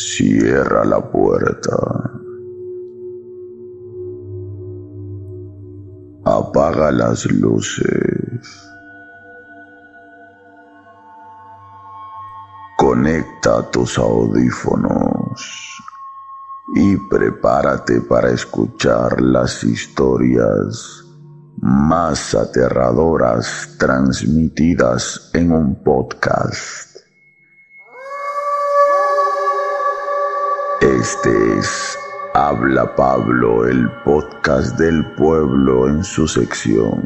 Cierra la puerta. Apaga las luces. Conecta tus audífonos y prepárate para escuchar las historias más aterradoras transmitidas en un podcast. Este es Habla Pablo, el podcast del pueblo en su sección.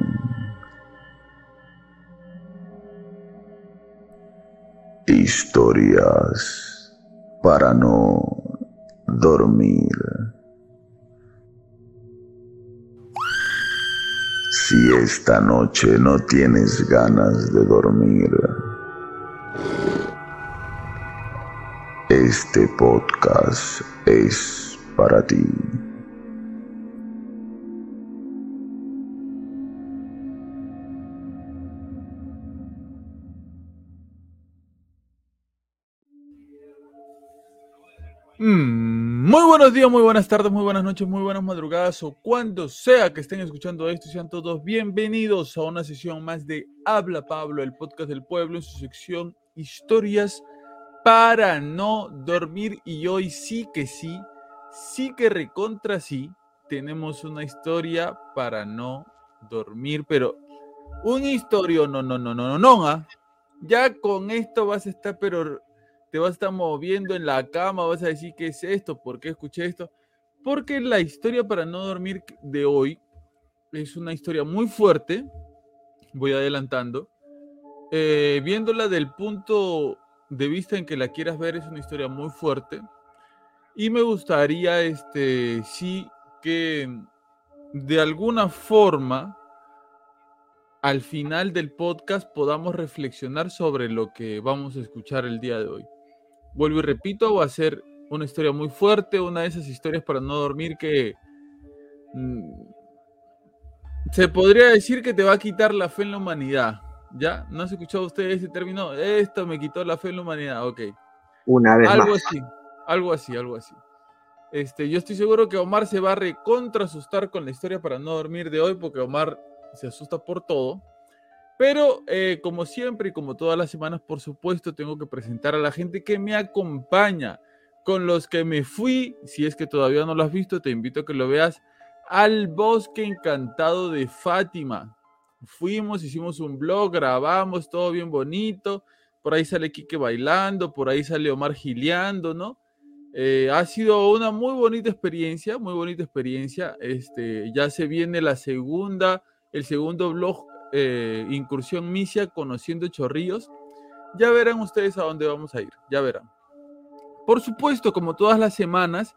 Historias para no dormir. Si esta noche no tienes ganas de dormir, este podcast es para ti. Mm, muy buenos días, muy buenas tardes, muy buenas noches, muy buenas madrugadas o cuando sea que estén escuchando esto, sean todos bienvenidos a una sesión más de Habla Pablo, el podcast del pueblo, en su sección Historias para no dormir. Y hoy sí que sí, sí que recontra sí, tenemos una historia para no dormir, pero un historia, no, no, no, no, no, no, ¿ah? ya con esto vas a estar, pero te vas a estar moviendo en la cama, vas a decir, ¿qué es esto? ¿Por qué escuché esto? Porque la historia para no dormir de hoy es una historia muy fuerte, voy adelantando, eh, viéndola del punto de vista en que la quieras ver, es una historia muy fuerte. Y me gustaría, este, sí, que de alguna forma, al final del podcast, podamos reflexionar sobre lo que vamos a escuchar el día de hoy. Vuelvo y repito, va a ser una historia muy fuerte, una de esas historias para no dormir que mm, se podría decir que te va a quitar la fe en la humanidad. ¿Ya? ¿No has escuchado usted ese término? Esto me quitó la fe en la humanidad. Ok. Una vez algo más. así, algo así, algo así. Este, yo estoy seguro que Omar se va a recontra asustar con la historia para no dormir de hoy, porque Omar se asusta por todo. Pero eh, como siempre y como todas las semanas, por supuesto, tengo que presentar a la gente que me acompaña, con los que me fui. Si es que todavía no lo has visto, te invito a que lo veas al bosque encantado de Fátima. Fuimos, hicimos un blog, grabamos, todo bien bonito. Por ahí sale Quique bailando, por ahí sale Omar gileando, ¿no? Eh, ha sido una muy bonita experiencia, muy bonita experiencia. Este, ya se viene la segunda, el segundo blog eh, Incursión Misia, conociendo Chorrillos. Ya verán ustedes a dónde vamos a ir, ya verán. Por supuesto, como todas las semanas,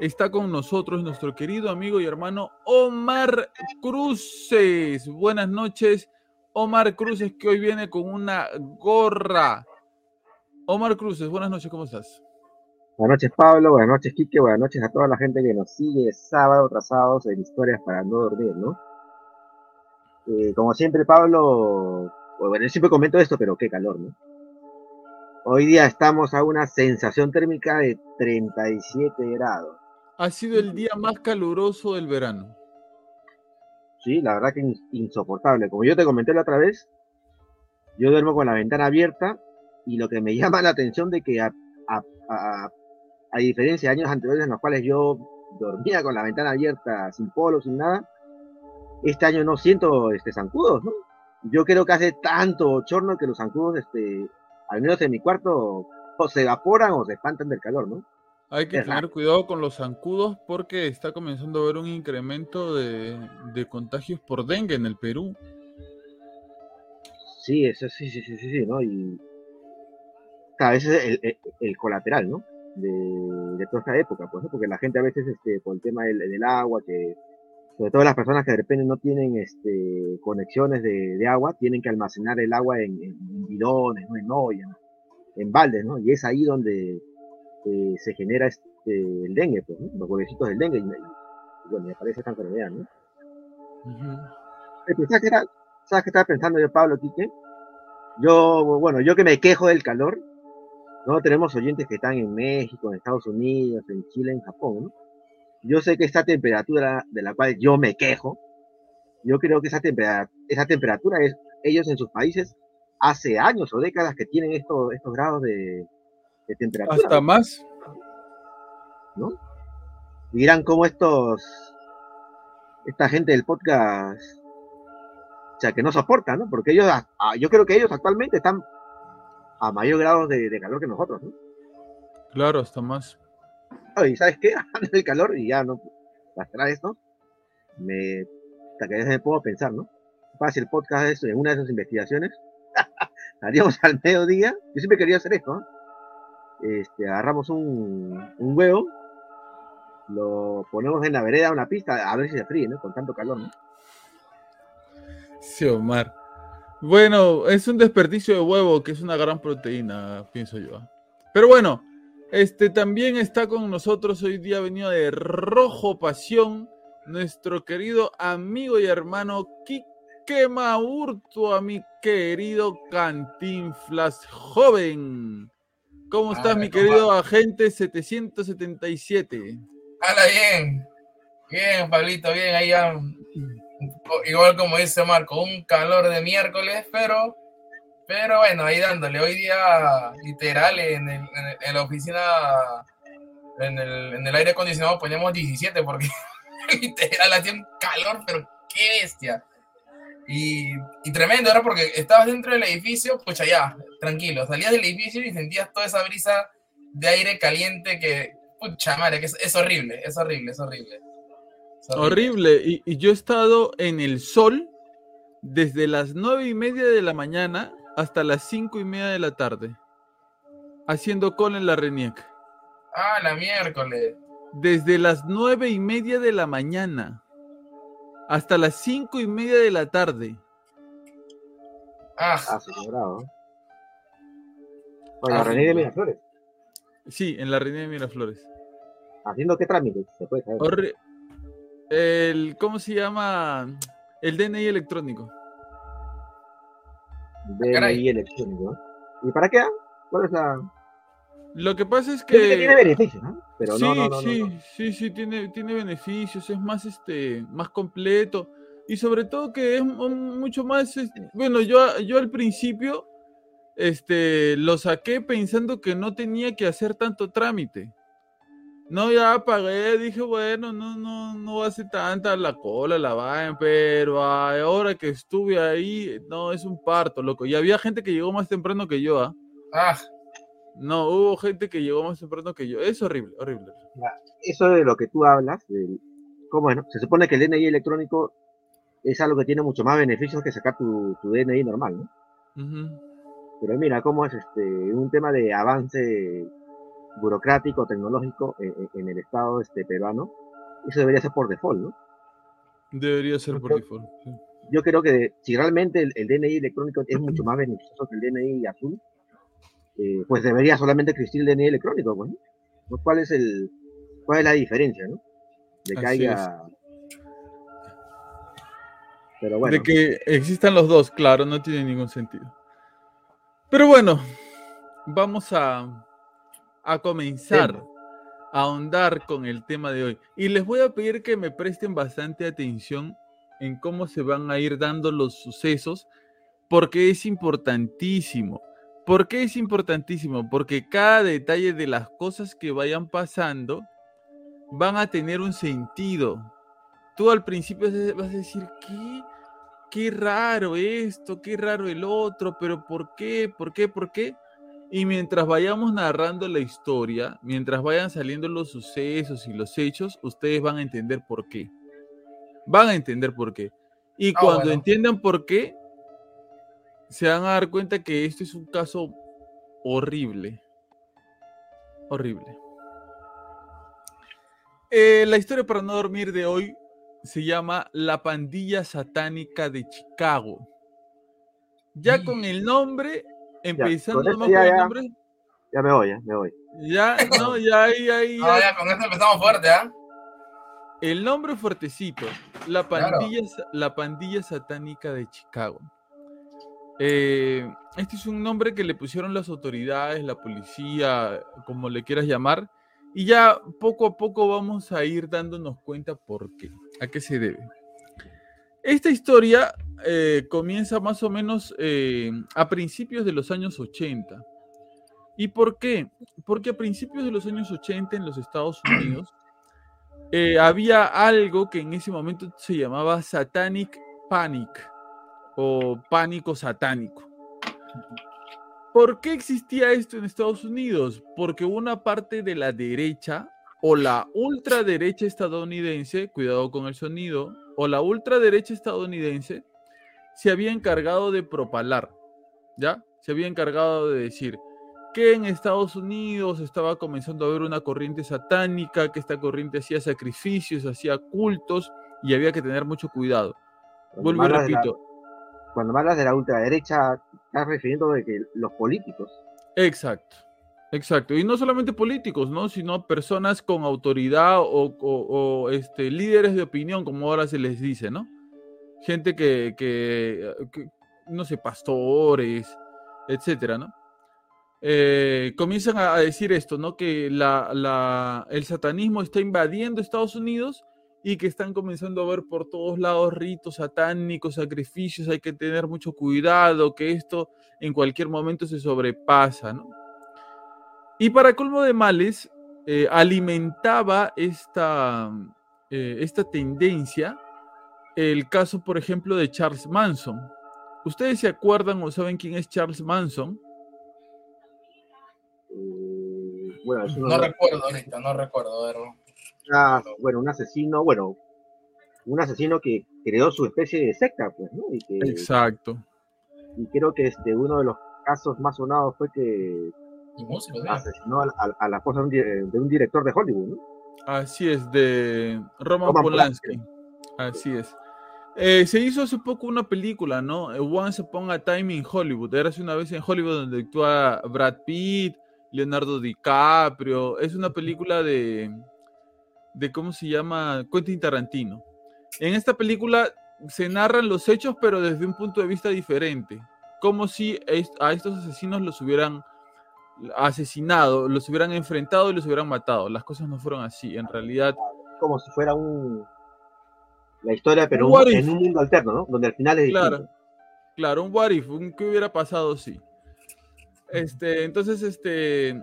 está con nosotros nuestro querido amigo y hermano Omar Cruces. Buenas noches, Omar Cruces, que hoy viene con una gorra. Omar Cruces, buenas noches, ¿cómo estás? Buenas noches, Pablo. Buenas noches, Quique. Buenas noches a toda la gente que nos sigue sábado tras sábado en historias para no dormir, ¿no? Eh, como siempre, Pablo, bueno, yo siempre comento esto, pero qué calor, ¿no? Hoy día estamos a una sensación térmica de 37 grados. Ha sido el día más caluroso del verano. Sí, la verdad que in- insoportable. Como yo te comenté la otra vez, yo duermo con la ventana abierta y lo que me llama la atención de que a, diferencia de años anteriores en los cuales yo dormía con la ventana abierta, sin polo, sin nada, este año no siento este, zancudos, ¿no? Yo creo que hace tanto bochorno que los zancudos, este, al menos en mi cuarto, o se evaporan o se espantan del calor, ¿no? Hay que Es tener cuidado con los zancudos porque está comenzando a haber un incremento de, de contagios por dengue en el Perú. Sí, eso sí, sí, sí, sí, sí, ¿no? Y a veces el, el, el colateral, ¿no? De, de toda esta época, pues, ¿no? Porque la gente a veces, este, por el tema del, del agua, que sobre todo las personas que de repente no tienen este, conexiones de, de agua, tienen que almacenar el agua en, en- en bidones, ¿no? En ollas, en baldes, ¿no? Y es ahí donde eh, se genera este, el dengue, pues, ¿no? Los huevecitos del dengue. Y, y bueno, me aparece esta enfermedad, ¿no? Eh, pero ¿Sabes qué, era- ¿Sabes qué estaba pensando yo, Pablo, Quique? Yo, bueno, yo que me quejo del calor, no tenemos oyentes que están en México, en Estados Unidos, en Chile, en Japón, ¿no? Yo sé que esta temperatura de la cual yo me quejo, yo creo que esa, temperatura, esa temperatura es ellos en sus países hace años o décadas que tienen estos, estos grados de, de temperatura. Hasta más. ¿no? Dirán cómo estos, esta gente del podcast, o sea, que no soporta, ¿no? Porque ellos, a- a- yo creo que ellos actualmente están a mayor grado de, de calor que nosotros, ¿no? Claro, hasta más. Ah, Y ¿sabes qué? Del calor, y ya no, para esto, me, hasta que me puedo pensar, ¿no? Para si el podcast es en una de esas investigaciones, haríamos al mediodía, yo siempre quería hacer esto, ¿no? Este, agarramos un, un huevo, lo ponemos en la vereda, una pista, a ver si se fríe, ¿no? Con tanto calor, ¿no? Sí, Omar. Bueno, es un desperdicio de huevo, que es una gran proteína, pienso yo. ¿ah? Pero bueno, este también está con nosotros hoy día venido de Rojo Pasión, nuestro querido amigo y hermano Quique Maurto, a mi querido Cantinflas joven. ¿Cómo estás, Ah, mi compa. querido agente 777? Hala, bien. Bien, Pablito, bien. Ahí ya, igual como dice Marco, un calor de miércoles, pero, pero bueno, ahí dándole. Hoy día, literal, en, el- en el- en la oficina, en el, en el aire acondicionado ponemos 17 porque literal hacía un calor, pero qué bestia. Y, y tremendo, era porque estabas dentro del edificio, pucha, ya, tranquilo. Salías del edificio y sentías toda esa brisa de aire caliente que, pucha madre, que es, es horrible, es horrible, es horrible. Es Horrible. Y, y yo he estado en el sol desde las nueve y media de la mañana hasta las cinco y media de la tarde, haciendo cola en la RENIEC. Ah, la miércoles. Desde las nueve y media de la mañana hasta las cinco y media de la tarde. Ah, Ah. Bueno, Ah, René de. Miraflores, Sí, en la RENIEC de Miraflores. ¿haciendo qué trámite? Se puede saber. Horri- el, ¿Cómo se llama? El DNI electrónico. DNI caray. electrónico. ¿Y para qué? ¿Cuál es la...? Lo que pasa es que tiene que... beneficios, ¿no? Pero sí, no, no, no, no, sí, no. sí, sí, tiene, tiene beneficios, es más, este, más completo y sobre todo que es mu- mucho más, es- bueno, yo, yo al principio, este, lo saqué pensando que no tenía que hacer tanto trámite. No, ya pagué, dije, bueno, no, no, no va a ser tanta la cola, la vaina, pero ahora que estuve ahí, no, es un parto, loco. Y había gente que llegó más temprano que yo, ¿ah? ah, No, hubo gente que llegó más temprano que yo. Es horrible, horrible. Eso de lo que tú hablas, del- ¿cómo es, no? Se supone que el DNI electrónico es algo que tiene mucho más beneficios que sacar tu, tu DNI normal, ¿no? Pero mira cómo es este un tema de avance burocrático, tecnológico en, en- en el Estado este, peruano. Eso debería ser por default, ¿no? Debería ser por default. sí. Yo creo que si realmente el, el DNI electrónico es mucho más beneficioso que el DNI azul, eh, pues debería solamente existir el DNI electrónico, pues. ¿Cuál es el cuál es la diferencia, no? De que Así haya pero bueno, De que existan los dos, claro, no tiene ningún sentido. Pero bueno, vamos a, a comenzar Tema. a ahondar con el tema de hoy. Y les voy a pedir que me presten bastante atención en cómo se van a ir dando los sucesos, porque es importantísimo. ¿Por qué es importantísimo? Porque cada detalle de las cosas que vayan pasando van a tener un sentido. Tú al principio vas a decir, ¿qué? Qué raro esto, qué raro el otro, pero ¿por qué? ¿Por qué? ¿Por qué? Y mientras vayamos narrando la historia, mientras vayan saliendo los sucesos y los hechos, ustedes van a entender por qué. Van a entender por qué. Y Ah, cuando bueno. entiendan por qué, se van a dar cuenta que esto es un caso horrible. Horrible. Eh, la historia para no dormir de hoy se llama La pandilla satánica de Chicago. Ya Mm. con el nombre, empezando nomás ya, con el ya. nombre, ya me voy, ya me voy. ya, no, ya ahí, ahí, no, ya. ya con esto empezamos fuerte, ¿ah? El nombre fuertecito, la pandilla, la pandilla satánica de Chicago. Eh, este es un nombre que le pusieron las autoridades, la policía, como le quieras llamar, y ya poco a poco vamos a ir dándonos cuenta por qué, a qué se debe. Esta historia eh, comienza más o menos eh, a principios de los años 80. ¿Y por qué? Porque a principios de los años 80 en los Estados Unidos eh, había algo que en ese momento se llamaba Satanic Panic o pánico satánico. ¿Por qué existía esto en Estados Unidos? Porque una parte de la derecha o la ultraderecha estadounidense, cuidado con el sonido, o la ultraderecha estadounidense se había encargado de propalar, ¿ya? Se había encargado de decir que en Estados Unidos estaba comenzando a haber una corriente satánica, que esta corriente hacía sacrificios, hacía cultos y había que tener mucho cuidado. Vuelvo y repito. Cuando hablas de la ultraderecha, estás refiriendo de que los políticos. Exacto. Exacto, y no solamente políticos, ¿no? Sino personas con autoridad o, este, líderes de opinión, como ahora se les dice, ¿no? Gente que, que, no sé, pastores, etcétera, ¿no? Eh, comienzan a decir esto, ¿no? Que la, la, el satanismo está invadiendo Estados Unidos y que están comenzando a ver por todos lados ritos satánicos, sacrificios, hay que tener mucho cuidado, que esto en cualquier momento se sobrepasa, ¿no? Y para colmo de males, eh, alimentaba esta, eh, esta tendencia el caso, por ejemplo, de Charles Manson. ¿Ustedes se acuerdan o saben quién es Charles Manson? Mm, bueno, no, recuerdo ahorita, no recuerdo. Bueno, un asesino, bueno, un asesino que creó su especie de secta, pues, ¿no? Exacto. Y creo que este, uno de los casos más sonados fue que Asesinó a, la esposa de un, director de Hollywood, ¿no? Así es, de Roman, Polanski. Así es. Eh, se hizo hace poco una película, ¿no? Once Upon a Time in Hollywood. Era una vez en Hollywood donde actúa Brad Pitt, Leonardo DiCaprio. Es una película de, de ¿cómo se llama? Quentin Tarantino. En esta película se narran los hechos, pero desde un punto de vista diferente. Como si a estos asesinos los hubieran asesinado, los hubieran enfrentado y los hubieran matado. Las cosas no fueron así, en realidad. Como si fuera un. La historia, pero en un mundo alterno, ¿no? Donde al final es. Claro, claro, un what if, un qué hubiera pasado, sí. Este, entonces, este.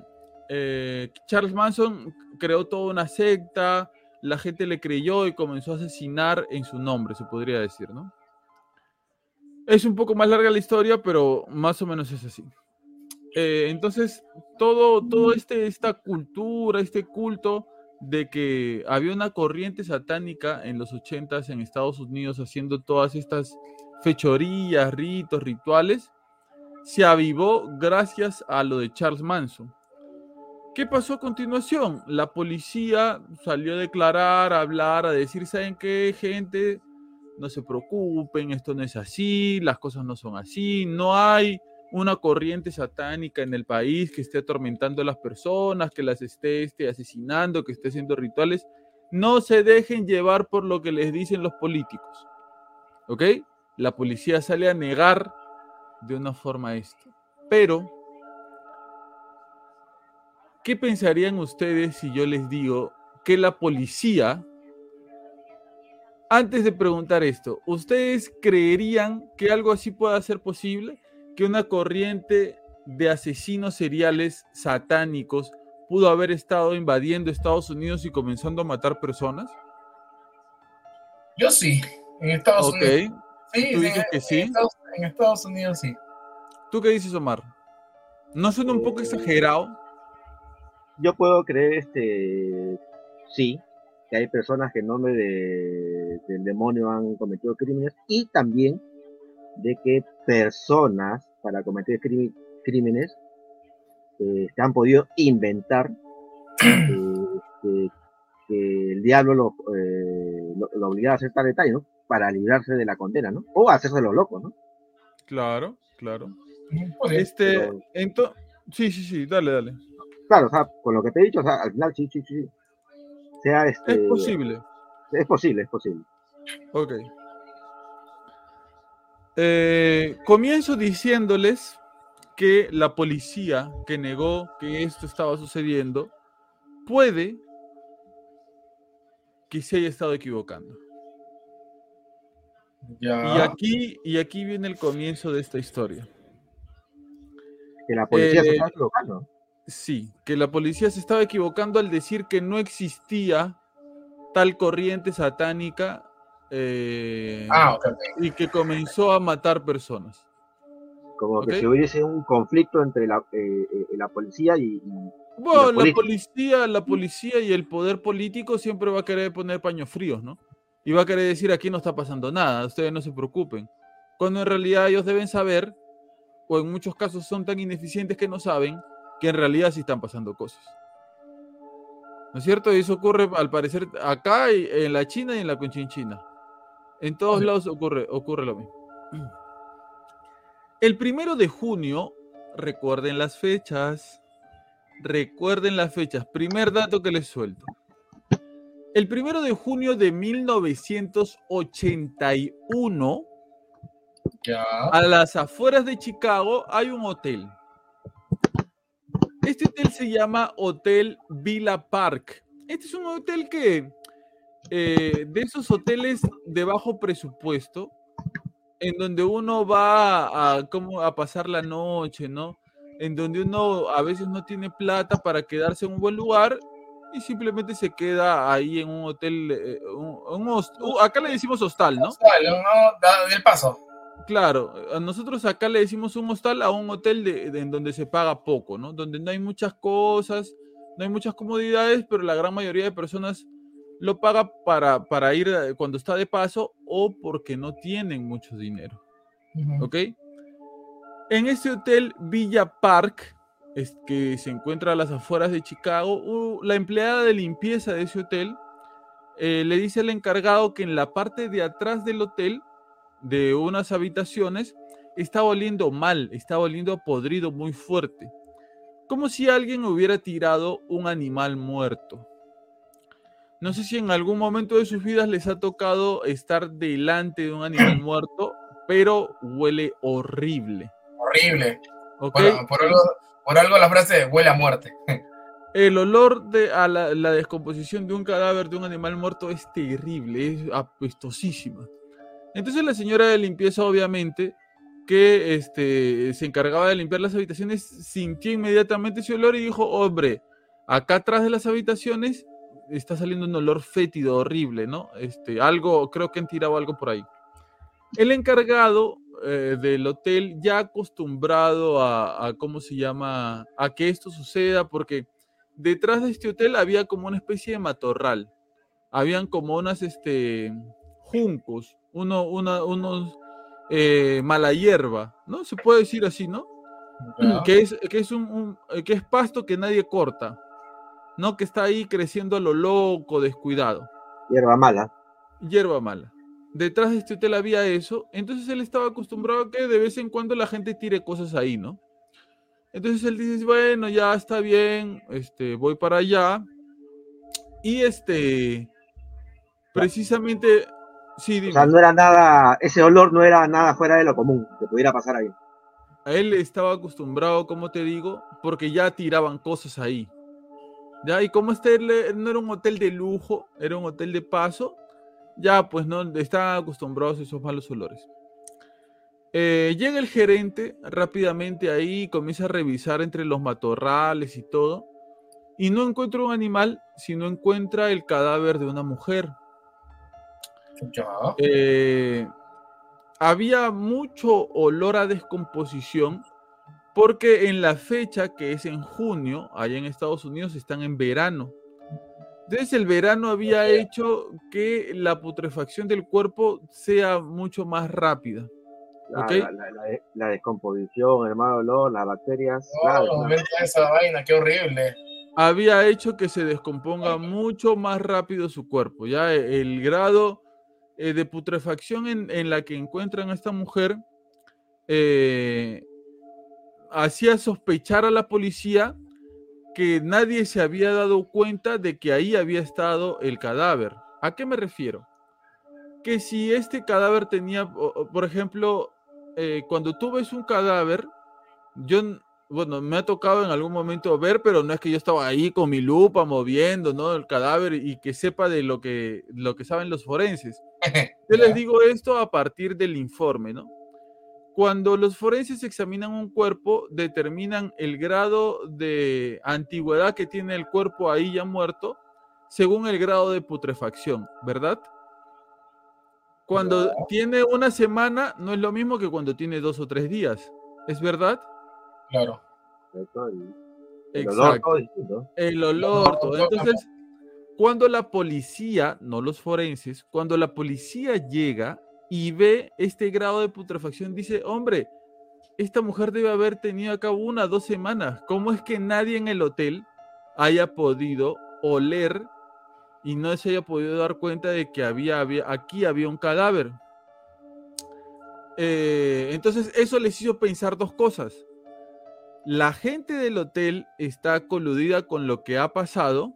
Eh, Charles Manson creó toda una secta, la gente le creyó y comenzó a asesinar en su nombre, se podría decir, ¿no? Es un poco más larga la historia, pero más o menos es así. Eh, entonces, todo, todo este, esta cultura, este culto de que había una corriente satánica en los ochentas en Estados Unidos haciendo todas estas fechorías, ritos, rituales, se avivó gracias a lo de Charles Manson. ¿Qué pasó a continuación? La policía salió a declarar, a hablar, a decir, ¿saben qué, gente? No se preocupen, esto no es así, las cosas no son así, no hay una corriente satánica en el país que esté atormentando a las personas, que las esté, esté asesinando, que esté haciendo rituales. No se dejen llevar por lo que les dicen los políticos. ¿Ok? La policía sale a negar de una forma esto. Pero, ¿qué pensarían ustedes si yo les digo que la policía, antes de preguntar esto, ¿ustedes creerían que algo así pueda ser posible? que una corriente de asesinos seriales satánicos pudo haber estado invadiendo Estados Unidos y comenzando a matar personas? Yo sí, en Estados Unidos. Sí, ¿Tú dices que sí? En Estados, Unidos sí. ¿Tú qué dices, Omar? ¿No suena un poco exagerado? Yo puedo creer, este, sí, que hay personas que en nombre de, del demonio han cometido crímenes y también de que personas para cometer crímenes eh, se han podido inventar eh, que, el diablo lo, eh, lo, obligaba a hacer tal detalle, ¿no? Para librarse de la condena, ¿no? O hacerse los locos, ¿no? Claro, claro. Este, entonces, sí, sí, sí, dale, dale. Claro, o sea, con lo que te he dicho, o sea, al final sí, sí, sí. Sea este, es posible. Es posible, es posible. Ok. Eh, comienzo diciéndoles que la policía que negó que esto estaba sucediendo puede que se haya estado equivocando. Ya. Y aquí, y aquí viene el comienzo de esta historia. Que la policía se Eh, está equivocando. Sí, que la policía se estaba equivocando al decir que no existía tal corriente satánica eh, Ah, ok, ok. y que comenzó a matar personas. Como que ok. si hubiese un conflicto entre la, eh, eh, la policía y, y- Bueno, la policía, la policía y el poder político siempre va a querer poner paños fríos, ¿no? Y va a querer decir aquí no está pasando nada, ustedes no se preocupen. Cuando en realidad ellos deben saber, o en muchos casos son tan ineficientes que no saben, que en realidad sí están pasando cosas. ¿No es cierto? Y eso ocurre al parecer acá, en la China y en la Conchinchina. En todos Ok. lados ocurre, ocurre lo mismo. El primero de junio, recuerden las fechas. Recuerden las fechas. Primer dato que les suelto. El primero de junio de 1981, Ya. a las afueras de Chicago, hay un hotel. Este hotel se llama Hotel Villa Park. Este es un hotel que, eh, de esos hoteles de bajo presupuesto, en donde uno va a, como a pasar la noche, ¿no? En donde uno a veces no tiene plata para quedarse en un buen lugar y simplemente se queda ahí en un hotel, eh, un- uh, acá le decimos hostal, ¿no? Dale, no, da- del paso. Claro, a nosotros acá le decimos un hostal a un hotel de, de- en donde se paga poco, ¿no? Donde no hay muchas cosas, no hay muchas comodidades, pero la gran mayoría de personas lo paga para, para ir eh, cuando está de paso o porque no tienen mucho dinero, Ujú. ¿ok? En este hotel Villa Park, es que se encuentra a las afueras de Chicago, uh, la empleada de limpieza de ese hotel eh, le dice al encargado que en la parte de atrás del hotel, de unas habitaciones, está oliendo mal, está oliendo podrido muy fuerte, como si alguien hubiera tirado un animal muerto. No sé si en algún momento de sus vidas les ha tocado estar delante de un animal muerto, pero huele horrible. Horrible. ¿ok? Por, por algo, por algo la frase huele a muerte. El olor de a la, la descomposición de un cadáver de un animal muerto es terrible, es apestosísima. Entonces la señora de limpieza, obviamente, que este, se encargaba de limpiar las habitaciones, sintió inmediatamente ese olor y dijo, hombre, acá atrás de las habitaciones está saliendo un olor fétido, horrible, ¿no? Este, algo, creo que han tirado algo por ahí. El encargado eh, del hotel, ya acostumbrado a, a, ¿cómo se llama?, a que esto suceda, porque detrás de este hotel había como una especie de matorral. Habían como unas, este, juncos, uno, una, unos eh, mala hierba, ¿no? Se puede decir así, ¿no? Que es, que es un, un- eh, que es pasto que nadie corta, ¿no? Que está ahí creciendo a lo loco, descuidado hierba mala. hierba mala. Detrás de este hotel había eso, entonces él estaba acostumbrado a que de vez en cuando la gente tire cosas ahí, ¿no? Entonces él dice, bueno, ya está bien, este, voy para allá. Y este, precisamente, sí, O dime, sea, no era nada, ese olor no era nada fuera de lo común que pudiera pasar ahí. a él estaba acostumbrado, como te digo, porque ya tiraban cosas ahí. Ya, y como este no era un hotel de lujo, era un hotel de paso, ya pues no estaban acostumbrados a esos malos olores. Eh, llega el gerente rápidamente ahí, comienza a revisar entre los matorrales y todo, y no encuentra un animal, sino encuentra el cadáver de una mujer. Eh, había mucho olor a descomposición porque en la fecha que es en junio, allá en Estados Unidos están en verano. Entonces el verano había hecho que la putrefacción del cuerpo sea mucho más rápida. La, Ok. la, la- descomposición, el mal olor, las bacterias. claro, Oh, claro. vete a esa vaina, qué horrible. Había hecho que se descomponga mucho más rápido su cuerpo. Ya el grado eh, de putrefacción en, en la que encuentran a esta mujer eh, hacía sospechar a la policía que nadie se había dado cuenta de que ahí había estado el cadáver. ¿A qué me refiero? Que si este cadáver tenía, por ejemplo, eh, cuando tú ves un cadáver, yo, bueno, me ha tocado en algún momento ver, pero no es que yo estaba ahí con mi lupa moviendo, ¿no? El cadáver y que sepa de lo que, lo que saben los forenses. Yo les digo esto a partir del informe, ¿no? Cuando los forenses examinan un cuerpo, determinan el grado de antigüedad que tiene el cuerpo ahí ya muerto, según el grado de putrefacción, ¿verdad? Cuando tiene una semana, no es lo mismo que cuando tiene dos o tres días, ¿es verdad? Claro. Exacto, el olor, todo distinto. El olor, todo. no, no. Entonces, cuando la policía, no los forenses, cuando la policía llega y ve este grado de putrefacción, dice, hombre, esta mujer debe haber tenido a cabo una, dos semanas. ¿Cómo es que nadie en el hotel haya podido oler y no se haya podido dar cuenta de que había aquí había un cadáver? Eh, entonces, eso les hizo pensar dos cosas la gente del hotel está coludida con lo que ha pasado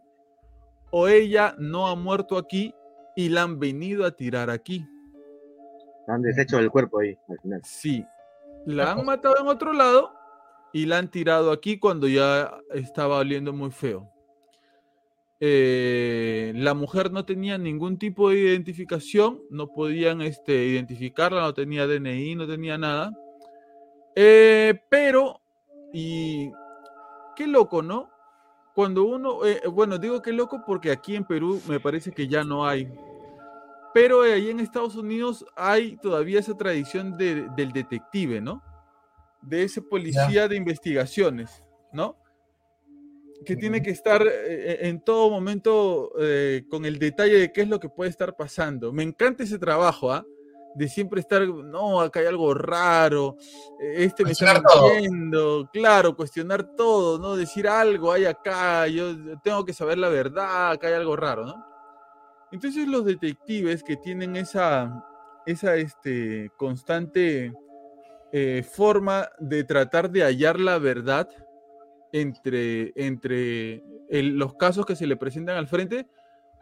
o ella no ha muerto aquí y la han venido a tirar aquí. Han deshecho el cuerpo ahí, al final. Sí, la han matado en otro lado y la han tirado aquí cuando ya estaba oliendo muy feo. Eh, la mujer no tenía ningún tipo de identificación, no podían este, identificarla, no tenía DNI, no tenía nada. Eh, pero, y qué loco, ¿no? Cuando uno, eh, bueno, digo qué loco porque aquí en Perú me parece que ya no hay. Pero ahí en Estados Unidos hay todavía esa tradición de- del detective, ¿no? De ese policía de investigaciones, ¿no? Que tiene que estar eh, en todo momento eh, con el detalle de qué es lo que puede estar pasando. Me encanta ese trabajo, ¿ah? De siempre estar, no, acá hay algo raro, eh, este me está mintiendo, claro, cuestionar todo, ¿no? Decir algo hay acá, yo tengo que saber la verdad, acá hay algo raro, ¿no? Entonces los detectives que tienen esa, esa este, constante eh, forma de tratar de hallar la verdad entre, entre el- los casos que se le presentan al frente,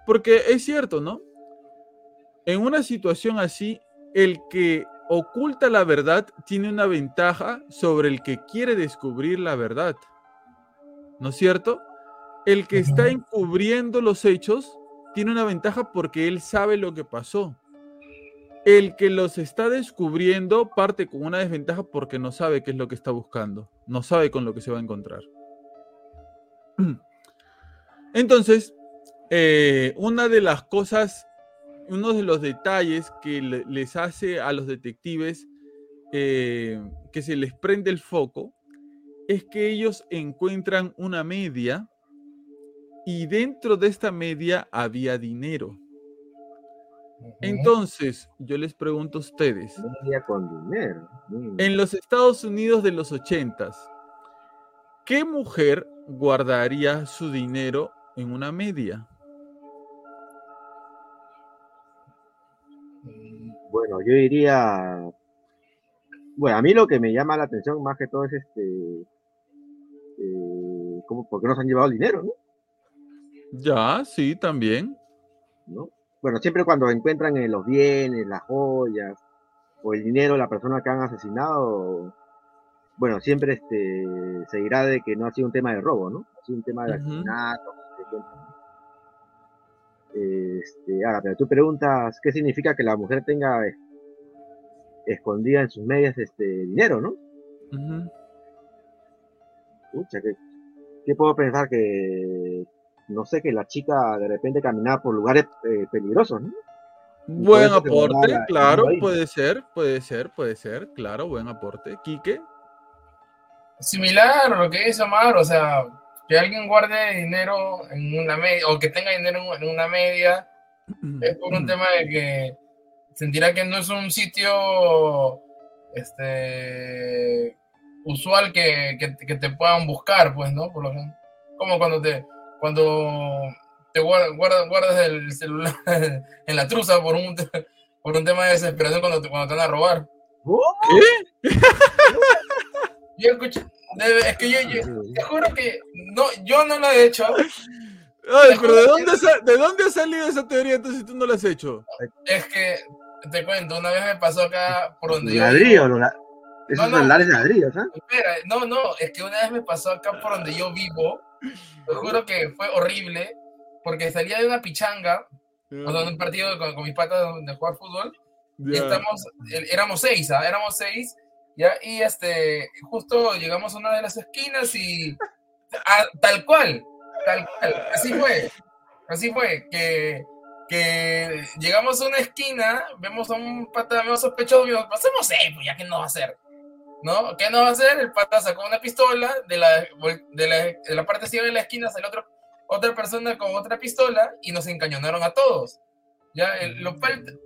porque es cierto, ¿no? En una situación así, el que oculta la verdad tiene una ventaja sobre el que quiere descubrir la verdad, ¿no es cierto? El que está encubriendo los hechos tiene una ventaja porque él sabe lo que pasó. El que los está descubriendo parte con una desventaja porque no sabe qué es lo que está buscando, no sabe con lo que se va a encontrar. Entonces, eh, una de las cosas, uno de los detalles que le- les hace a los detectives eh, que se les prende el foco es que ellos encuentran una media y dentro de esta media había dinero. Entonces, yo les pregunto a ustedes, con dinero. En los Estados Unidos de los 80, ¿qué mujer guardaría su dinero en una media? Bueno, yo diría. Bueno, a mí lo que me llama la atención más que todo es este. Eh, ¿cómo, ¿Por qué nos han llevado el dinero, no? Ya, sí, también. ¿no? Bueno, siempre cuando encuentran eh, los bienes, las joyas o el dinero de la persona que han asesinado, bueno, siempre este, se dirá de que no ha sido un tema de robo, ¿no? Ha sido un tema de Ujú. asesinato. Este, ahora, pero tú preguntas qué significa que la mujer tenga eh, escondida en sus medias este dinero, ¿no? Ujú. Pucha, ¿qué, qué puedo pensar que, no sé, que la chica de repente caminaba por lugares eh, peligrosos, ¿no? Buen aporte, la- claro, puede ser, puede ser, puede ser, claro, buen aporte. Quique, Similar a lo que dice Omar, o sea, que alguien guarde dinero en una media, o que tenga dinero en una media, es por un tema de que sentirá que no es un sitio este usual que, que, que te puedan buscar, pues, ¿no? Por lo gen- como cuando te cuando te guardas, guardas, guardas el celular en la truza por un por un tema de desesperación cuando te, cuando te van a robar. Yo escuché, es que yo, yo te juro que no, yo no lo he hecho. Ay, pero ¿de dónde, ¿de dónde ha salido esa teoría entonces si tú no la has hecho? Es que te cuento, una vez me pasó acá por donde yo ladrillos, vivo, los, la- Esos no. celulares de ladrillos, ¿ah? Espera, no, no, es que una vez me pasó acá por donde yo vivo, te juro que fue horrible, porque salía de una pichanga, o sea, de un partido con, con mis patas de jugar fútbol, y Ya. estamos, eh, éramos seis, ¿ah? éramos seis, ya, y este, justo llegamos a una de las esquinas y ah, tal cual, tal cual, así fue, así fue, que, que llegamos a una esquina, vemos a un pata medio sospechoso, y pasemos seis, pues ya que no va a hacer, ¿no? ¿Qué no va a hacer? El pata sacó una pistola, de la, de la, de la parte ciega de la esquina salió otro, otra persona con otra pistola y nos encañonaron a todos. Ya, el- lo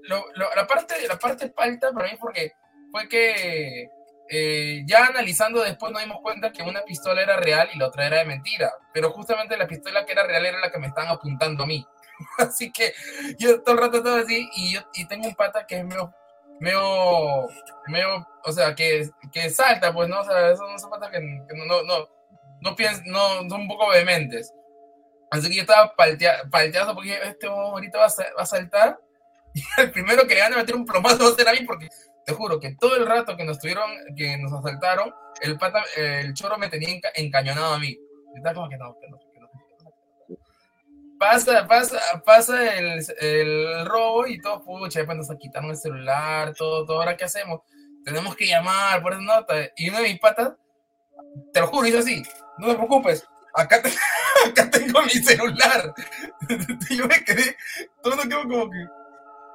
lo- lo- la, parte, la parte palta para mí porque fue que eh, ya analizando después nos dimos cuenta que una pistola era real y la otra era de mentira, pero justamente la pistola que era real era la que me estaban apuntando a mí. Así que yo todo el rato estaba así y, yo, y tengo un pata que es medio, medio, medio o sea, que, que salta, pues, ¿no? O sea, esos son patas que, que no, no, no, no piensan, no, son un poco vehementes. Así que yo estaba paltea, palteado porque este huevón ahorita va a, va a saltar y el primero que le van a meter un plomazo va a ser a mí porque te juro que todo el rato que nos tuvieron, que nos asaltaron, el pata, el choro me tenía enca- encañonado a mí. Y estaba como que no, que no, que no. Pasa, pasa, pasa el, el robo y todo, pucha, después nos quitaron el celular, todo, todo, ahora qué hacemos, tenemos que llamar por esa nota. Y uno de mis patas, te lo juro, hizo así, no te preocupes, acá, te- acá tengo mi celular. Yo me quedé, todo quedó como que,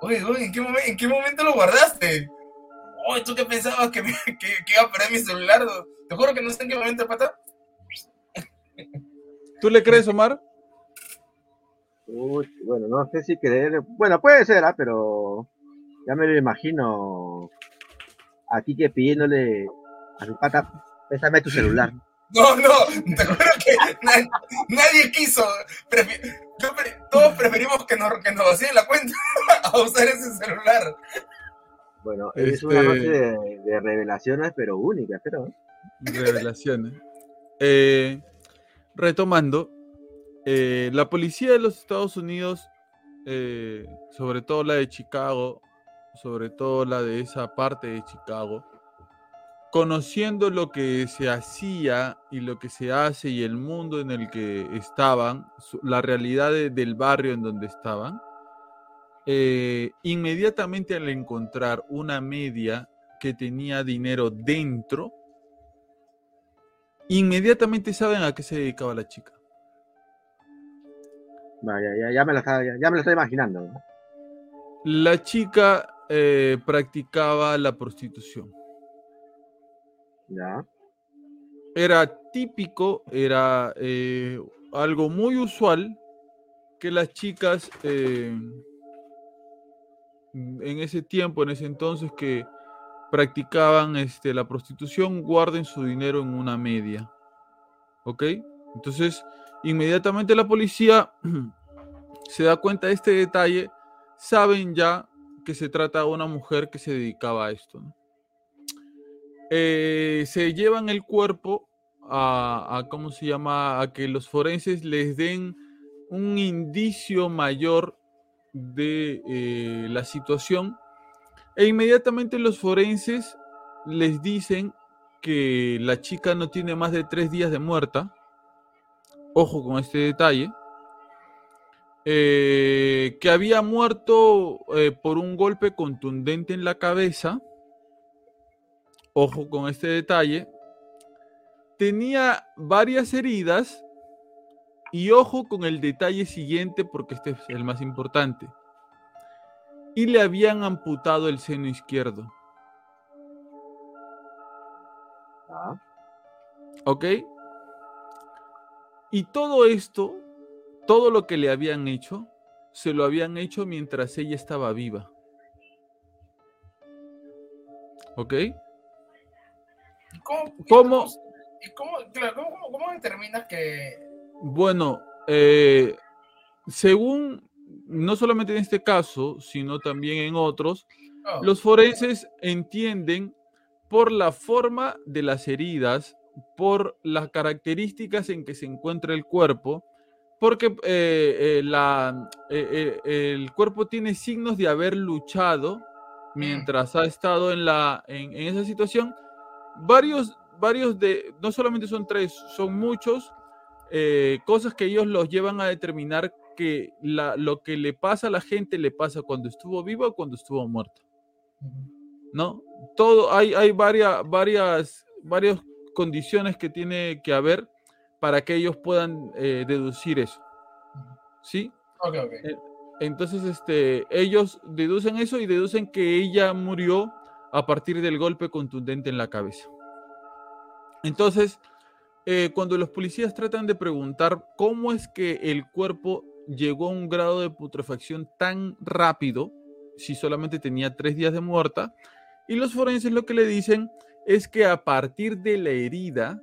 oye, oye, ¿en qué, momen- ¿en qué momento lo guardaste? Oye, ¿tú qué pensabas que, me- que, que iba a perder mi celular? Te juro que no sé en qué momento, pata. ¿Tú le crees, Omar? Uy, bueno, no sé si creer. Bueno, puede ser, ¿ah? pero ya me lo imagino aquí que pidiéndole a su pata, pésame tu celular. No, no, te juro que na- nadie quiso. Prefi- yo pre- todos preferimos que nos, que nos vacíen la cuenta a usar ese celular. Bueno, es una Este- noche de, de revelaciones, pero únicas, pero. Revelaciones. Eh, retomando, eh, la policía de los Estados Unidos, eh, sobre todo la de Chicago, sobre todo la de esa parte de Chicago, conociendo lo que se hacía y lo que se hace y el mundo en el que estaban, la realidad de- del barrio en donde estaban, eh, inmediatamente al encontrar una media que tenía dinero dentro, inmediatamente saben a qué se dedicaba la chica. Vaya, ya, ya me lo está, ya, ya me lo estoy imaginando. ¿no? La chica eh, practicaba la prostitución. Ya. Era típico, era eh, algo muy usual que las chicas eh, en ese tiempo, en ese entonces que practicaban este, la prostitución, guarden su dinero en una media. ¿Ok? Entonces, inmediatamente la policía se da cuenta de este detalle, saben ya que se trata de una mujer que se dedicaba a esto. Eh, se llevan el cuerpo a, a, ¿cómo se llama? A que los forenses les den un indicio mayor de eh, la situación e inmediatamente los forenses les dicen que la chica no tiene más de tres días de muerta. Ojo con este detalle. Eh, que había muerto eh, por un golpe contundente en la cabeza. Ojo con este detalle. Tenía varias heridas. Y ojo con el detalle siguiente porque este es el más importante. Y le habían amputado el seno izquierdo. Ah, ¿Ok? Y todo esto, todo lo que le habían hecho, se lo habían hecho mientras ella estaba viva. ¿Ok? ¿Y ¿Cómo, y ¿Cómo? ¿Y cómo, claro, cómo, cómo, cómo determinas que... Bueno, eh, según, no solamente en este caso, sino también en otros, oh, los forenses entienden por la forma de las heridas, por las características en que se encuentra el cuerpo, porque eh, eh, la, el cuerpo tiene signos de haber luchado mientras ha estado en, la, en, en esa situación. Varios, varios de, no solamente son tres, son muchos, eh, cosas que ellos los llevan a determinar que la, lo que le pasa a la gente le pasa cuando estuvo viva o cuando estuvo muerta. ¿No? Todo, hay, hay varias, varias, varias condiciones que tiene que haber para que ellos puedan eh, deducir eso. ¿Sí? Ok, ok. Eh, Entonces, este, ellos deducen eso y deducen que ella murió a partir del golpe contundente en la cabeza. Entonces, eh, cuando los policías tratan de preguntar cómo es que el cuerpo llegó a un grado de putrefacción tan rápido, si solamente tenía tres días de muerta, y los forenses lo que le dicen es que a partir de la herida,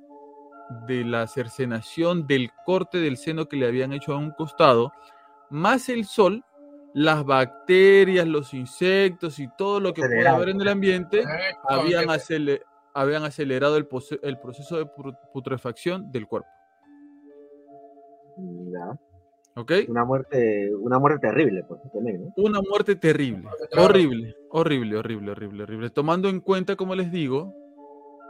de la cercenación, del corte del seno que le habían hecho a un costado, más el sol, las bacterias, los insectos y todo lo que pueda Acelerado. haber en el ambiente habían, ok. Habían acelerado el, proceso de putrefacción del cuerpo. Ya. ¿Ok? Una muerte, una muerte terrible, pues, también, ¿no? Una muerte terrible, horrible, horrible, horrible, horrible, horrible. Tomando en cuenta, como les digo,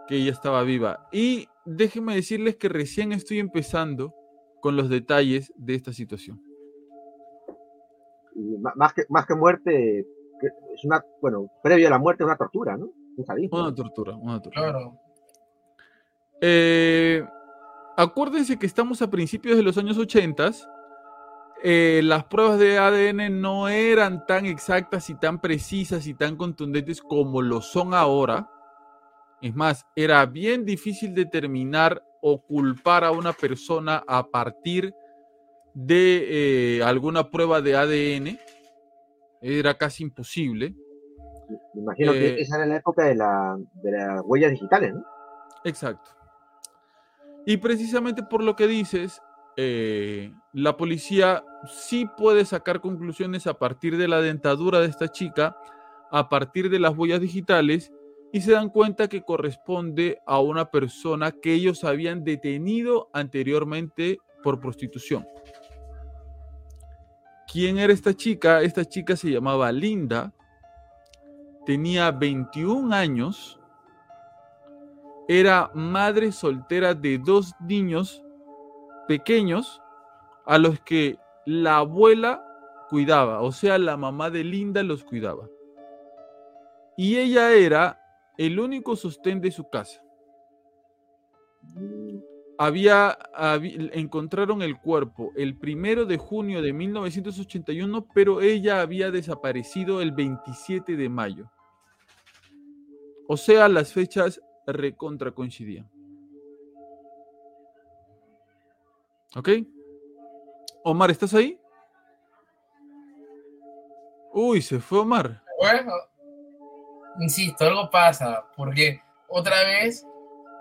que ella estaba viva. Y déjenme decirles que recién estoy empezando con los detalles de esta situación. Y más que, más que muerte, que es una, bueno, previo a la muerte es una tortura, ¿no? Una tortura, una tortura. Claro. Eh, acuérdense que estamos a principios de los años 80. eh, las pruebas de ADN no eran tan exactas y tan precisas y tan contundentes como lo son ahora. Es más, era bien difícil determinar o culpar a una persona a partir de eh, alguna prueba de ADN. Era casi imposible. Me imagino eh, que esa era la época de, la, de las huellas digitales, ¿no? Exacto. Y precisamente por lo que dices, eh, la policía sí puede sacar conclusiones a partir de la dentadura de esta chica, a partir de las huellas digitales, y se dan cuenta que corresponde a una persona que ellos habían detenido anteriormente por prostitución. ¿Quién era esta chica? Esta chica se llamaba Linda, tenía 21 años era madre soltera de dos niños pequeños a los que la abuela cuidaba, o sea, la mamá de Linda los cuidaba. Y ella era el único sostén de su casa. Había, habi- encontraron el cuerpo el primero de junio de 1981, pero ella había desaparecido el 27 de mayo. O sea, las fechas recontra coincidían. ¿Ok? Omar, ¿estás ahí? Uy, se fue Omar. Bueno, insisto, algo pasa, porque otra vez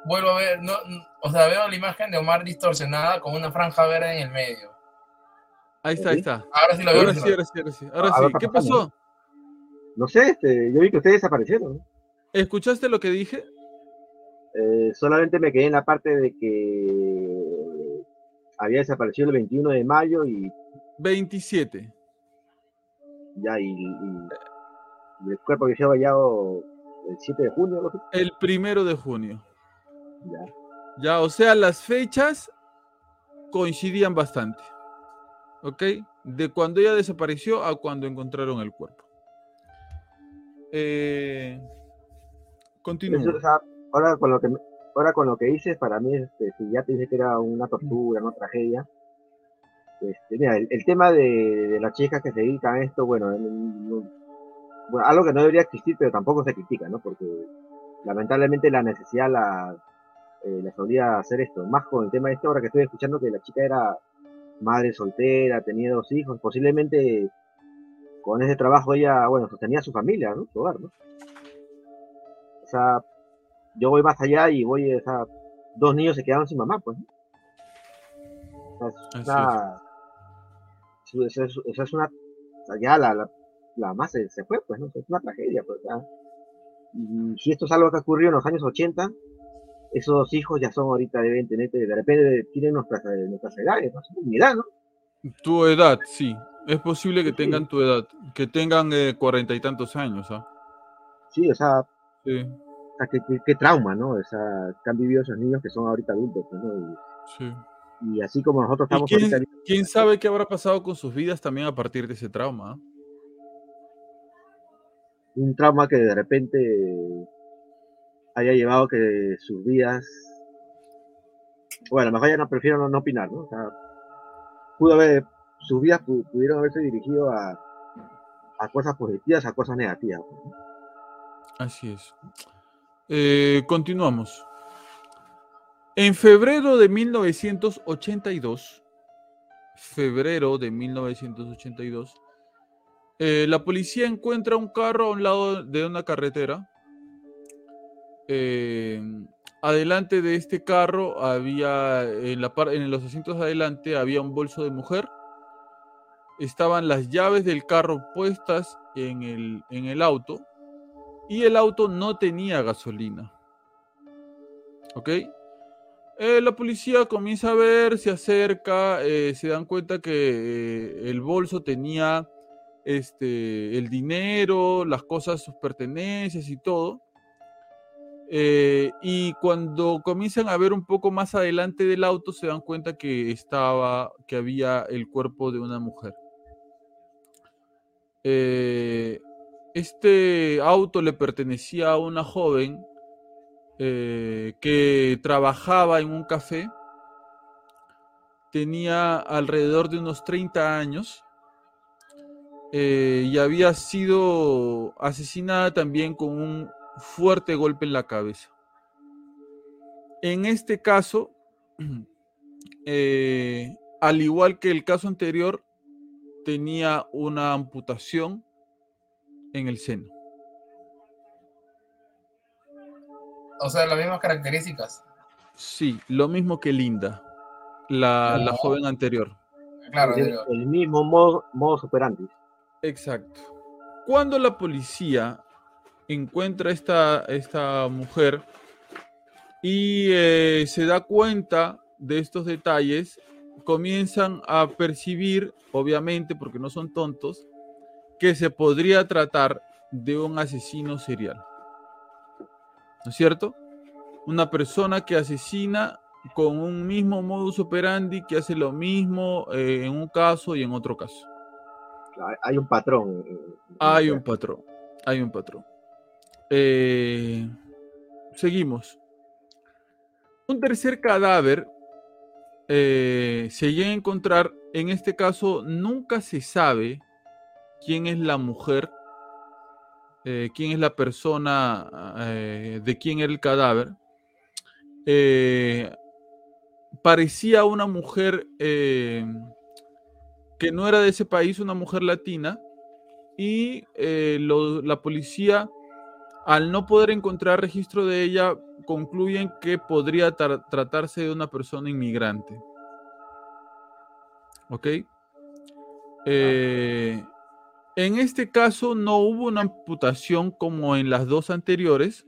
vuelvo a ver, no, o sea, veo la imagen de Omar distorsionada con una franja verde en el medio. Ahí está, ahí está. Ahora sí lo veo. Ahora sí ahora sí, ahora sí. Ahora Ah, sí. ¿Qué pasó? No sé, este, yo vi que ustedes desaparecieron. ¿Escuchaste lo que dije? Eh, solamente me quedé en la parte de que había desaparecido el 21 de mayo y 27. ya, y, el cuerpo había sido hallado el 7 de junio, ¿no? El primero de junio. Ya. Ya, o sea, las fechas coincidían bastante. ¿Ok? De cuando ella desapareció a cuando encontraron el cuerpo. Eh, sea, ahora con lo que ahora con lo que dices, para mí, este, si ya te dije que era una tortura, una tragedia. Este, mira, el, tema de, las chicas que se dedican a esto, bueno, no- no- bueno, algo que no debería existir, pero tampoco se critica, ¿no? Porque lamentablemente la necesidad la, eh, les obliga a hacer esto. Más con el tema de esto, ahora que estoy escuchando que la chica era madre soltera, tenía dos hijos, posiblemente con ese trabajo ella, bueno, sostenía su familia, ¿no? Su hogar, ¿no? O sea, yo voy más allá y voy, o sea, dos niños se quedaron sin mamá, pues. ¿no? O sea, es una, es, una, o sea, ya la, la, la mamá se, se fue, pues, ¿no? Es una tragedia, pues, o sea, y si esto es algo que ocurrió en los años 80, esos dos hijos ya son ahorita, deben tener, de repente tienen nuestras, eh, nuestras edades, ¿no? Mi edad, ¿no? Tu edad, sí. Es posible que Sí. tengan tu edad. Que tengan eh, cuarenta y tantos años. ¿ah? Sí, o sea, Sí. o sea, qué, qué- qué trauma, ¿no? O sea, que han vivido esos niños que son ahorita adultos, pues, ¿no? Y, Sí. y así como nosotros ¿Y estamos quién, ahorita quién sabe qué habrá pasado con sus vidas también a partir de ese trauma? ah? un trauma que de repente haya llevado que sus vidas, bueno, mejor ya no prefiero no, no opinar, ¿no? O sea, pudo haber, sus vidas pu- pudieron haberse dirigido a, a cosas positivas, a cosas negativas. pues, ¿no? Así es. Eh, continuamos. En febrero de 1982, febrero de 1982, eh, la policía encuentra un carro a un lado de una carretera. Eh, adelante de este carro había, en, la en los asientos de adelante había un bolso de mujer. Estaban las llaves del carro puestas en el, en el auto y el auto no tenía gasolina. ¿Ok? Eh, la policía comienza a ver, se acerca, eh, se dan cuenta que eh, el bolso tenía este, el dinero, las cosas, sus pertenencias y todo. Y cuando comienzan a ver un poco más adelante del auto, se dan cuenta que estaba, que había el cuerpo de una mujer. Este auto le pertenecía a una joven eh, que trabajaba en un café. Tenía alrededor de unos 30 años eh, y había sido asesinada también con un fuerte golpe en la cabeza. En este caso, eh, al igual que el caso anterior, tenía una amputación en el seno. O sea, las mismas características. Sí, lo mismo que Linda, la, la joven anterior. Claro, el mismo modo, modo operandi. Exacto. Cuando la policía encuentra esta, esta mujer y eh, se da cuenta de estos detalles, comienzan a percibir, obviamente, porque no son tontos, que se podría tratar de un asesino serial. ¿No es cierto? Una persona que asesina con un mismo modus operandi, que hace lo mismo eh, en un caso y en otro caso. Hay- un patrón. Hay un patrón, hay un patrón. Eh, seguimos. Un tercer cadáver eh, se llega a encontrar, en este caso nunca se sabe quién es la mujer, eh, quién es la persona, eh, de quién era el cadáver. Eh, parecía una mujer que no era de ese país, una mujer latina, y la policía, al no poder encontrar registro de ella, concluyen que podría tra- tratarse de una persona inmigrante. ¿Ok? Eh, en este caso no hubo una amputación como en las dos anteriores,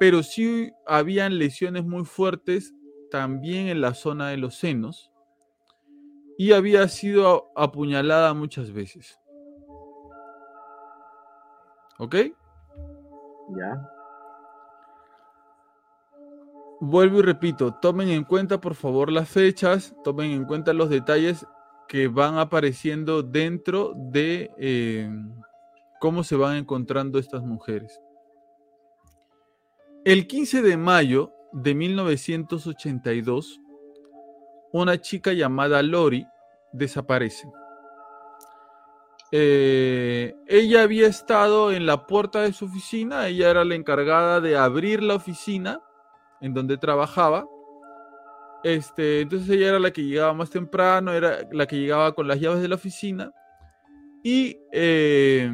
pero sí habían lesiones muy fuertes también en la zona de los senos y había sido apuñalada muchas veces. ¿Ok? Ya. Vuelvo y repito, tomen en cuenta por favor las fechas, tomen en cuenta los detalles que van apareciendo dentro de eh, cómo se van encontrando estas mujeres. El 15 de mayo de 1982, una chica llamada Lori desaparece. Eh, ella había estado en la puerta de su oficina, ella era la encargada de abrir la oficina en donde trabajaba. Este, entonces ella era la que llegaba más temprano, era la que llegaba con las llaves de la oficina. Y eh,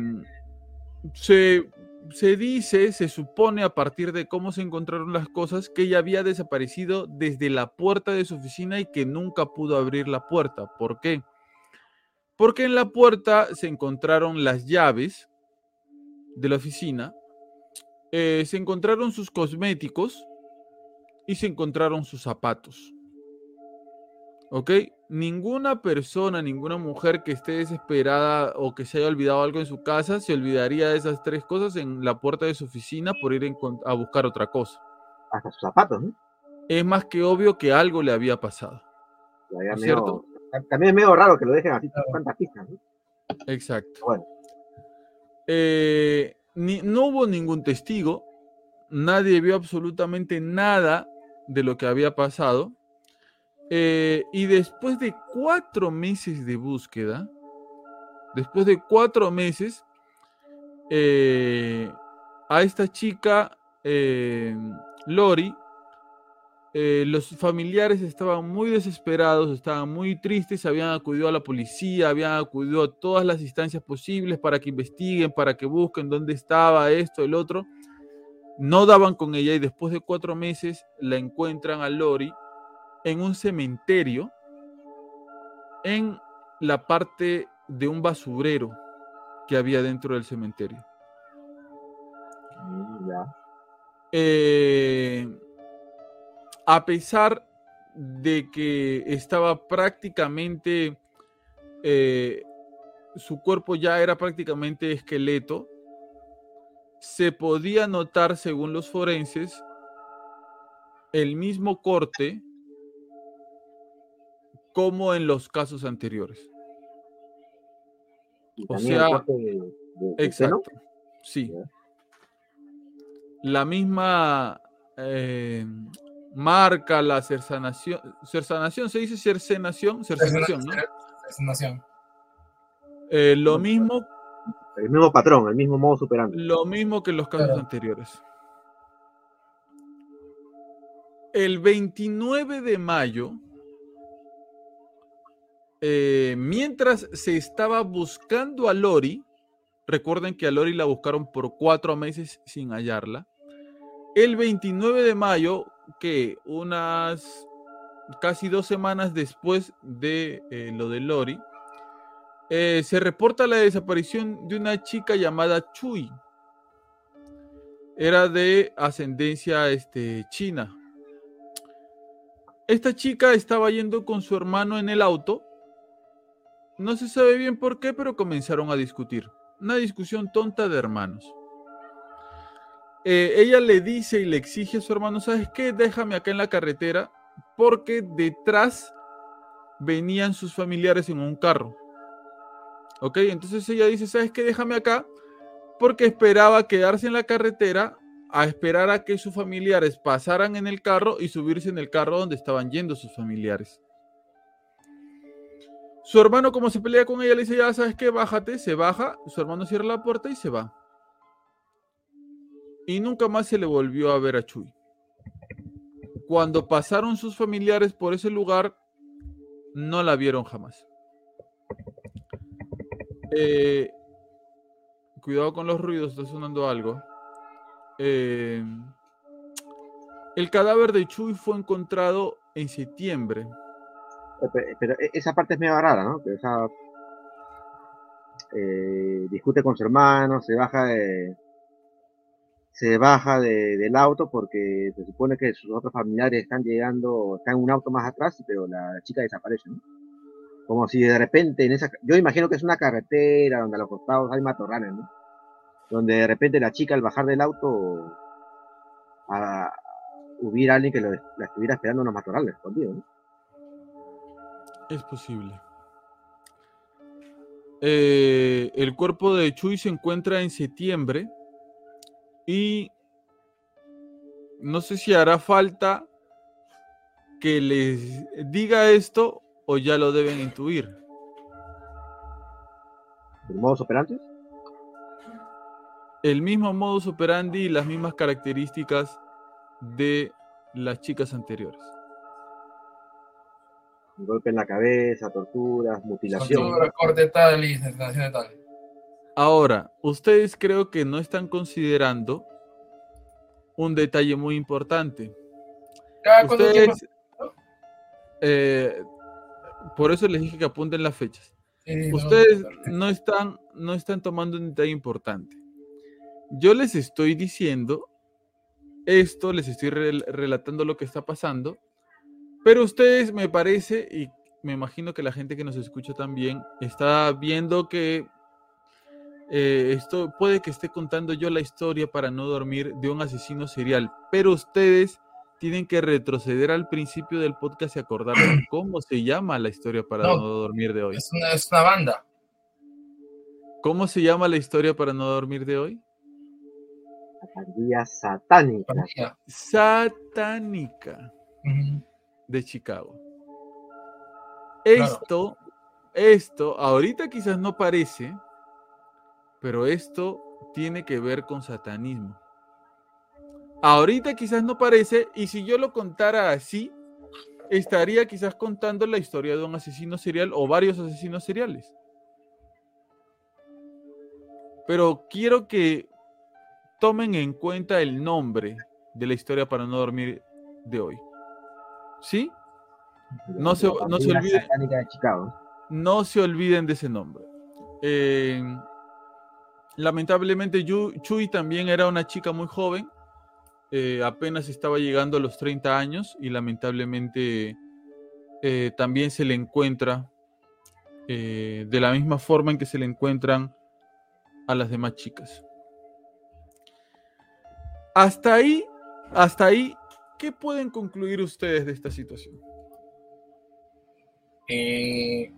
se, se dice, se supone a partir de cómo se encontraron las cosas, que ella había desaparecido desde la puerta de su oficina y que nunca pudo abrir la puerta. ¿Por qué? Porque en la puerta se encontraron las llaves de la oficina, eh, se encontraron sus cosméticos y se encontraron sus zapatos. ¿Ok? Ninguna persona, ninguna mujer que esté desesperada o que se haya olvidado algo en su casa se olvidaría de esas tres cosas en la puerta de su oficina por ir a buscar otra cosa. Hasta sus zapatos, ¿no? Es más que obvio que algo le había pasado. ¿Es cierto? También es medio raro que lo dejen así tantas pistas, ¿no? Exacto. Bueno. Eh, no hubo ningún testigo, nadie vio absolutamente nada de lo que había pasado. Eh, y después de cuatro meses de búsqueda, después de cuatro meses, eh, a esta chica, Lori, eh, los familiares estaban muy desesperados, estaban muy tristes, habían acudido a la policía, habían acudido a todas las instancias posibles para que investiguen, para que busquen dónde estaba esto, el otro. No daban con ella y después de cuatro meses la encuentran a Lori en un cementerio en la parte de un basurero que había dentro del cementerio. Eh, a pesar de que estaba prácticamente, eh, su cuerpo ya era prácticamente esqueleto, se podía notar, según los forenses, el mismo corte como en los casos anteriores. O sea, exacto, sí. La misma eh, marca la cercenación, cercenación, se dice cercenación, cercenación, ¿no? Cercenación. Eh, lo mismo. El mismo patrón, el mismo modo superando. Lo mismo que en los casos anteriores. El 29 de mayo, eh, mientras se estaba buscando a Lori, recuerden que a Lori la buscaron por cuatro meses sin hallarla. El 29 de mayo, que unas casi dos semanas después de eh, lo de Lori, eh, se reporta la desaparición de una chica llamada Chui. Era de ascendencia este, china. Esta chica estaba yendo con su hermano en el auto. No se sabe bien por qué, pero comenzaron a discutir. Una discusión tonta de hermanos. Eh, ella le dice y le exige a su hermano, ¿sabes qué? Déjame acá en la carretera porque detrás venían sus familiares en un carro. ¿Ok? Entonces ella dice, ¿sabes qué? Déjame acá porque esperaba quedarse en la carretera a esperar a que sus familiares pasaran en el carro y subirse en el carro donde estaban yendo sus familiares. Su hermano, como se pelea con ella, le dice, ya sabes qué, bájate, se baja, su hermano cierra la puerta y se va y nunca más se le volvió a ver a Chuy. Cuando pasaron sus familiares por ese lugar, no la vieron jamás. Eh, cuidado con los ruidos, está sonando algo. Eh, el cadáver de Chuy fue encontrado en septiembre. Pero, e, esa parte es medio rara, ¿no? Que esa, eh, discute con su hermano, se baja se baja del auto porque se supone que sus otros familiares están llegando, están en un auto más atrás, pero la, chica desaparece, ¿no? Como si de repente en esa, yo imagino que es una carretera donde a los costados hay matorrales, ¿no? Donde de repente la chica al bajar del auto a, hubiera alguien que la estuviera esperando en los matorrales, escondido, ¿no? Es posible. Eh, el cuerpo de Chuy se encuentra en septiembre y no sé si hará falta que les diga esto o ya lo deben intuir. ¿El modus operandi? El mismo modus operandi y las mismas características de las chicas anteriores. Golpe en la cabeza, torturas, mutilación. Tortura, corte tal y de tal. Ahora, ustedes creo que no están considerando un detalle muy importante. ustedes, eh, por eso les dije que apunten las fechas. ustedes no, están, no están tomando un detalle importante. Yo les estoy diciendo esto, les estoy relatando lo que está pasando, pero ustedes me parece, y, me imagino que la gente que nos escucha también está viendo que eh, esto puede que esté contando yo la historia para no dormir de un asesino serial, pero ustedes tienen que retroceder al principio del podcast y acordarse cómo se llama la historia para no, No, dormir de hoy. Es una, es una banda. ¿Cómo se llama la historia para no dormir de hoy? La pandilla satánica. Satánica. De Chicago. Claro. Esto, esto, ahorita quizás no parece, pero esto tiene que ver con satanismo. Ahorita quizás no parece, y si yo lo contara así, estaría quizás contando la historia de un asesino serial o varios asesinos seriales. Pero quiero que tomen en cuenta el nombre de la historia para no dormir de hoy. ¿Sí? No se- no se pandilla olvide- satánica de Chicago. No se olviden de ese nombre. Eh, lamentablemente, Chui también era una chica muy joven. eh, apenas estaba llegando a los 30 años y lamentablemente eh, también se le encuentra eh, de la misma forma en que se le encuentran a las demás chicas. Hasta ahí, hasta ahí, ¿qué pueden concluir ustedes de esta situación? Eh,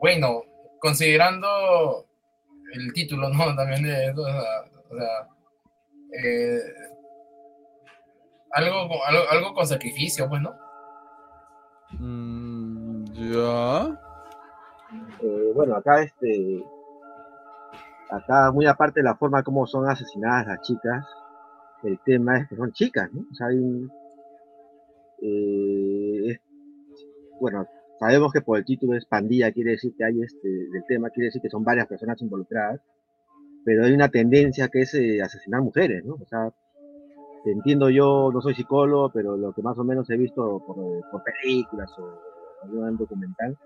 bueno, considerando el título, ¿no? También de eso, o sea, o sea, eh, algo, con- algo, algo con sacrificio, pues, ¿no? Mm, ya. Eh, bueno, acá este, acá muy aparte de la forma como son asesinadas las chicas, el tema es que son chicas, ¿no? O sea, hay un- eh, bueno, sabemos que por el título es pandilla, quiere decir que hay este, del tema quiere decir que son varias personas involucradas, pero hay una tendencia que es eh, asesinar mujeres, ¿no? O sea, entiendo yo, no soy psicólogo, pero lo que más o menos he visto por, eh, por películas o algún documental,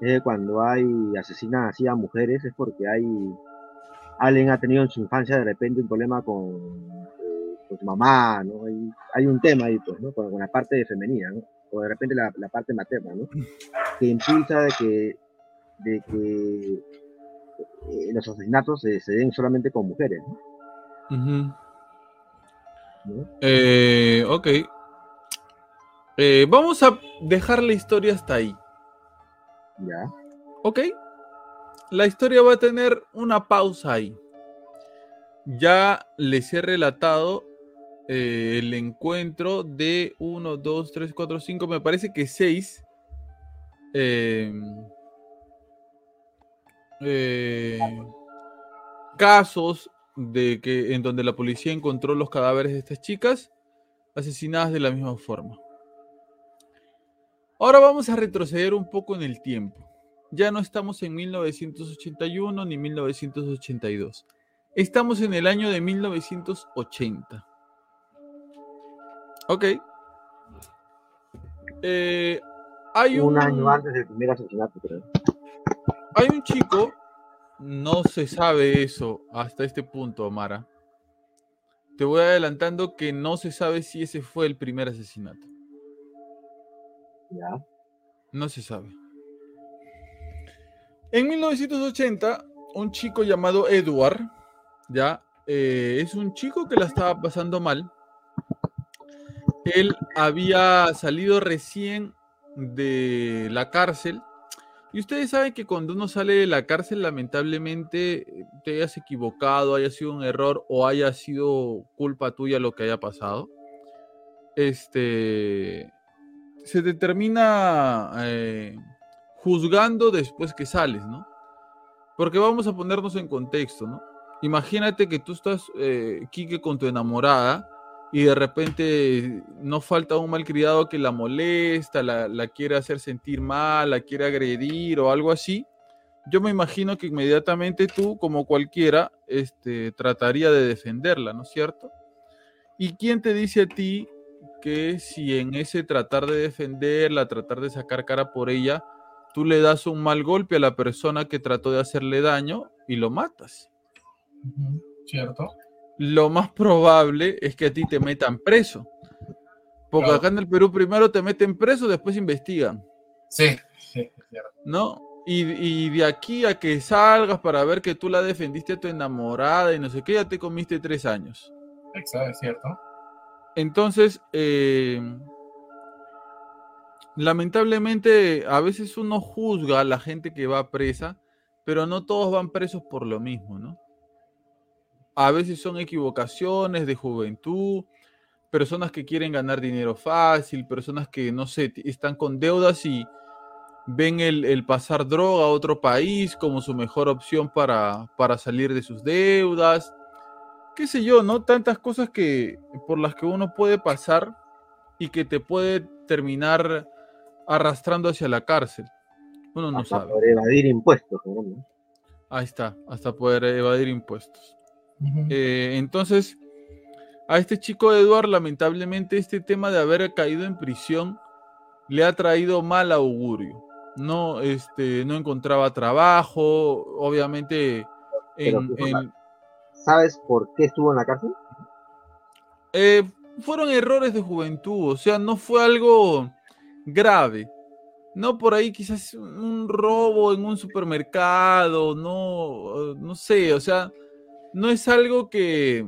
es que cuando hay asesinan así a mujeres es porque hay alguien ha tenido en su infancia de repente un problema con, su mamá, ¿no? Hay, hay un tema ahí, pues, ¿no? Con, con la parte femenina, ¿no? O de repente la, la parte materna, ¿no? Que impulsa de que, de que eh, los asesinatos se, se den solamente con mujeres. ¿no? Eh, ok. Eh, vamos a dejar la historia hasta ahí. Ya, Ok. La historia va a tener una pausa ahí. Ya les he relatado eh, el encuentro de 1, 2, 3, 4, 5, me parece que 6 casos de que en donde la policía encontró los cadáveres de estas chicas asesinadas de la misma forma. Ahora vamos a retroceder un poco en el tiempo. Ya no estamos en 1981 ni 1982. Estamos en el año de 1980. Ok. Eh, hay un, un año antes del primer asesinato, creo. hay un chico, no se sabe eso hasta este punto, Amara. Te voy adelantando que no se sabe si ese fue el primer asesinato. Ya, No se sabe. En 1980, un chico llamado Edward, ya, eh, es un chico que la estaba pasando mal. Él había salido recién de la cárcel. Y ustedes saben que cuando uno sale de la cárcel, lamentablemente te hayas equivocado, haya sido un error o haya sido culpa tuya lo que haya pasado. Este se te termina eh, juzgando después que sales, ¿no? Porque vamos a ponernos en contexto, ¿no? Imagínate que tú estás, eh, con tu enamorada y de repente no falta un malcriado que la molesta, la, quiere hacer sentir mal, la quiere agredir o algo así. Yo me imagino que inmediatamente tú, como cualquiera, este, trataría de defenderla, ¿no es cierto? ¿Y quién te dice a ti que si en ese tratar de defenderla, tratar de sacar cara por ella, tú le das un mal golpe a la persona que trató de hacerle daño y lo matas? ¿Cierto? Lo más probable es que a ti te metan preso. Porque Claro. acá en el Perú primero te meten preso, después investigan. Sí, sí, es cierto. ¿no? Y, y de aquí a que salgas para ver que tú la defendiste a tu enamorada y no sé qué, ya te comiste tres años. Exacto, es cierto. Entonces, eh, lamentablemente, a veces uno juzga a la gente que va presa, pero no todos van presos por lo mismo, ¿no? A veces son equivocaciones de juventud, personas que quieren ganar dinero fácil, personas que, no sé, están con deudas y ven el, el pasar droga a otro país como su mejor opción para, para salir de sus deudas. Qué sé yo, ¿no? Tantas cosas que por las que uno puede pasar y que te puede terminar arrastrando hacia la cárcel. Uno no Hasta sabe. por evadir impuestos, ¿no? Ahí está, hasta poder evadir impuestos. Eh, entonces, a este chico Eduard, lamentablemente, este tema de haber caído en prisión le ha traído mal augurio. No, este, no encontraba trabajo, obviamente. Pero En, ¿qué fue en- ¿Sabes por qué estuvo en la cárcel? eh, fueron errores de juventud, o sea, no fue algo grave. No por ahí quizás un robo en un supermercado, no, eh, no sé, o sea, no es algo que,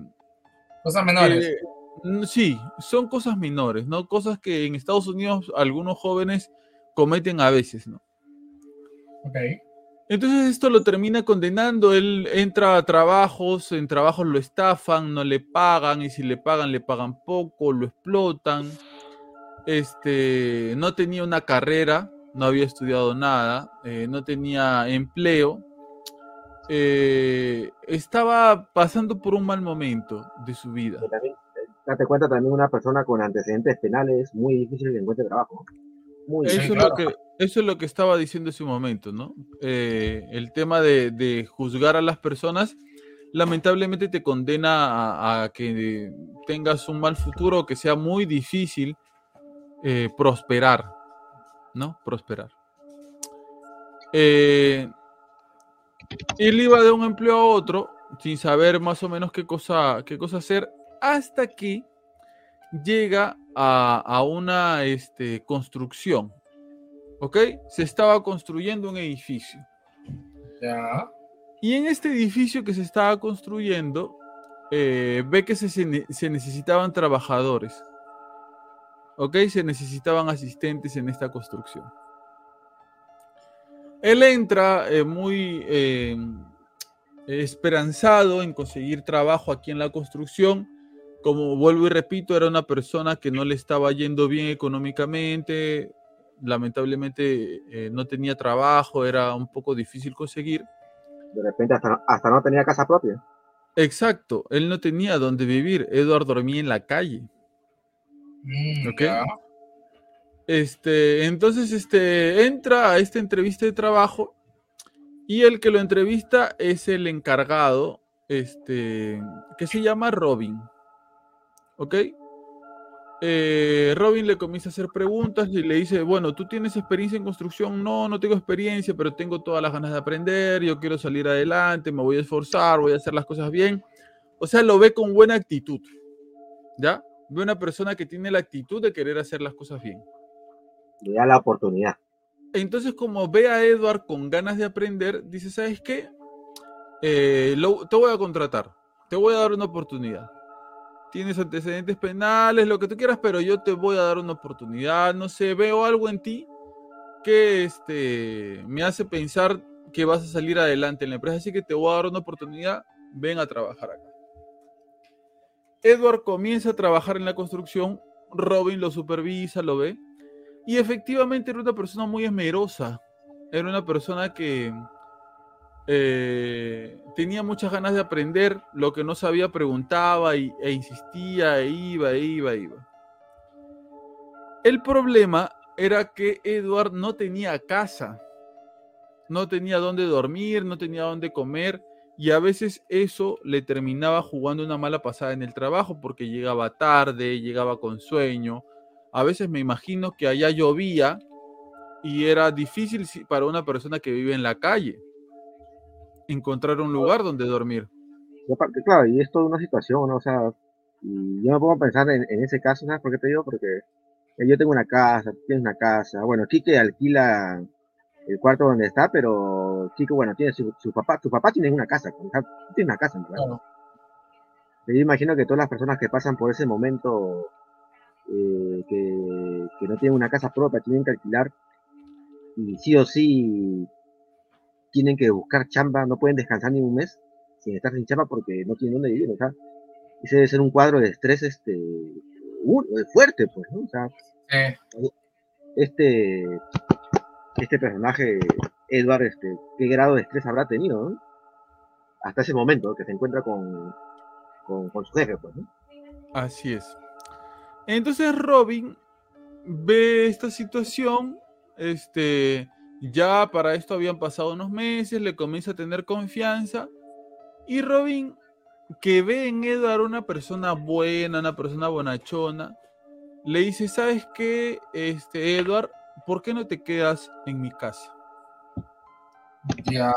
Cosas menores. Mm, sí, son cosas menores, ¿no? Cosas que en Estados Unidos algunos jóvenes cometen a veces, ¿no? Ok. Entonces esto lo termina condenando, él entra a trabajos, en trabajos lo estafan, no le pagan y si le pagan le pagan poco, lo explotan. Este, no tenía una carrera, no había estudiado nada, eh, no tenía empleo. Eh, estaba pasando por un mal momento de su vida. También, eh, date cuenta también una persona con antecedentes penales, muy difícil que encuentre trabajo. Eso, es lo que, eso es lo que estaba diciendo ese momento, ¿no? Eh, el tema de, de juzgar a las personas lamentablemente te condena a, a que tengas un mal futuro, que sea muy difícil eh, prosperar, ¿no? Prosperar. Eh, él iba de un empleo a otro sin saber más o menos qué cosa, qué cosa hacer, hasta que llega a, a una este, construcción. ¿Ok? Se estaba construyendo un edificio. Ya. Y en este edificio que se estaba construyendo, eh, ve que se, se necesitaban trabajadores. ¿Ok? Se necesitaban asistentes en esta construcción. Él entra eh, muy eh, esperanzado en conseguir trabajo aquí en la construcción. Como vuelvo y repito, era una persona que no le estaba yendo bien económicamente. Lamentablemente eh, no tenía trabajo, era un poco difícil conseguir. De repente hasta, hasta no tenía casa propia. Exacto, él no tenía dónde vivir. Edward dormía en la calle. Mm. Este, entonces, este, entra a esta entrevista de trabajo y el que lo entrevista es el encargado, este, que se llama Robin. ¿Ok? Eh, Robin le comienza a hacer preguntas y le dice, bueno, ¿tú tienes experiencia en construcción? No, no tengo experiencia, pero tengo todas las ganas de aprender, yo quiero salir adelante, me voy a esforzar, voy a hacer las cosas bien. O sea, lo ve con buena actitud. ¿Ya? Ve una persona que tiene la actitud de querer hacer las cosas bien. Le da la oportunidad. Entonces, como ve a Edward con ganas de aprender, dice, ¿sabes qué? Eh, lo- te voy a contratar, te voy a dar una oportunidad. Tienes antecedentes penales, lo que tú quieras, pero yo te voy a dar una oportunidad. No sé, veo algo en ti que este, me hace pensar que vas a salir adelante en la empresa, así que te voy a dar una oportunidad, ven a trabajar acá. Edward comienza a trabajar en la construcción, Robin lo supervisa, lo ve, y efectivamente era una persona muy esmerosa. Era una persona que eh, tenía muchas ganas de aprender. Lo que no sabía preguntaba y- e insistía, e iba, e iba, e iba. El problema era que Edward no tenía casa. No tenía dónde dormir, no tenía dónde comer. Y a veces eso le terminaba jugando una mala pasada en el trabajo porque llegaba tarde, llegaba con sueño. A veces me imagino que allá llovía y era difícil para una persona que vive en la calle encontrar un lugar donde dormir. Y aparte, claro, y es toda una situación, ¿no? O sea, yo me pongo a pensar en, en ese caso, ¿sabes por qué te digo? Porque eh, yo tengo una casa, tú tienes una casa. Bueno, Quique alquila el cuarto donde está, pero Quique, bueno, tiene su, su papá, tu papá tiene una casa, tienes una casa, ¿verdad? Claro. Yo imagino que todas las personas que pasan por ese momento, eh, que, que no tienen una casa propia, tienen que alquilar, y sí o sí tienen que buscar chamba, no pueden descansar ni un mes sin estar sin chamba porque no tienen dónde vivir, o sea, ese debe ser un cuadro de estrés este fuerte, pues, ¿no? O sea, este, este personaje, Edward, este, qué grado de estrés habrá tenido, ¿no? Hasta ese momento que se encuentra con, con, con su jefe, pues, ¿no? Así es. Entonces Robin ve esta situación, este, ya para esto habían pasado unos meses, le comienza a tener confianza y Robin, que ve en Edward una persona buena, una persona bonachona, le dice, ¿sabes qué, este, Edward? ¿Por qué no te quedas en mi casa? Ya.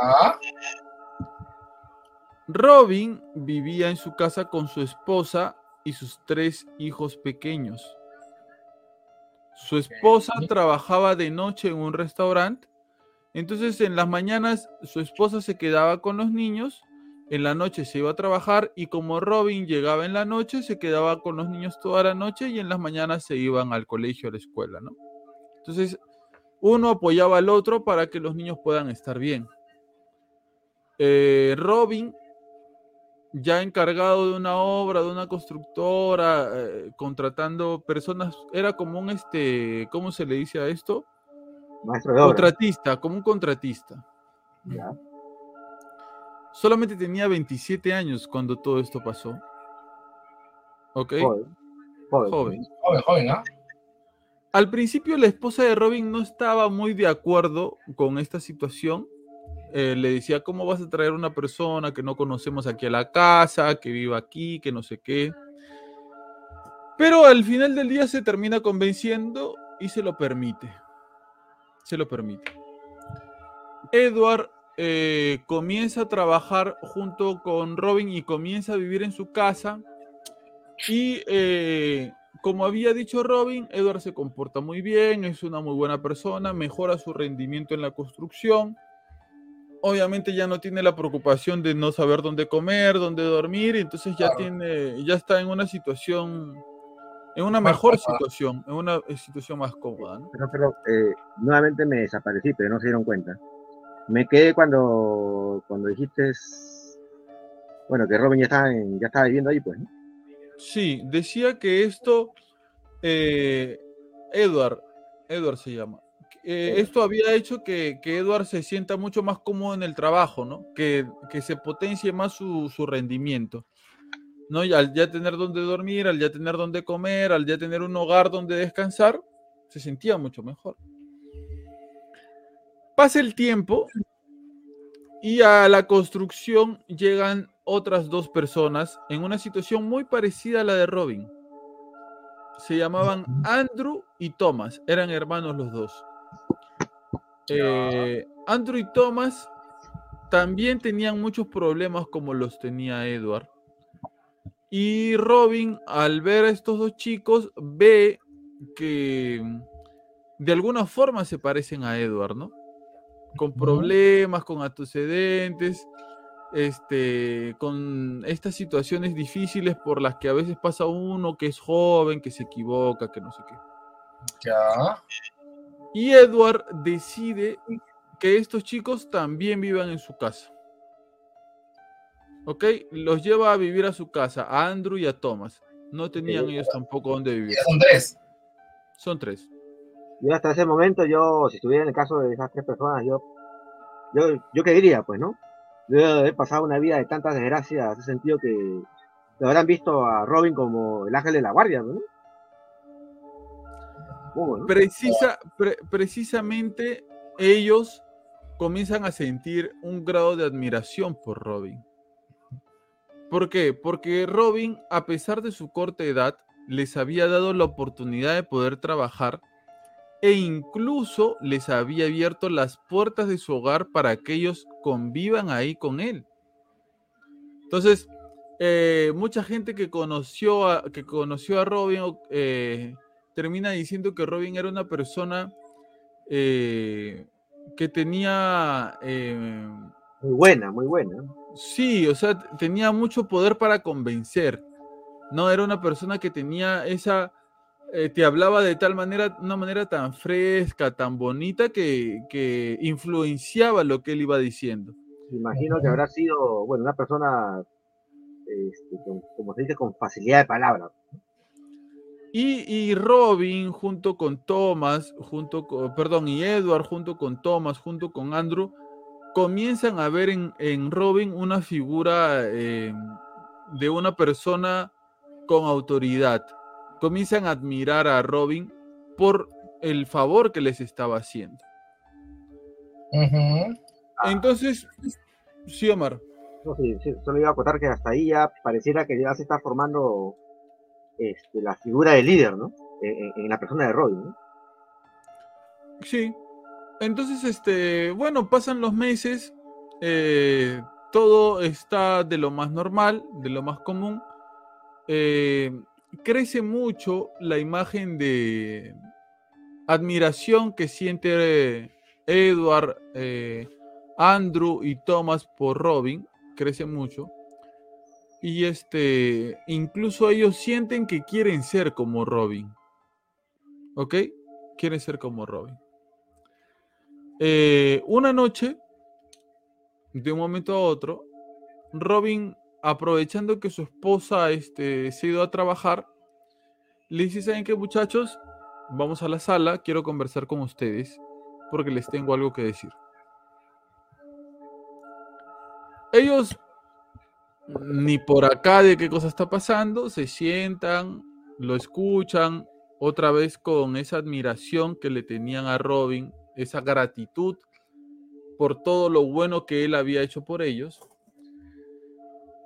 Robin vivía en su casa con su esposa y sus tres hijos pequeños. Su esposa trabajaba de noche en un restaurante, entonces en las mañanas su esposa se quedaba con los niños, en la noche se iba a trabajar y como Robin llegaba en la noche, se quedaba con los niños toda la noche y en las mañanas se iban al colegio, a la escuela, ¿no? Entonces uno apoyaba al otro para que los niños puedan estar bien. Eh, Robin ya encargado de una obra, de una constructora, eh, contratando personas, era como un este, ¿cómo se le dice a esto? Maestro de obra. Contratista, como un contratista. Ya. Solamente tenía 27 años cuando todo esto pasó. ¿Ok? Joven. Joven. Joven. Joven, joven, ¿ah? Al principio la esposa de Robin no estaba muy de acuerdo con esta situación. Eh, le decía, ¿cómo vas a traer una persona que no conocemos aquí a la casa, que viva aquí, que no sé qué? Pero al final del día se termina convenciendo y se lo permite. Se lo permite. Edward eh, comienza a trabajar junto con Robin y comienza a vivir en su casa. Y eh, como había dicho Robin, Edward se comporta muy bien, es una muy buena persona, mejora su rendimiento en la construcción. Obviamente ya no tiene la preocupación de no saber dónde comer, dónde dormir, entonces ya Claro. tiene, ya está en una situación, en una Más mejor cómoda. situación, en una situación más cómoda, ¿no? Pero, pero eh, nuevamente me desaparecí, pero no se dieron cuenta. Me quedé cuando, cuando dijiste, bueno, que Robin ya estaba, en- ya estaba viviendo ahí, pues, ¿no? Sí, decía que esto, eh, Edward, Edward se llama, eh, esto había hecho que, que Edward se sienta mucho más cómodo en el trabajo, ¿no? Que, que se potencie más su, su rendimiento, ¿no? Y al ya tener donde dormir, al ya tener donde comer, al ya tener un hogar donde descansar, se sentía mucho mejor. Pasa el tiempo y a la construcción llegan otras dos personas en una situación muy parecida a la de Robin. Se llamaban. Andrew y Thomas, eran hermanos los dos. Eh, Andrew y Thomas también tenían muchos problemas como los tenía Edward. Y Robin, al ver a estos dos chicos, ve que de alguna forma se parecen a Edward, ¿no? Con problemas, con antecedentes, este, con estas situaciones difíciles por las que a veces pasa uno que es joven, que se equivoca, que no sé qué. Ya. Y Edward decide que estos chicos también vivan en su casa. ¿Ok? Los lleva a vivir a su casa, a Andrew y a Thomas. No tenían ellos tampoco dónde vivir. Son tres. Son tres. Yo hasta ese momento, yo, si estuviera en el caso de esas tres personas, yo, yo, yo qué diría, pues, ¿no? Yo haber pasado una vida de tantas desgracias, en ese sentido que, que habrán visto a Robin como el ángel de la guardia, ¿no? Precisa, pre- precisamente ellos comienzan a sentir un grado de admiración por Robin. ¿Por qué? Porque Robin, a pesar de su corta edad, les había dado la oportunidad de poder trabajar e incluso les había abierto las puertas de su hogar para que ellos convivan ahí con él. Entonces, eh, mucha gente que conoció a, que conoció a Robin, eh, termina diciendo que Robin era una persona eh, que tenía... eh, Muy buena, muy buena. Sí, o sea, tenía mucho poder para convencer. No era una persona que tenía esa, eh, te hablaba de tal manera, una manera tan fresca, tan bonita que, que influenciaba lo que él iba diciendo. Imagino que habrá sido, bueno, una persona, este, con- como se dice, con facilidad de palabra. Y, y Robin junto con Thomas, junto con, perdón, y Edward junto con Thomas, junto con Andrew, comienzan a ver en, en Robin una figura eh, de una persona con autoridad. Comienzan a admirar a Robin por el favor que les estaba haciendo. Ujú. Entonces, sí, Omar. No, sí, sí, solo iba a acotar que hasta ahí ya pareciera que ya se está formando este, la figura del líder, ¿no? En, en- en la persona de Robin. Sí. Entonces, este, bueno, pasan los meses, eh, todo está de lo más normal, de lo más común. eh, crece mucho la imagen de admiración que siente eh, Edward, eh, Andrew y Thomas por Robin, crece mucho. Y este, incluso ellos sienten que quieren ser como Robin. ¿Ok? Quieren ser como Robin. Eh, una noche, de un momento a otro, Robin, aprovechando que su esposa este, se ha ido a trabajar, le dice, ¿saben qué muchachos? Vamos a la sala, quiero conversar con ustedes porque les tengo algo que decir. Ellos, ni por acá de qué cosa está pasando, se sientan, lo escuchan, otra vez con esa admiración que le tenían a Robin, esa gratitud por todo lo bueno que él había hecho por ellos.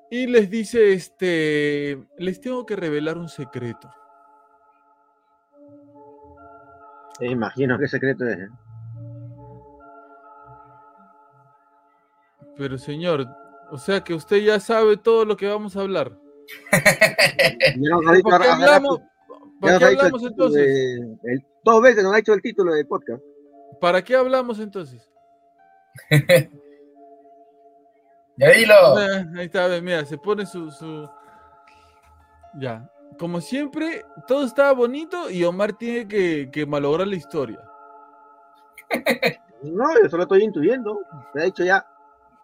Y les dice, este, les tengo que revelar un secreto. Me imagino qué secreto es. ¿eh? Pero señor, o sea que usted ya sabe todo lo que vamos a hablar. ¿Para qué hablamos, ya ¿para nos qué ha dicho el hablamos título entonces? de- el- dos veces nos ha hecho el título del podcast. ¿Para qué hablamos entonces? Ya dilo. Eh, ahí está, mira, se pone su, su... Ya. Como siempre, todo estaba bonito y Omar tiene que, que malograr la historia. No, yo solo estoy intuyendo. Me ha dicho ya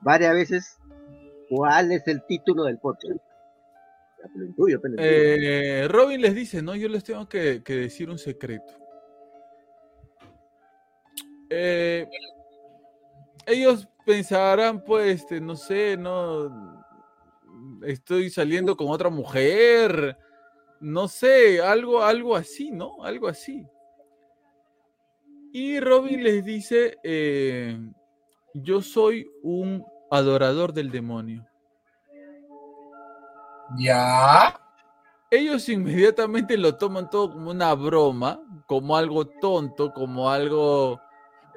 varias veces cuál es el título del podcast. Eh, Robin les dice, no, yo les tengo que, que decir un secreto. Eh, ellos pensarán, pues, este, no sé, no, estoy saliendo con otra mujer, no sé, algo, algo así, ¿no? Algo así. Y Robin les dice, eh, yo soy un adorador del demonio. Ya. ellos inmediatamente lo toman todo como una broma, como algo tonto, como algo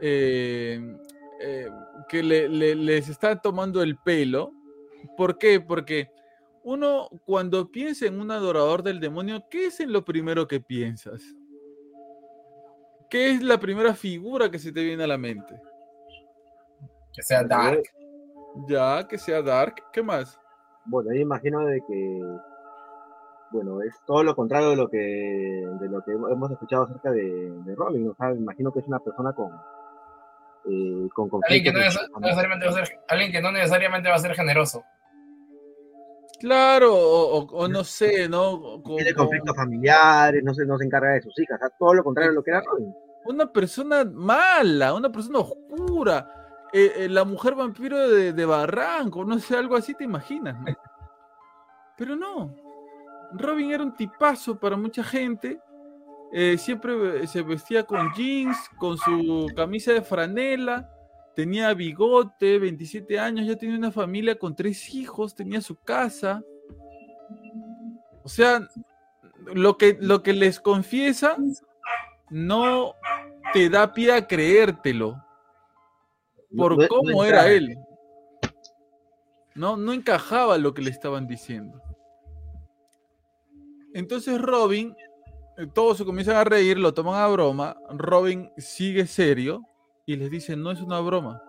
eh, eh, que le- le- les está tomando el pelo. ¿Por qué? Porque uno cuando piensa en un adorador del demonio, ¿qué es en lo primero que piensas? ¿Qué es la primera figura que se te viene a la mente? Que sea dark. Ya, que sea Dark, ¿qué más? Bueno, yo imagino de que, bueno, es todo lo contrario de lo que, de lo que hemos escuchado acerca de, de Robin. O sea, me imagino que es una persona con, eh, con Alguien que, conflictos no en neces- su no familia. necesariamente va a ser, alguien que no necesariamente va a ser generoso. Claro, o, o- o no sé, ¿no? Con- Tiene con- conflictos familiares, no se, no se encarga de sus hijas, o sea, todo lo contrario de lo que era Robin. una persona mala, una persona oscura, eh, eh, la mujer vampiro de, de Barranco, no sé, algo así te imaginas, ¿no? Pero no, Robin era un tipazo para mucha gente, eh, siempre se vestía con jeans, con su camisa de franela, tenía bigote, 27 años, ya tenía una familia con tres hijos, tenía su casa. O sea, lo que, lo que les confiesa no te da pie a creértelo por No- no cómo entraba. era él. No, no encajaba lo que le estaban diciendo. Entonces Robin todos se comienzan a reír, lo toman a broma. Robin sigue serio y les dice, no es una broma.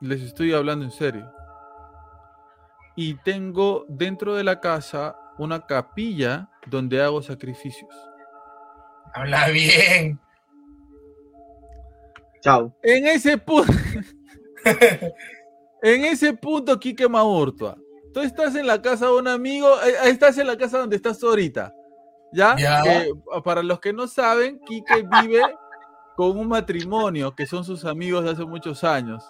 Les estoy hablando en serio. Y tengo dentro de la casa una capilla donde hago sacrificios. Habla bien. Chao. En ese punto, en ese punto, Quique Maurtua, tú estás en la casa de un amigo, eh, estás en la casa donde estás ahorita. ¿Ya? Ya. Que, para los que no saben, Quique vive con un matrimonio que son sus amigos de hace muchos años.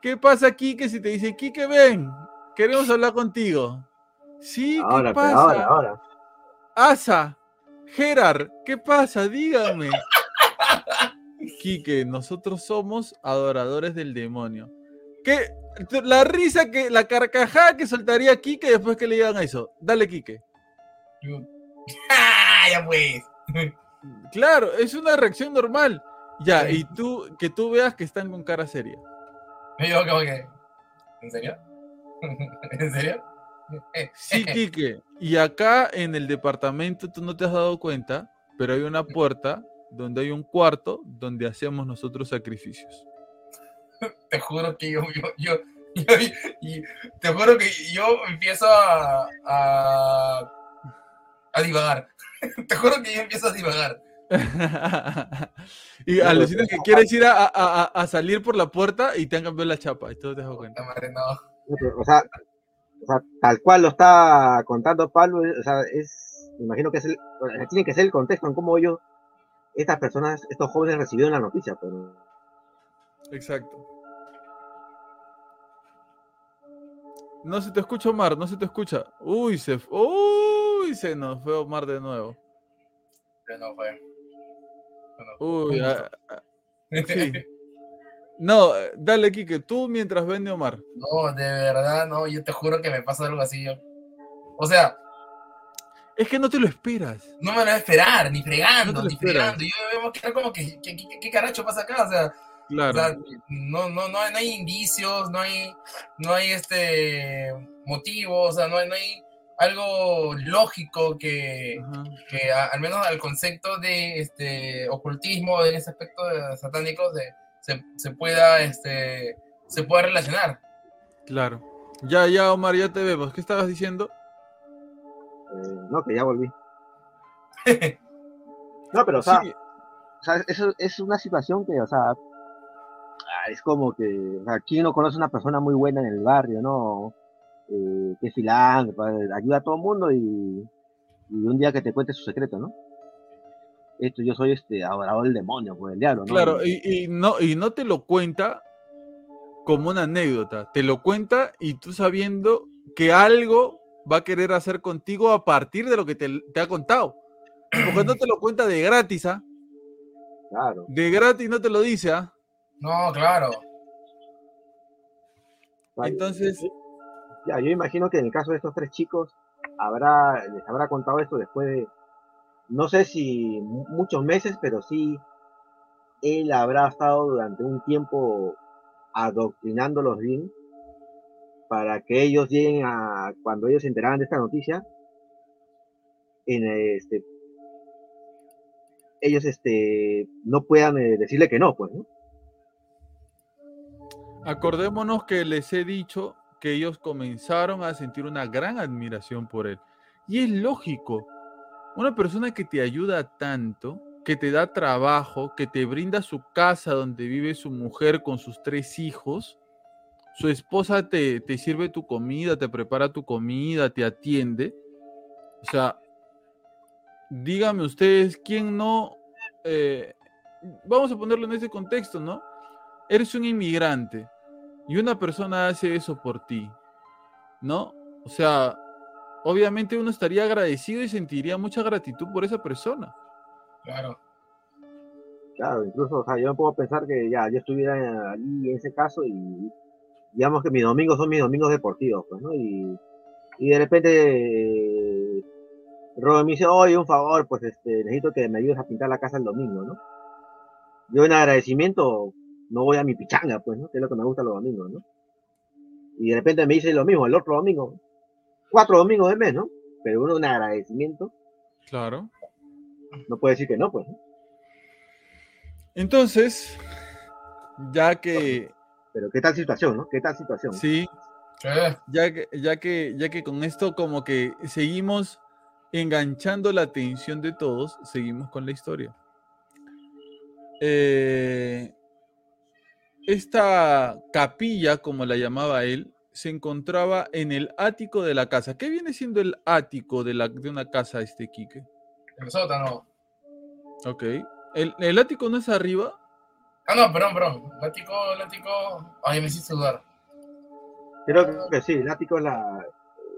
¿Qué pasa, Quique, si te dice, Quique, ven, queremos hablar contigo? Sí, ¿qué Ahora, pero pasa? ahora, ahora. Asa, Gerard, ¿qué pasa? Dígame. Quique, nosotros somos adoradores del demonio. ¿Qué? La risa que, la carcajada que soltaría Quique después que le digan eso. Dale, Quique. Ah, ya pues. Claro, es una reacción normal. Ya, Sí. y tú, que tú veas que están con cara seria. Yo como que, ¿en serio? ¿En serio? Sí, Quique. Y acá en el departamento tú no te has dado cuenta, pero hay una puerta donde hay un cuarto donde hacemos nosotros sacrificios. te juro que yo, yo, yo, yo- te juro que yo empiezo a, a, a divagar. Te juro que yo empiezo a divagar. y alucinas que quieres ir a, a- a- a salir por la puerta y te han cambiado la chapa. Y tú te das cuenta. Madre, no. O sea, o sea, tal cual lo está contando Pablo, o sea, es, me imagino que es el, tiene que ser el contexto en cómo ellos, estas personas, estos jóvenes recibieron la noticia, pero Exacto. No se te escucha, Omar, no se te escucha. Uy, se, uy, se nos fue Omar de nuevo. Pero no fue. Bueno, Uy, sí. No, dale, Kike, tú mientras vende Omar. No, de verdad, no, yo te juro que me pasa algo así. Yo. O sea, Es que no te lo esperas. no me lo voy a esperar, ni fregando, No ni esperas. fregando. Yo veo que como que, ¿qué, qué, qué caracho pasa acá? O sea, Claro. O sea, no, no, no, hay- no hay indicios, no hay, no hay este motivo, o sea, no hay, no hay algo lógico que, que a- al menos al concepto de este ocultismo, en ese aspecto de satánico, se, se, se pueda este se pueda relacionar. Claro. Ya, ya, Omar, ya te vemos. ¿Qué estabas diciendo? Eh, no, que ya volví. No, pero o sea, Sí, o sea, eso es una situación que, o sea, ah, es como que, o sea, ¿quién no conoce una persona muy buena en el barrio, no? Eh, que filántropa, ayuda a todo el mundo y, y un día que te cuente su secreto, ¿no? Esto, yo soy este adorador del demonio, pues el diablo, ¿no? Claro, y, y no, y no te lo cuenta como una anécdota, te lo cuenta y tú sabiendo que algo va a querer hacer contigo a partir de lo que te, te ha contado. Porque no te lo cuenta de gratis, ¿ah? Claro. De gratis no te lo dice, ¿ah? No, claro. Vale. Entonces, Ya, yo imagino que en el caso de estos tres chicos, habrá, les habrá contado esto después de, no sé si mu- muchos meses, pero sí, él habrá estado durante un tiempo adoctrinándolos bien para que ellos lleguen a, cuando ellos se enteraran de esta noticia, en este, ellos este, no puedan eh, decirle que no, pues, ¿no? acordémonos que les he dicho que ellos comenzaron a sentir una gran admiración por él. Y es lógico. Una persona que te ayuda tanto, que te da trabajo, que te brinda su casa donde vive su mujer con sus tres hijos, su esposa te, te sirve tu comida, te prepara tu comida, te atiende. O sea, díganme ustedes, ¿quién no... eh, vamos a ponerlo en ese contexto, ¿no? Eres un inmigrante y una persona hace eso por ti, ¿no? O sea, obviamente uno estaría agradecido y sentiría mucha gratitud por esa persona. Claro. Claro, incluso, o sea, yo me puedo pensar que ya, yo estuviera allí en ese caso y digamos que mis domingos son mis domingos deportivos, pues, ¿no? Y, y de repente eh, Robin me dice, oye, un favor, pues este, necesito que me ayudes a pintar la casa el domingo, ¿no? Yo en agradecimiento no voy a mi pichanga, pues, ¿no? Que es lo que me gusta los domingos, ¿no? Y de repente me dice lo mismo el otro domingo, cuatro domingos de mes, ¿no? Pero uno en agradecimiento, Claro. No puede decir que no, pues. ¿no? Entonces, ya que Pero qué tal situación, ¿no? ¿Qué tal situación? sí, ya que, ya que, ya que con esto como que seguimos enganchando la atención de todos, seguimos con la historia. Eh, esta capilla, como la llamaba él, se encontraba en el ático de la casa. ¿Qué viene siendo el ático de, la, de una casa, este Quique? El sótano. Ok. ¿El, el ático no es arriba? Ah, no, perdón, perdón. Lático, lático. Ay, me hiciste dudar. Creo que sí, el ático es la,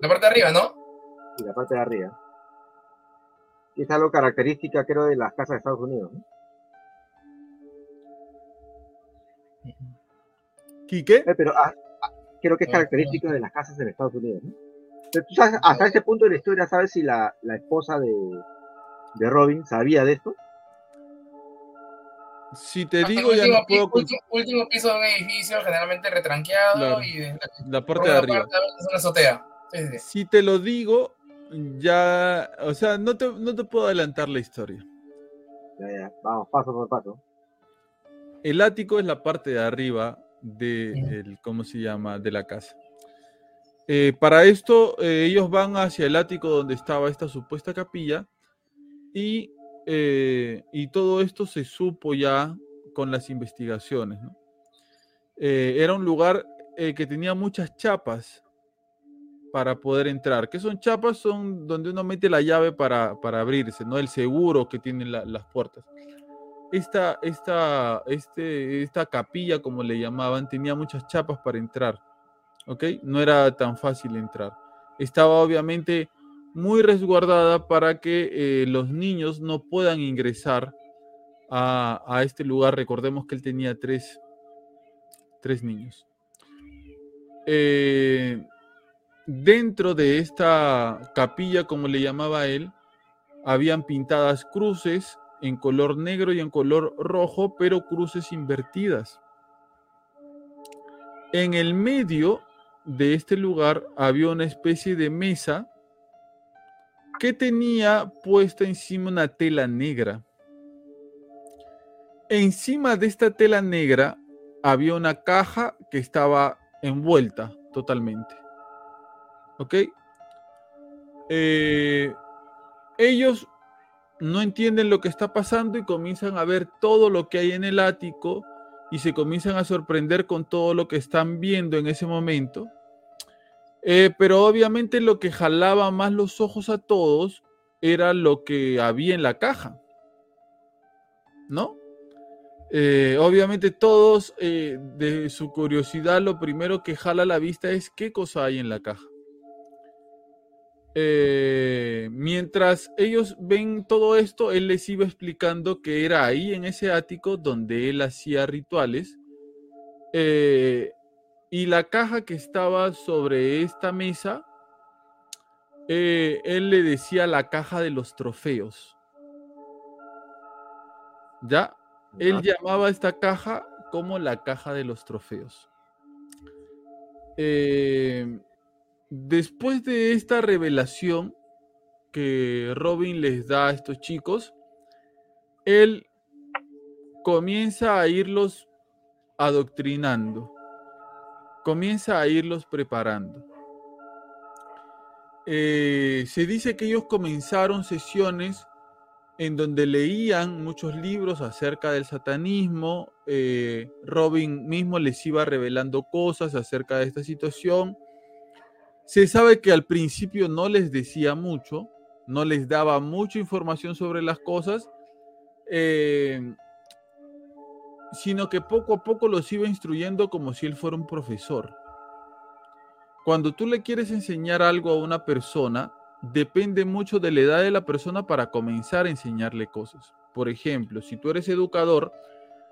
La parte de arriba, ¿no? y la parte de arriba. Y es algo característica, creo, de las casas de Estados Unidos. ¿no? ¿Quique? Eh, Pero ah, ah, creo que es Ah, característico de las casas en Estados Unidos. ¿no? Pero tú sabes, hasta ese punto de la historia, ¿sabes si la, la esposa de, de Robin sabía de esto? Si te Hasta digo, ya último, no puedo... último, último piso de un edificio, generalmente retranqueado Claro. y de, La por parte de arriba. parte veces una azotea. Sí, sí. Si te lo digo, ya, o sea, no te, no te puedo adelantar la historia. Ya, ya, vamos, paso por paso. El ático es la parte de arriba de el, ¿cómo se llama? de la casa. Eh, para esto, eh, ellos van hacia el ático donde estaba esta supuesta capilla y, eh, y todo esto se supo ya con las investigaciones. Eh, era un lugar eh, que tenía muchas chapas para poder entrar. ¿Qué son chapas? Son donde uno mete la llave para, para abrirse, ¿no? El seguro que tienen la- las puertas. Esta, esta, este, esta capilla, como le llamaban, tenía muchas chapas para entrar. ¿Ok? No era tan fácil entrar. Estaba obviamente muy resguardada para que eh, los niños no puedan ingresar a, a este lugar. Recordemos que él tenía tres, tres niños. Eh, dentro de esta capilla, como le llamaba él, habían pintadas cruces en color negro y en color rojo, pero cruces invertidas. En el medio de este lugar había una especie de mesa que tenía puesta encima una tela negra. Encima de esta tela negra había una caja que estaba envuelta totalmente. ¿Ok? Eh, ellos no entienden lo que está pasando y comienzan a ver todo lo que hay en el ático y se comienzan a sorprender con todo lo que están viendo en ese momento. Eh, pero obviamente lo que jalaba más los ojos a todos era lo que había en la caja. ¿No? Eh, obviamente todos eh, de su curiosidad lo primero que jala la vista es qué cosa hay en la caja. Mientras ellos ven todo esto, él les iba explicando que era ahí en ese ático donde él hacía rituales. Y la caja que estaba sobre esta mesa, eh, él le decía la caja de los trofeos. ¿Ya? Él llamaba a esta caja como la caja de los trofeos. Eh, después de esta revelación que Robin les da a estos chicos, él comienza a irlos adoctrinando, comienza a irlos preparando. Eh, se dice que ellos comenzaron sesiones en donde leían muchos libros acerca del satanismo. eh, Robin mismo les iba revelando cosas acerca de esta situación. Se sabe que al principio no les decía mucho, no les daba mucha información sobre las cosas, eh, sino que poco a poco los iba instruyendo como si él fuera un profesor. Cuando tú le quieres enseñar algo a una persona, depende mucho de la edad de la persona para comenzar a enseñarle cosas. Por ejemplo, si tú eres educador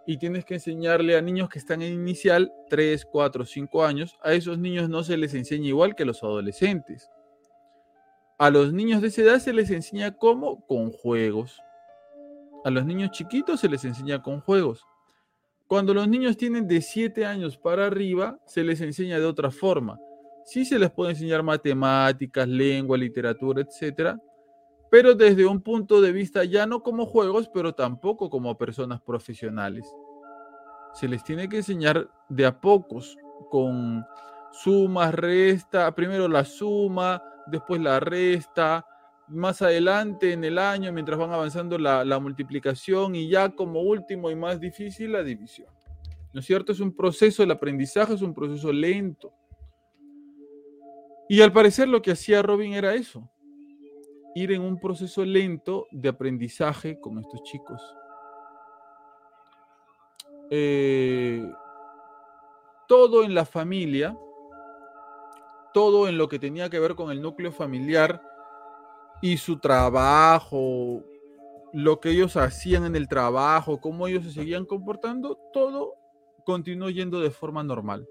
y tienes que enseñarle a niños que están en inicial, 3, 4, 5 años, a esos niños no se les enseña igual que a los adolescentes. A los niños de esa edad se les enseña cómo, con juegos. A los niños chiquitos se les enseña con juegos. Cuando los niños tienen de 7 años para arriba, se les enseña de otra forma. Sí se les puede enseñar matemáticas, lengua, literatura, etcétera, pero desde un punto de vista ya no como juegos, pero tampoco como personas profesionales. Se les tiene que enseñar de a pocos, con suma, resta, primero la suma, después la resta, más adelante en el año, mientras van avanzando la, multiplicación y ya como último y más difícil la división. ¿No es cierto? Es un proceso, el aprendizaje es un proceso lento. Y al parecer lo que hacía Robin era eso, ir en un proceso lento de aprendizaje con estos chicos. Eh, todo en la familia, todo en lo que tenía que ver con el núcleo familiar y su trabajo, lo que ellos hacían en el trabajo, cómo ellos se seguían comportando, todo continuó yendo de forma normal.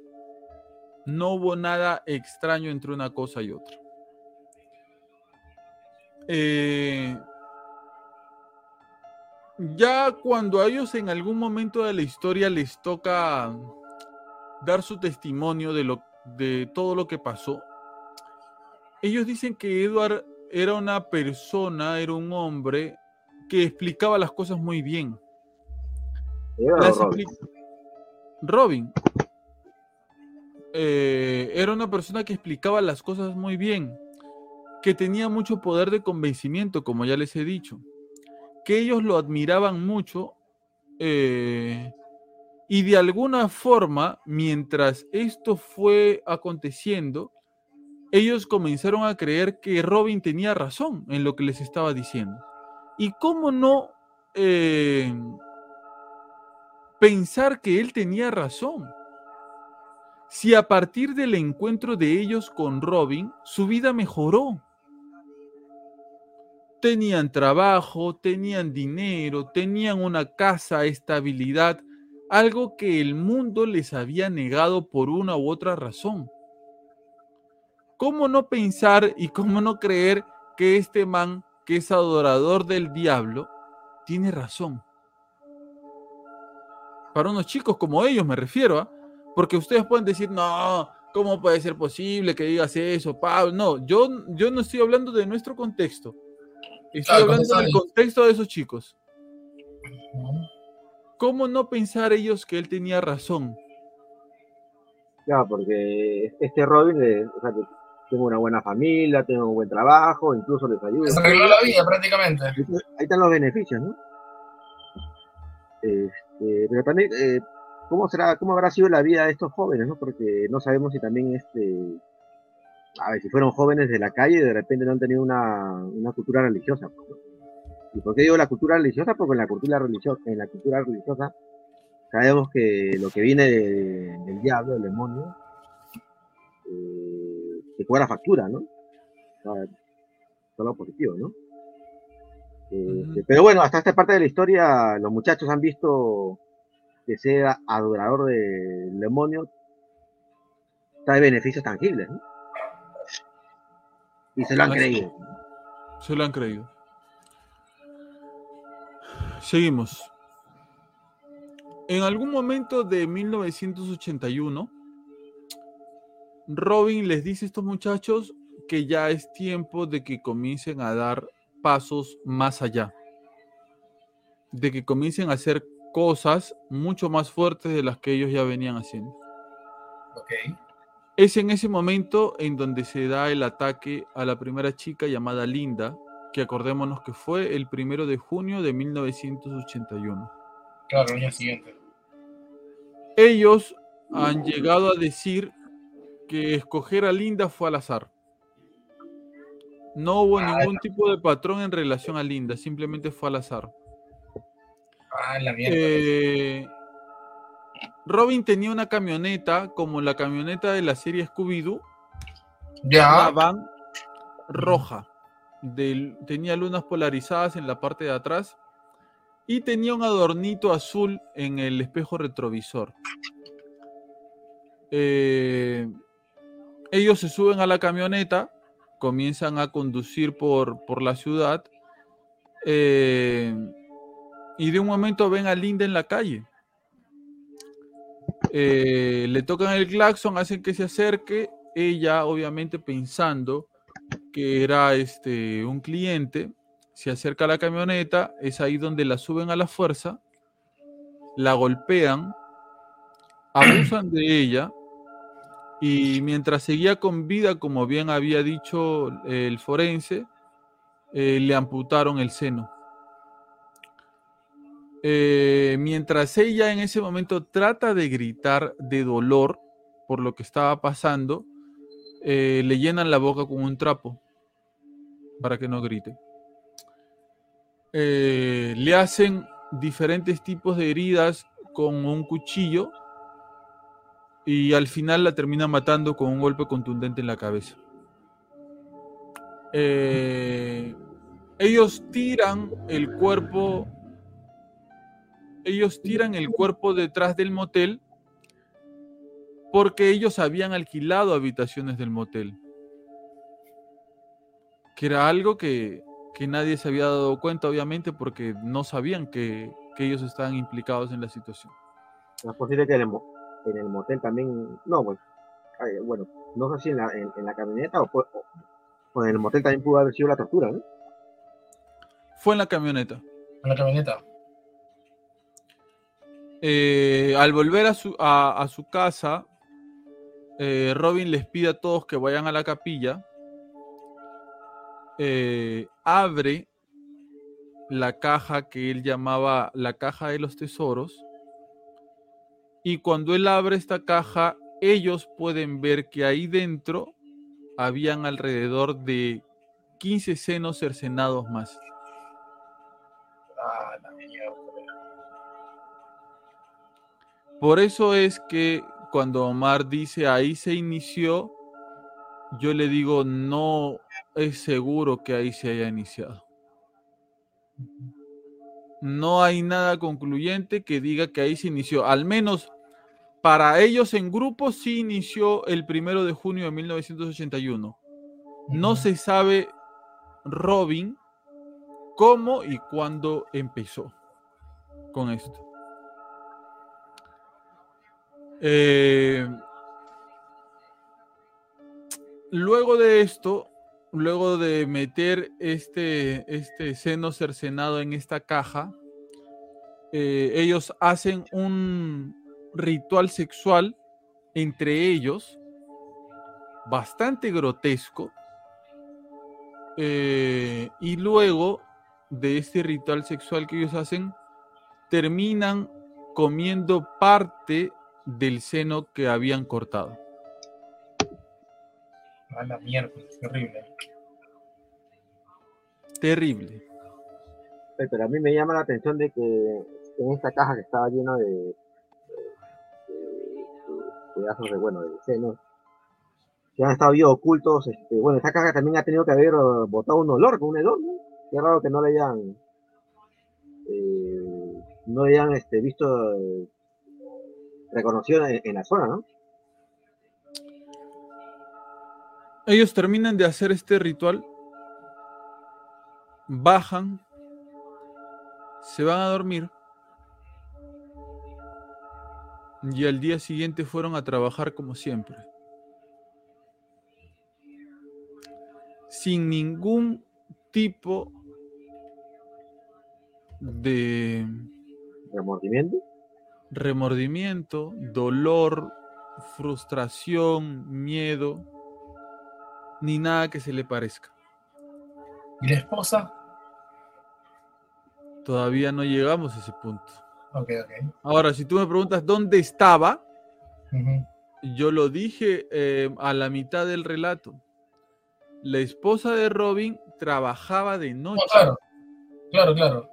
No hubo nada extraño entre una cosa y otra. Eh, ya cuando a ellos en algún momento de la historia les toca dar su testimonio de, lo, de todo lo que pasó, ellos dicen que Edward era una persona, era un hombre que explicaba las cosas muy bien. Robin. Robin. Eh, era una persona que explicaba las cosas muy bien, que tenía mucho poder de convencimiento, como ya les he dicho, que ellos lo admiraban mucho eh, y de alguna forma, mientras esto fue aconteciendo, ellos comenzaron a creer que Robin tenía razón en lo que les estaba diciendo. ¿Y cómo no eh, pensar que él tenía razón? si a partir del encuentro de ellos con Robin, su vida mejoró. Tenían trabajo, tenían dinero, tenían una casa, estabilidad, algo que el mundo les había negado por una u otra razón. ¿Cómo no pensar y cómo no creer que este man, que es adorador del diablo, tiene razón? Para unos chicos como ellos me refiero, ¿ah? Porque ustedes pueden decir, no, ¿cómo puede ser posible que digas eso, Pablo? No, yo, yo no estoy hablando de nuestro contexto. Estoy hablando del contexto de esos chicos. ¿Cómo no pensar ellos que él tenía razón? Ya, porque este Robin, o sea, tengo una buena familia, tengo un buen trabajo, incluso les ayuda. Se arregló la vida prácticamente. Ahí están los beneficios, ¿no? Este, pero también eh, cómo será, cómo habrá sido la vida de estos jóvenes, ¿no? Porque no sabemos si también este, a ver, si fueron jóvenes de la calle y de repente no han tenido una, cultura religiosa. ¿Y por qué digo la cultura religiosa? Porque en la cultura religiosa, en la cultura religiosa sabemos que lo que viene del diablo, del demonio, eh, se cobra factura, ¿no? todo lo positivo, ¿no? Este, pero bueno, hasta esta parte de la historia, los muchachos han visto que sea adorador del demonio trae beneficios tangibles. ¿no? Y se lo han creído. Se lo han creído. Seguimos. En algún momento de 1981, Robin les dice a estos muchachos que ya es tiempo de que comiencen a dar pasos más allá, de que comiencen a hacer cosas mucho más fuertes de las que ellos ya venían haciendo. Es en ese momento en donde se da el ataque a la primera chica llamada Linda, que acordémonos que fue el primero de junio de 1981. Claro, el año siguiente. Ellos han llegado a decir que escoger a Linda fue al azar. No hubo ah, ningún tipo de patrón en relación a Linda, simplemente fue al azar. Ah, la mierda. Eh, Robin tenía una camioneta como la camioneta de la serie Scooby-Doo. Ya. Una van roja. tenía lunas polarizadas en la parte de atrás. Y tenía un adornito azul en el espejo retrovisor. Eh, ellos se suben a la camioneta, comienzan a conducir por, por la ciudad. Eh, y de un momento ven a Linda en la calle. Eh, le tocan el claxon, hacen que se acerque. Ella, obviamente, pensando que era este, un cliente, se acerca a la camioneta, es ahí donde la suben a la fuerza, la golpean, abusan de ella y mientras seguía con vida, como bien había dicho el forense, eh, le amputaron el seno. Eh, mientras ella en ese momento trata de gritar de dolor por lo que estaba pasando, eh, le llenan la boca con un trapo para que no grite. le hacen diferentes tipos de heridas con un cuchillo y al final la termina matando con un golpe contundente en la cabeza. ellos tiran el cuerpo ellos tiran el cuerpo detrás del motel porque ellos habían alquilado habitaciones del motel. Que era algo que, nadie se había dado cuenta, obviamente, porque no sabían que, ellos estaban implicados en la situación. es posible que en el, motel también, no, pues, bueno, no sé si en la, camioneta o, en el motel también pudo haber sido la tortura, ¿no? Fue en la camioneta. En la camioneta. Eh, al volver a su, a, su casa, eh, Robin les pide a todos que vayan a la capilla. Eh, abre la caja que él llamaba la caja de los tesoros. Y cuando él abre esta caja, ellos pueden ver que ahí dentro habían alrededor de 15 senos cercenados más. Por eso es que cuando Omar dice ahí se inició, yo le digo no es seguro que ahí se haya iniciado. No hay nada concluyente que diga que ahí se inició. Al menos para ellos en grupo sí inició el primero de junio de 1981. No se sabe Robin cómo y cuándo empezó con esto. Eh, luego de esto, luego de meter este, este seno cercenado en esta caja, eh, ellos hacen un ritual sexual entre ellos, bastante grotesco, eh, y luego de este ritual sexual que ellos hacen, terminan comiendo parte del seno que habían cortado. A la mierda, terrible. Terrible. Pero a mí me llama la atención de que en esta caja que estaba llena de, pedazos de, bueno, de que han estado ocultos, este, bueno, esta caja también ha tenido que haber botado un olor con un hedor. Qué raro que no le hayan, eh, no hayan este, visto reconocido en, la zona. Ellos terminan de hacer este ritual, bajan, se van a dormir y al día siguiente fueron a trabajar como siempre. Sin ningún tipo de remordimiento remordimiento, dolor, frustración, miedo, ni nada que se le parezca. ¿Y la esposa? Todavía no llegamos a ese punto. Okay, Ahora, si tú me preguntas dónde estaba, yo lo dije eh, a la mitad del relato. La esposa de Robin trabajaba de noche. claro, claro, claro.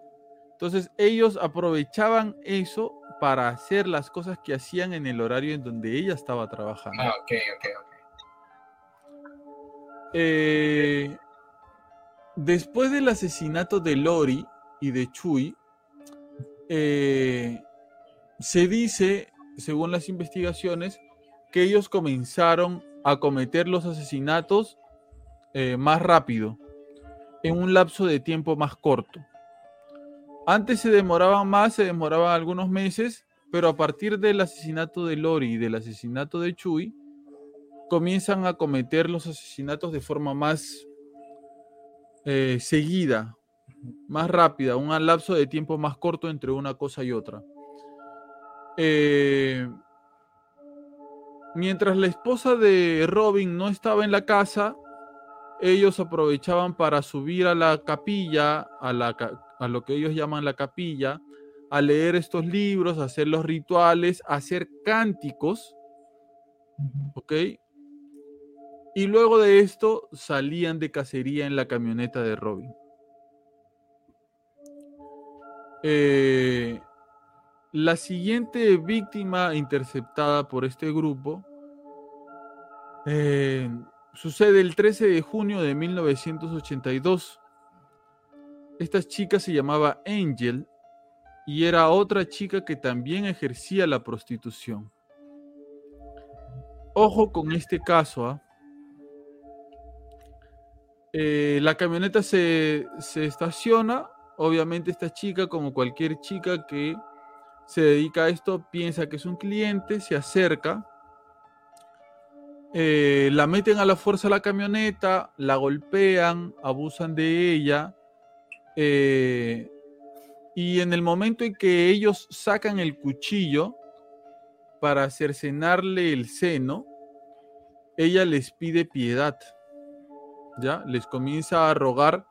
Entonces ellos aprovechaban eso para hacer las cosas que hacían en el horario en donde ella estaba trabajando. Ah, ok, ok, ok. Eh, después del asesinato de Lori y de Chuy, eh, se dice, según las investigaciones, que ellos comenzaron a cometer los asesinatos eh, más rápido, en un lapso de tiempo más corto. Antes se demoraban más, se demoraban algunos meses, pero a partir del asesinato de Lori y del asesinato de Chuy, comienzan a cometer los asesinatos de forma más eh, seguida, más rápida, un lapso de tiempo más corto entre una cosa y otra. Eh, mientras la esposa de Robin no estaba en la casa, ellos aprovechaban para subir a la capilla, a, la, a lo que ellos llaman la capilla, a leer estos libros, a hacer los rituales, a hacer cánticos, ¿ok? Y luego de esto salían de cacería en la camioneta de Robin. Eh, la siguiente víctima interceptada por este grupo eh, sucede el 13 de junio de 1982. Esta chica se llamaba Angel y era otra chica que también ejercía la prostitución. Ojo con este caso. ¿ah? Eh, la camioneta se, se estaciona. Obviamente esta chica, como cualquier chica que se dedica a esto, piensa que es un cliente, se acerca, eh, la meten a la fuerza a la camioneta, la golpean, abusan de ella. Eh, y en el momento en que ellos sacan el cuchillo para cercenarle el seno, ella les pide piedad. ¿Ya? Les comienza a rogar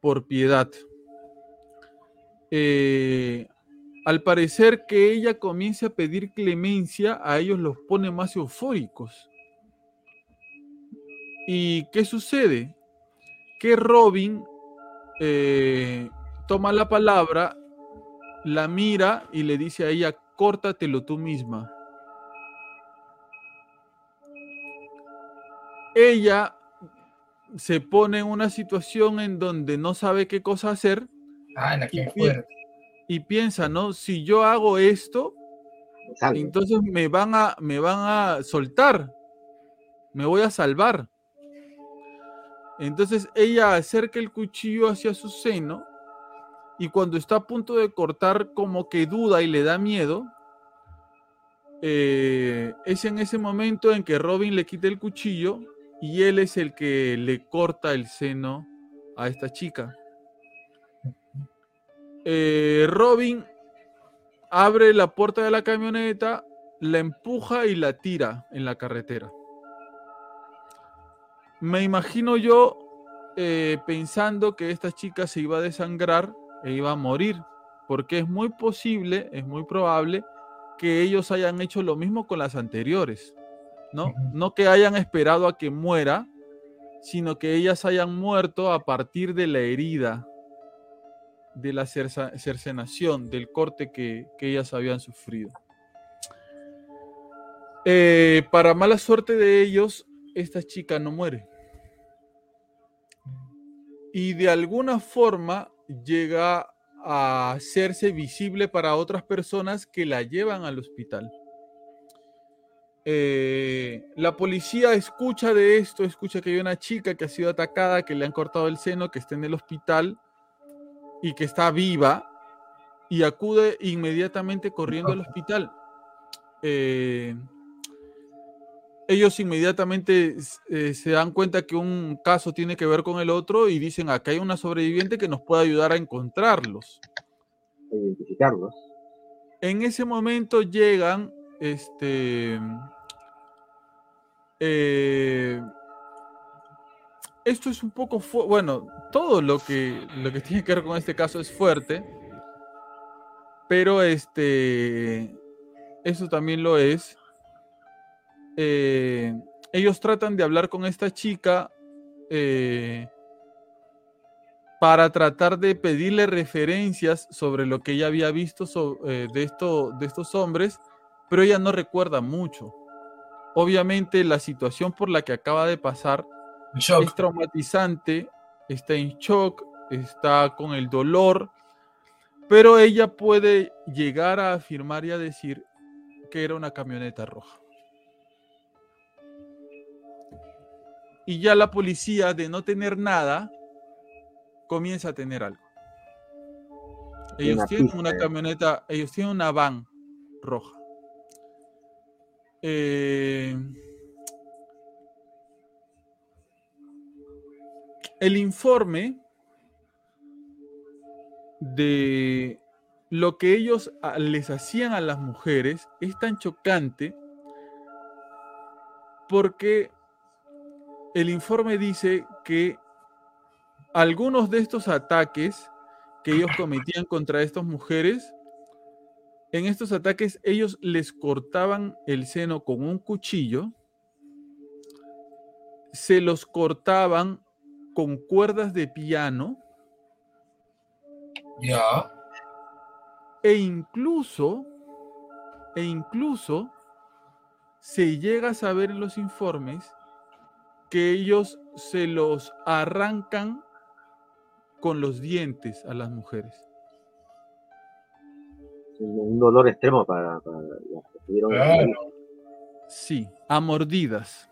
por piedad. Eh, al parecer que ella comienza a pedir clemencia, a ellos los pone más eufóricos. ¿Y qué sucede? Que Robin eh, toma la palabra, la mira y le dice a ella, córtatelo tú misma. Ella se pone en una situación en donde no sabe qué cosa hacer. Ah, la y, y piensa, ¿no? Si yo hago esto, entonces me van a, me van a soltar, me voy a salvar. Entonces ella acerca el cuchillo hacia su seno y cuando está a punto de cortar como que duda y le da miedo, eh, es en ese momento en que Robin le quita el cuchillo y él es el que le corta el seno a esta chica. Eh, Robin abre la puerta de la camioneta, la empuja y la tira en la carretera me imagino yo eh, pensando que esta chica se iba a desangrar e iba a morir, porque es muy posible, es muy probable que ellos hayan hecho lo mismo con las anteriores, ¿no? No que hayan esperado a que muera, sino que ellas hayan muerto a partir de la herida, de la cercenación, del corte que, ellas habían sufrido. Eh, para mala suerte de ellos, esta chica no muere. Y de alguna forma llega a hacerse visible para otras personas que la llevan al hospital. Eh, la policía escucha de esto, escucha que hay una chica que ha sido atacada, que le han cortado el seno, que está en el hospital y que está viva y acude inmediatamente corriendo al hospital. Eh, ellos inmediatamente eh, se dan cuenta que un caso tiene que ver con el otro y dicen, acá hay una sobreviviente que nos puede ayudar a encontrarlos. Identificarlos. En ese momento llegan, este, eh, esto es un poco, bueno, todo lo que, lo que tiene que ver con este caso es fuerte, pero este, eso también lo es. Eh, ellos tratan de hablar con esta chica eh, para tratar de pedirle referencias sobre lo que ella había visto eh, de, esto, de estos hombres, pero ella no recuerda mucho. Obviamente la situación por la que acaba de pasar es traumatizante, está en shock, está con el dolor, pero ella puede llegar a afirmar y a decir que era una camioneta roja. y ya la policía de no tener nada comienza a tener algo. Ellos tienen una camioneta, ellos tienen una van roja. Eh, el informe de lo que ellos les hacían a las mujeres es tan chocante porque el informe dice que algunos de estos ataques que ellos cometían contra estas mujeres, en estos ataques ellos les cortaban el seno con un cuchillo, se los cortaban con cuerdas de piano Ya. e incluso, e incluso se llega a saber en los informes que ellos se los arrancan con los dientes a las mujeres. Un, dolor extremo para, para las que estuvieron Claro. Sí, a mordidas.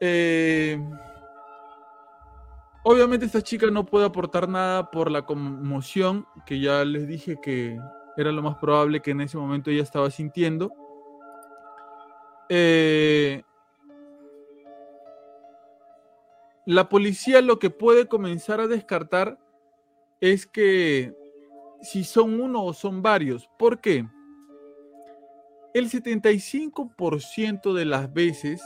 Eh, obviamente esta chica no puede aportar nada por la conmoción que ya les dije que era lo más probable que en ese momento ella estaba sintiendo. Eh, la policía lo que puede comenzar a descartar es que si son uno o son varios. ¿Por qué? El 75% de las veces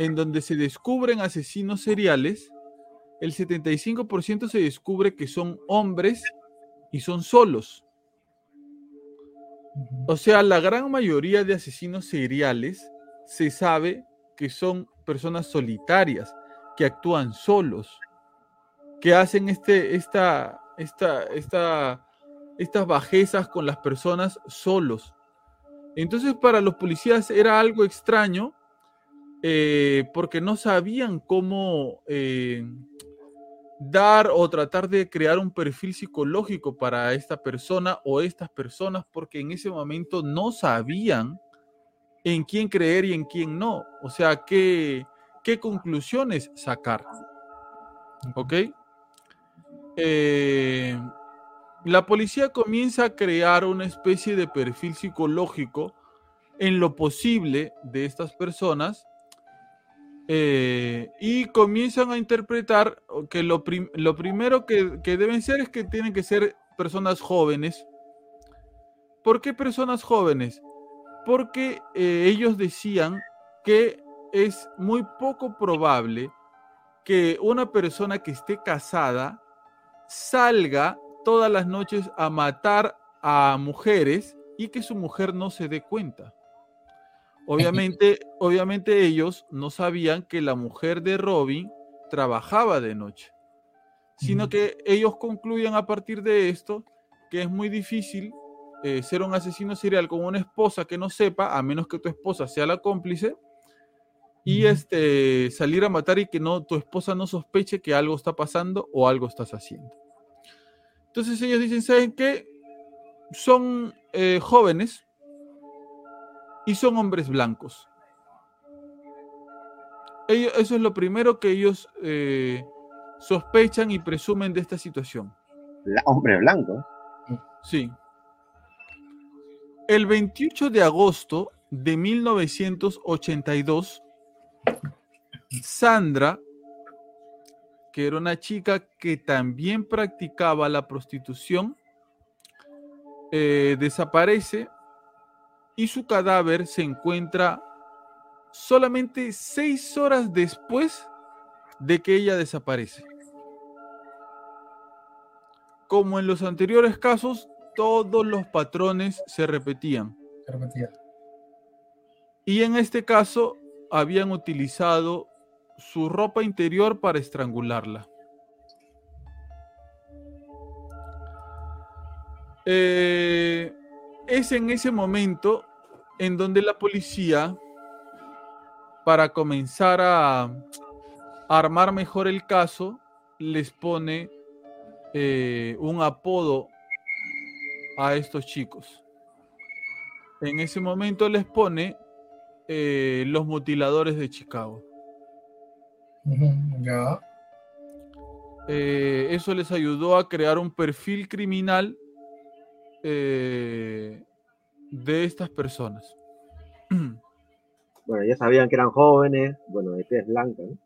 en donde se descubren asesinos seriales, el 75% se descubre que son hombres y son solos. O sea, la gran mayoría de asesinos seriales se sabe que son personas solitarias, que actúan solos, que hacen este, esta, esta, esta, estas bajezas con las personas solos. Entonces para los policías era algo extraño eh, porque no sabían cómo eh, dar o tratar de crear un perfil psicológico para esta persona o estas personas porque en ese momento no sabían en quién creer y en quién no. O sea, qué, conclusiones sacar. ¿Ok? Eh, la policía comienza a crear una especie de perfil psicológico en lo posible de estas personas eh, y comienzan a interpretar que lo, prim- lo primero que, que deben ser es que tienen que ser personas jóvenes. ¿Por qué personas jóvenes? Porque eh, ellos decían que es muy poco probable que una persona que esté casada salga todas las noches a matar a mujeres y que su mujer no se dé cuenta. Obviamente, obviamente ellos no sabían que la mujer de Robin trabajaba de noche, sino que ellos concluyen a partir de esto que es muy difícil eh, ser un asesino serial con una esposa que no sepa, a menos que tu esposa sea la cómplice, y este, salir a matar y que no, tu esposa no sospeche que algo está pasando o algo estás haciendo. Entonces ellos dicen, ¿saben qué? Son eh, jóvenes y son hombres blancos. Ellos- eso es lo primero que ellos eh, sospechan y presumen de esta situación. Hombre blanco. Sí. El 28 de agosto de 1982, Sandra, que era una chica que también practicaba la prostitución, eh, desaparece y su cadáver se encuentra solamente seis horas después de que ella desaparece. Como en los anteriores casos, todos los patrones se repetían. Se repetía. Y en este caso habían utilizado su ropa interior para estrangularla. Eh, es en ese momento en donde la policía, para comenzar a, a armar mejor el caso, les pone eh, un apodo a estos chicos. En ese momento les pone eh, los mutiladores de Chicago. Ya. Eh, eso les ayudó a crear un perfil criminal eh, de estas personas. Bueno, ya sabían que eran jóvenes, bueno, de tez blanca, ¿no?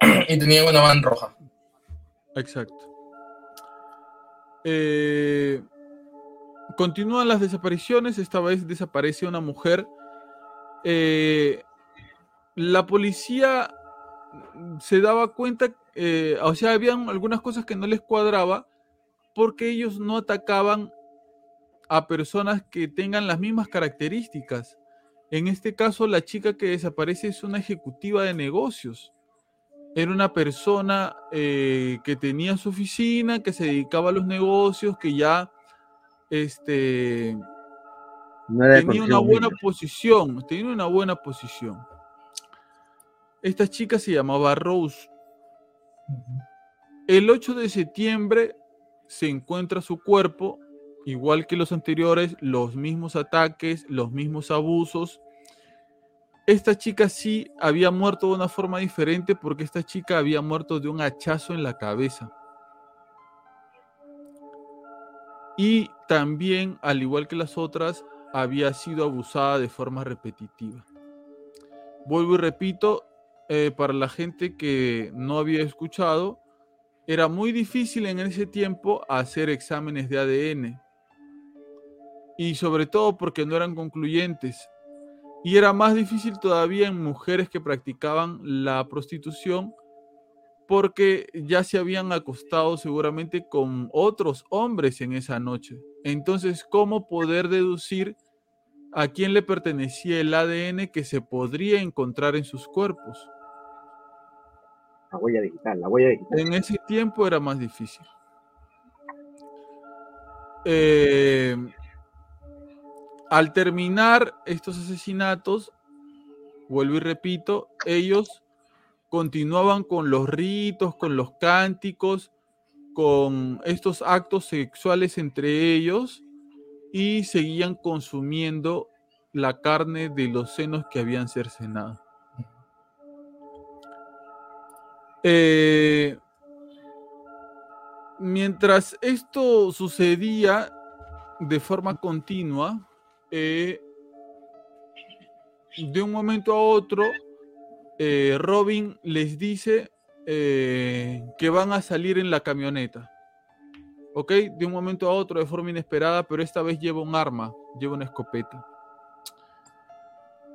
Y tenía una van roja. Exacto. Eh, continúan las desapariciones. Esta vez desaparece una mujer. Eh, la policía se daba cuenta, eh, o sea, habían algunas cosas que no les cuadraba porque ellos no atacaban a personas que tengan las mismas características. En este caso, la chica que desaparece es una ejecutiva de negocios. Era una persona eh, que tenía su oficina, que se dedicaba a los negocios, que ya este, tenía una buena posición, tenía una buena posición. Esta chica se llamaba Rose. El 8 de septiembre se encuentra su cuerpo, igual que los anteriores, los mismos ataques, los mismos abusos. Esta chica sí había muerto de una forma diferente porque esta chica había muerto de un hachazo en la cabeza. Y también, al igual que las otras, había sido abusada de forma repetitiva. Vuelvo y repito, eh, para la gente que no había escuchado, era muy difícil en ese tiempo hacer exámenes de ADN. Y sobre todo porque no eran concluyentes. Y era más difícil todavía en mujeres que practicaban la prostitución porque ya se habían acostado seguramente con otros hombres en esa noche. Entonces, ¿cómo poder deducir a quién le pertenecía el ADN que se podría encontrar en sus cuerpos? La huella digital, la huella digital. En ese tiempo era más difícil. Eh, al terminar estos asesinatos, vuelvo y repito, ellos continuaban con los ritos, con los cánticos, con estos actos sexuales entre ellos y seguían consumiendo la carne de los senos que habían cercenado. Eh, mientras esto sucedía de forma continua, eh, de un momento a otro, eh, Robin les dice que van a salir en la camioneta. ¿Ok? De un momento a otro, de forma inesperada, pero esta vez lleva un arma, lleva una escopeta.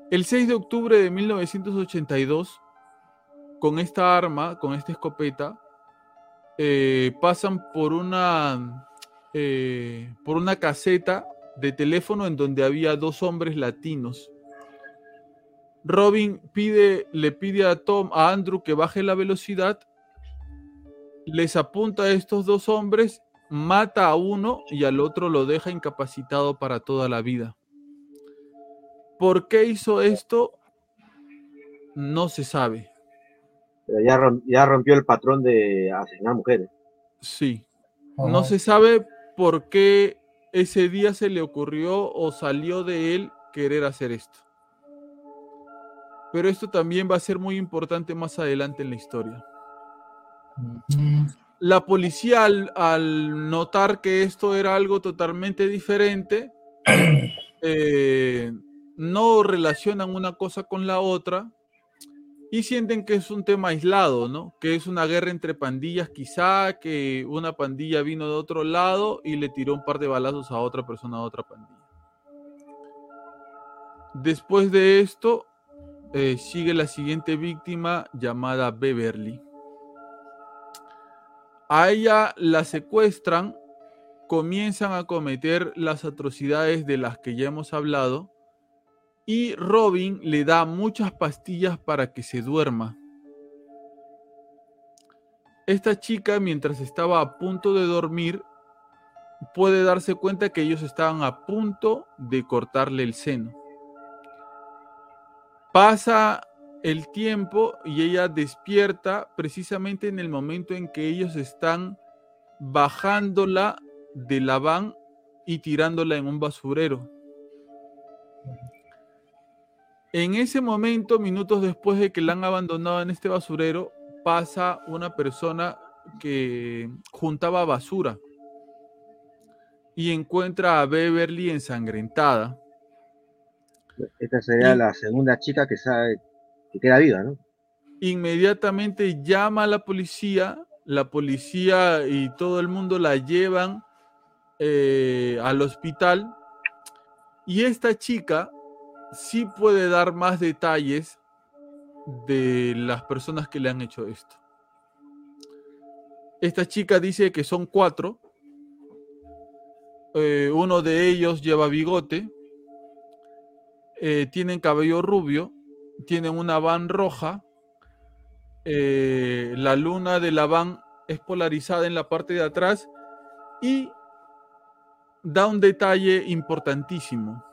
El 6 de octubre de 1982, con esta arma, con esta escopeta, eh, pasan por una, eh, por una caseta de teléfono en donde había dos hombres latinos. Robin pide, le pide a Tom, a Andrew que baje la velocidad, les apunta a estos dos hombres, mata a uno y al otro lo deja incapacitado para toda la vida. ¿Por qué hizo esto? No se sabe. Pero ya, rompió el patrón de asesinar mujeres. Sí. No se sabe por qué ese día se le ocurrió o salió de él querer hacer esto. Pero esto también va a ser muy importante más adelante en la historia. La policía al, notar que esto era algo totalmente diferente, eh, no relacionan una cosa con la otra y sienten que es un tema aislado, ¿no? Que es una guerra entre pandillas quizá, que una pandilla vino de otro lado y le tiró un par de balazos a otra persona de otra pandilla. Después de esto, eh, sigue la siguiente víctima llamada Beverly. A ella la secuestran, comienzan a cometer las atrocidades de las que ya hemos hablado y Robin le da muchas pastillas para que se duerma. Esta chica, mientras estaba a punto de dormir, puede darse cuenta que ellos estaban a punto de cortarle el seno. Pasa el tiempo y ella despierta precisamente en el momento en que ellos están bajándola de la van y tirándola en un basurero. En ese momento, minutos después de que la han abandonado en este basurero, pasa una persona que juntaba basura y encuentra a Beverly ensangrentada. Esta sería la segunda chica que sabe que queda viva, ¿no? inmediatamente llama a la policía, la policía y todo el mundo la llevan eh, al hospital y esta chica sí puede dar más detalles de las personas que le han hecho esto. Esta chica dice que son cuatro. Eh, uno de ellos lleva bigote. eh, tienen cabello rubio. Tienen una van roja. eh, la luna de la van es polarizada en la parte de atrás. Y da un detalle importantísimo.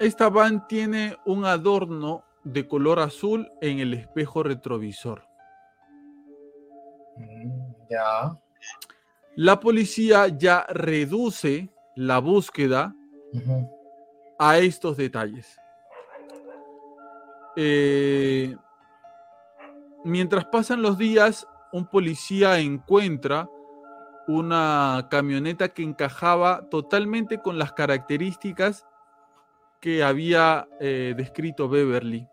Esta van tiene un adorno de color azul en el espejo retrovisor. Mm, Ya. La policía ya reduce la búsqueda a estos detalles. Eh, mientras pasan los días, un policía encuentra una camioneta que encajaba totalmente con las características que había eh, descrito Beverly.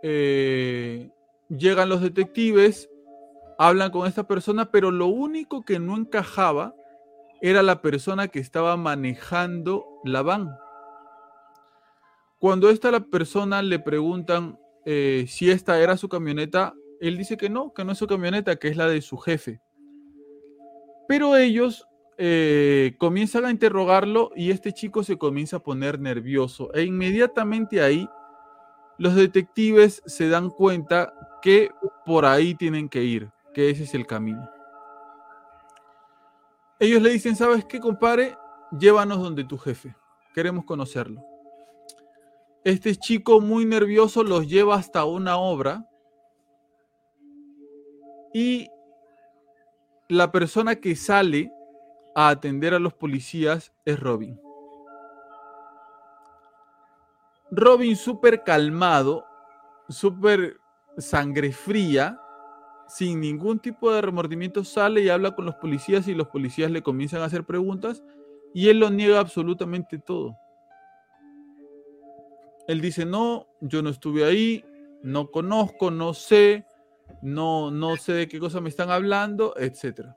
Eh, llegan los detectives, hablan con esta persona, pero lo único que no encajaba era la persona que estaba manejando la van. Cuando esta la persona le preguntan eh, si esta era su camioneta, él dice que no, que no es su camioneta, que es la de su jefe. Pero ellos eh, comienzan a interrogarlo y este chico se comienza a poner nervioso. E inmediatamente ahí los detectives se dan cuenta que por ahí tienen que ir, que ese es el camino. Ellos le dicen, ¿sabes qué, compadre? Llévanos donde tu jefe. Queremos conocerlo. Este chico muy nervioso los lleva hasta una obra y la persona que sale a atender a los policías es Robin. Robin súper calmado, súper sangre fría, sin ningún tipo de remordimiento, sale y habla con los policías y los policías le comienzan a hacer preguntas y él lo niega absolutamente todo. Él dice, no, yo no estuve ahí, no conozco, no sé, no, no sé de qué cosa me están hablando, etc.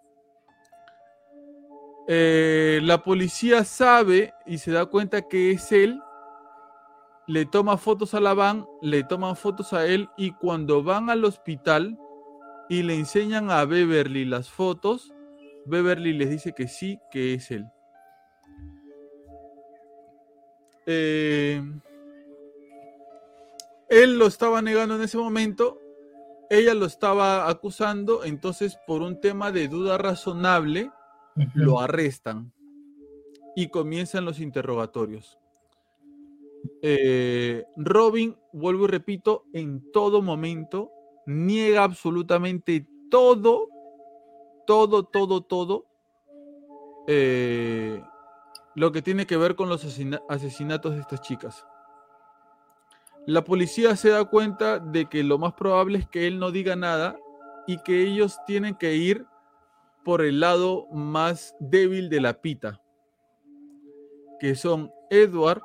Eh, la policía sabe y se da cuenta que es él, le toma fotos a la van, le toman fotos a él y cuando van al hospital y le enseñan a Beverly las fotos, Beverly les dice que sí, que es él. Eh, él lo estaba negando en ese momento, ella lo estaba acusando, entonces por un tema de duda razonable lo arrestan y comienzan los interrogatorios. Eh, Robin, vuelvo y repito, en todo momento niega absolutamente todo, todo, todo, todo eh, lo que tiene que ver con los asesina- asesinatos de estas chicas. La policía se da cuenta de que lo más probable es que él no diga nada y que ellos tienen que ir por el lado más débil de la pita, que son Edward,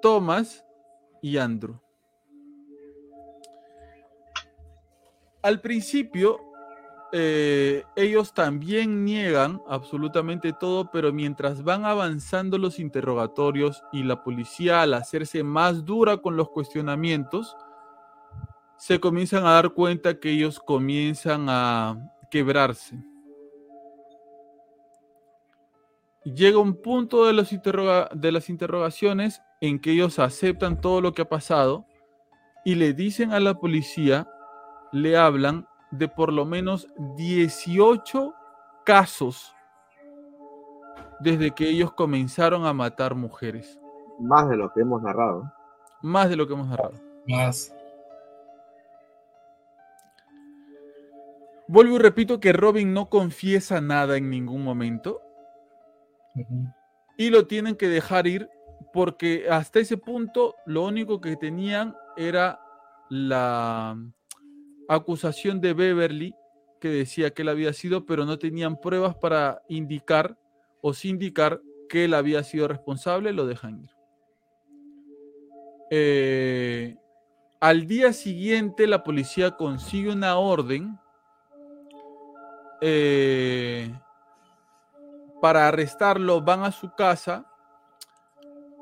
Thomas y Andrew. Al principio, eh, ellos también niegan absolutamente todo, pero mientras van avanzando los interrogatorios y la policía al hacerse más dura con los cuestionamientos, se comienzan a dar cuenta que ellos comienzan a quebrarse. Llega un punto de, los interroga- de las interrogaciones en que ellos aceptan todo lo que ha pasado y le dicen a la policía, le hablan de por lo menos 18 casos desde que ellos comenzaron a matar mujeres. Más de lo que hemos narrado. Más de lo que hemos narrado. Más. Vuelvo y repito que Robin no confiesa nada en ningún momento y lo tienen que dejar ir porque hasta ese punto lo único que tenían era la acusación de Beverly que decía que él había sido, pero no tenían pruebas para indicar o sindicar que él había sido responsable, lo dejan ir. Eh, al día siguiente la policía consigue una orden eh, para arrestarlo, van a su casa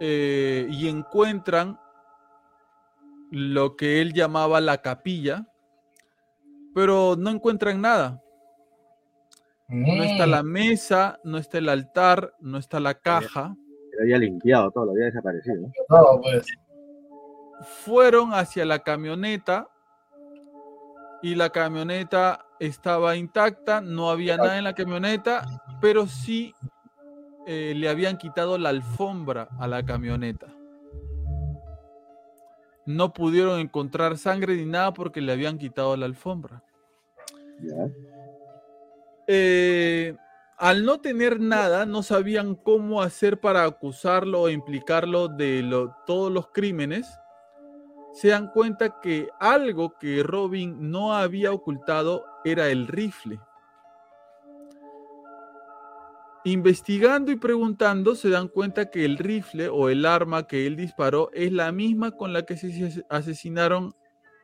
eh, y encuentran lo que él llamaba la capilla, pero no encuentran nada. No está la mesa, no está el altar, no está la caja. Lo había limpiado todo, lo había desaparecido. pues. Fueron hacia la camioneta y la camioneta estaba intacta, no había nada en la camioneta, pero sí eh, le habían quitado la alfombra a la camioneta. No pudieron encontrar sangre ni nada porque le habían quitado la alfombra. Eh, al no tener nada, no sabían cómo hacer para acusarlo o implicarlo de lo- todos los crímenes. Se dan cuenta que algo que Robin no había ocultado era el rifle. Investigando y preguntando, se dan cuenta que el rifle o el arma que él disparó es la misma con la que se ases- asesinaron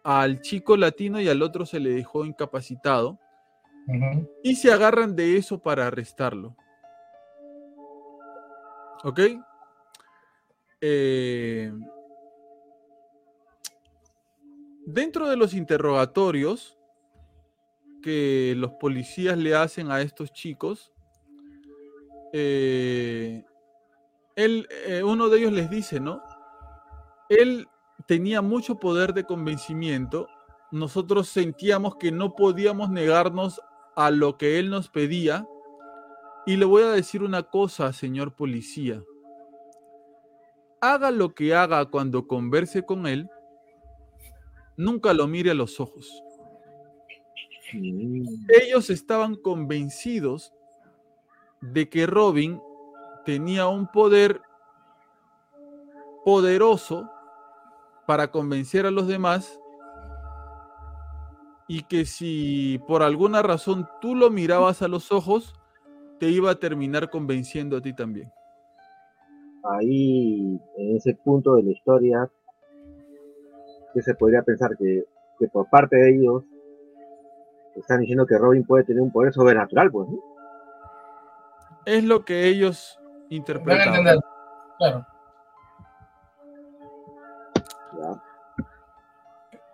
al chico latino y al otro se le dejó incapacitado y se agarran de eso para arrestarlo. ¿Ok? Eh, dentro de los interrogatorios que los policías le hacen a estos chicos, eh, él, eh, uno de ellos les dice, ¿no? Él tenía mucho poder de convencimiento. Nosotros sentíamos que no podíamos negarnos a lo que él nos pedía. Y le voy a decir una cosa, señor policía. Haga lo que haga cuando converse con él, nunca lo mire a los ojos. Ellos estaban convencidos de que Robin tenía un poder poderoso para convencer a los demás y que si por alguna razón tú lo mirabas a los ojos, te iba a terminar convenciendo a ti también. Ahí, en ese punto de la historia, que se podría pensar que, que por parte de ellos están diciendo que Robin puede tener un poder sobrenatural, pues, ¿no? Es lo que ellos Van a interpretaban. entender. Claro.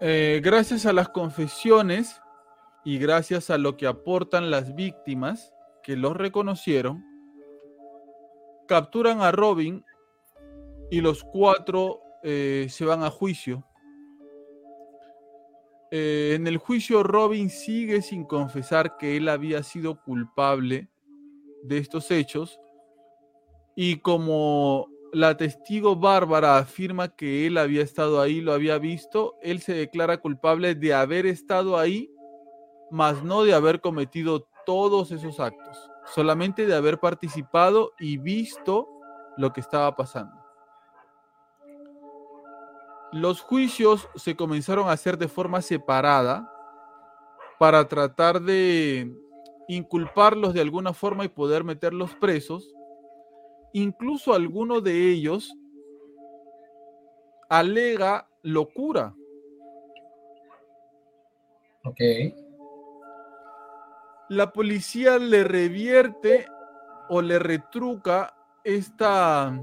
Eh, gracias a las confesiones y gracias a lo que aportan las víctimas que los reconocieron, capturan a Robin y los cuatro eh, se van a juicio. Eh, en el juicio Robin sigue sin confesar que él había sido culpable de estos hechos y como la testigo Bárbara afirma que él había estado ahí, lo había visto, él se declara culpable de haber estado ahí, mas no de haber cometido todos esos actos, solamente de haber participado y visto lo que estaba pasando. Los juicios se comenzaron a hacer de forma separada para tratar de inculparlos de alguna forma y poder meterlos presos. Incluso alguno de ellos alega locura. Ok. La policía le revierte o le retruca esta,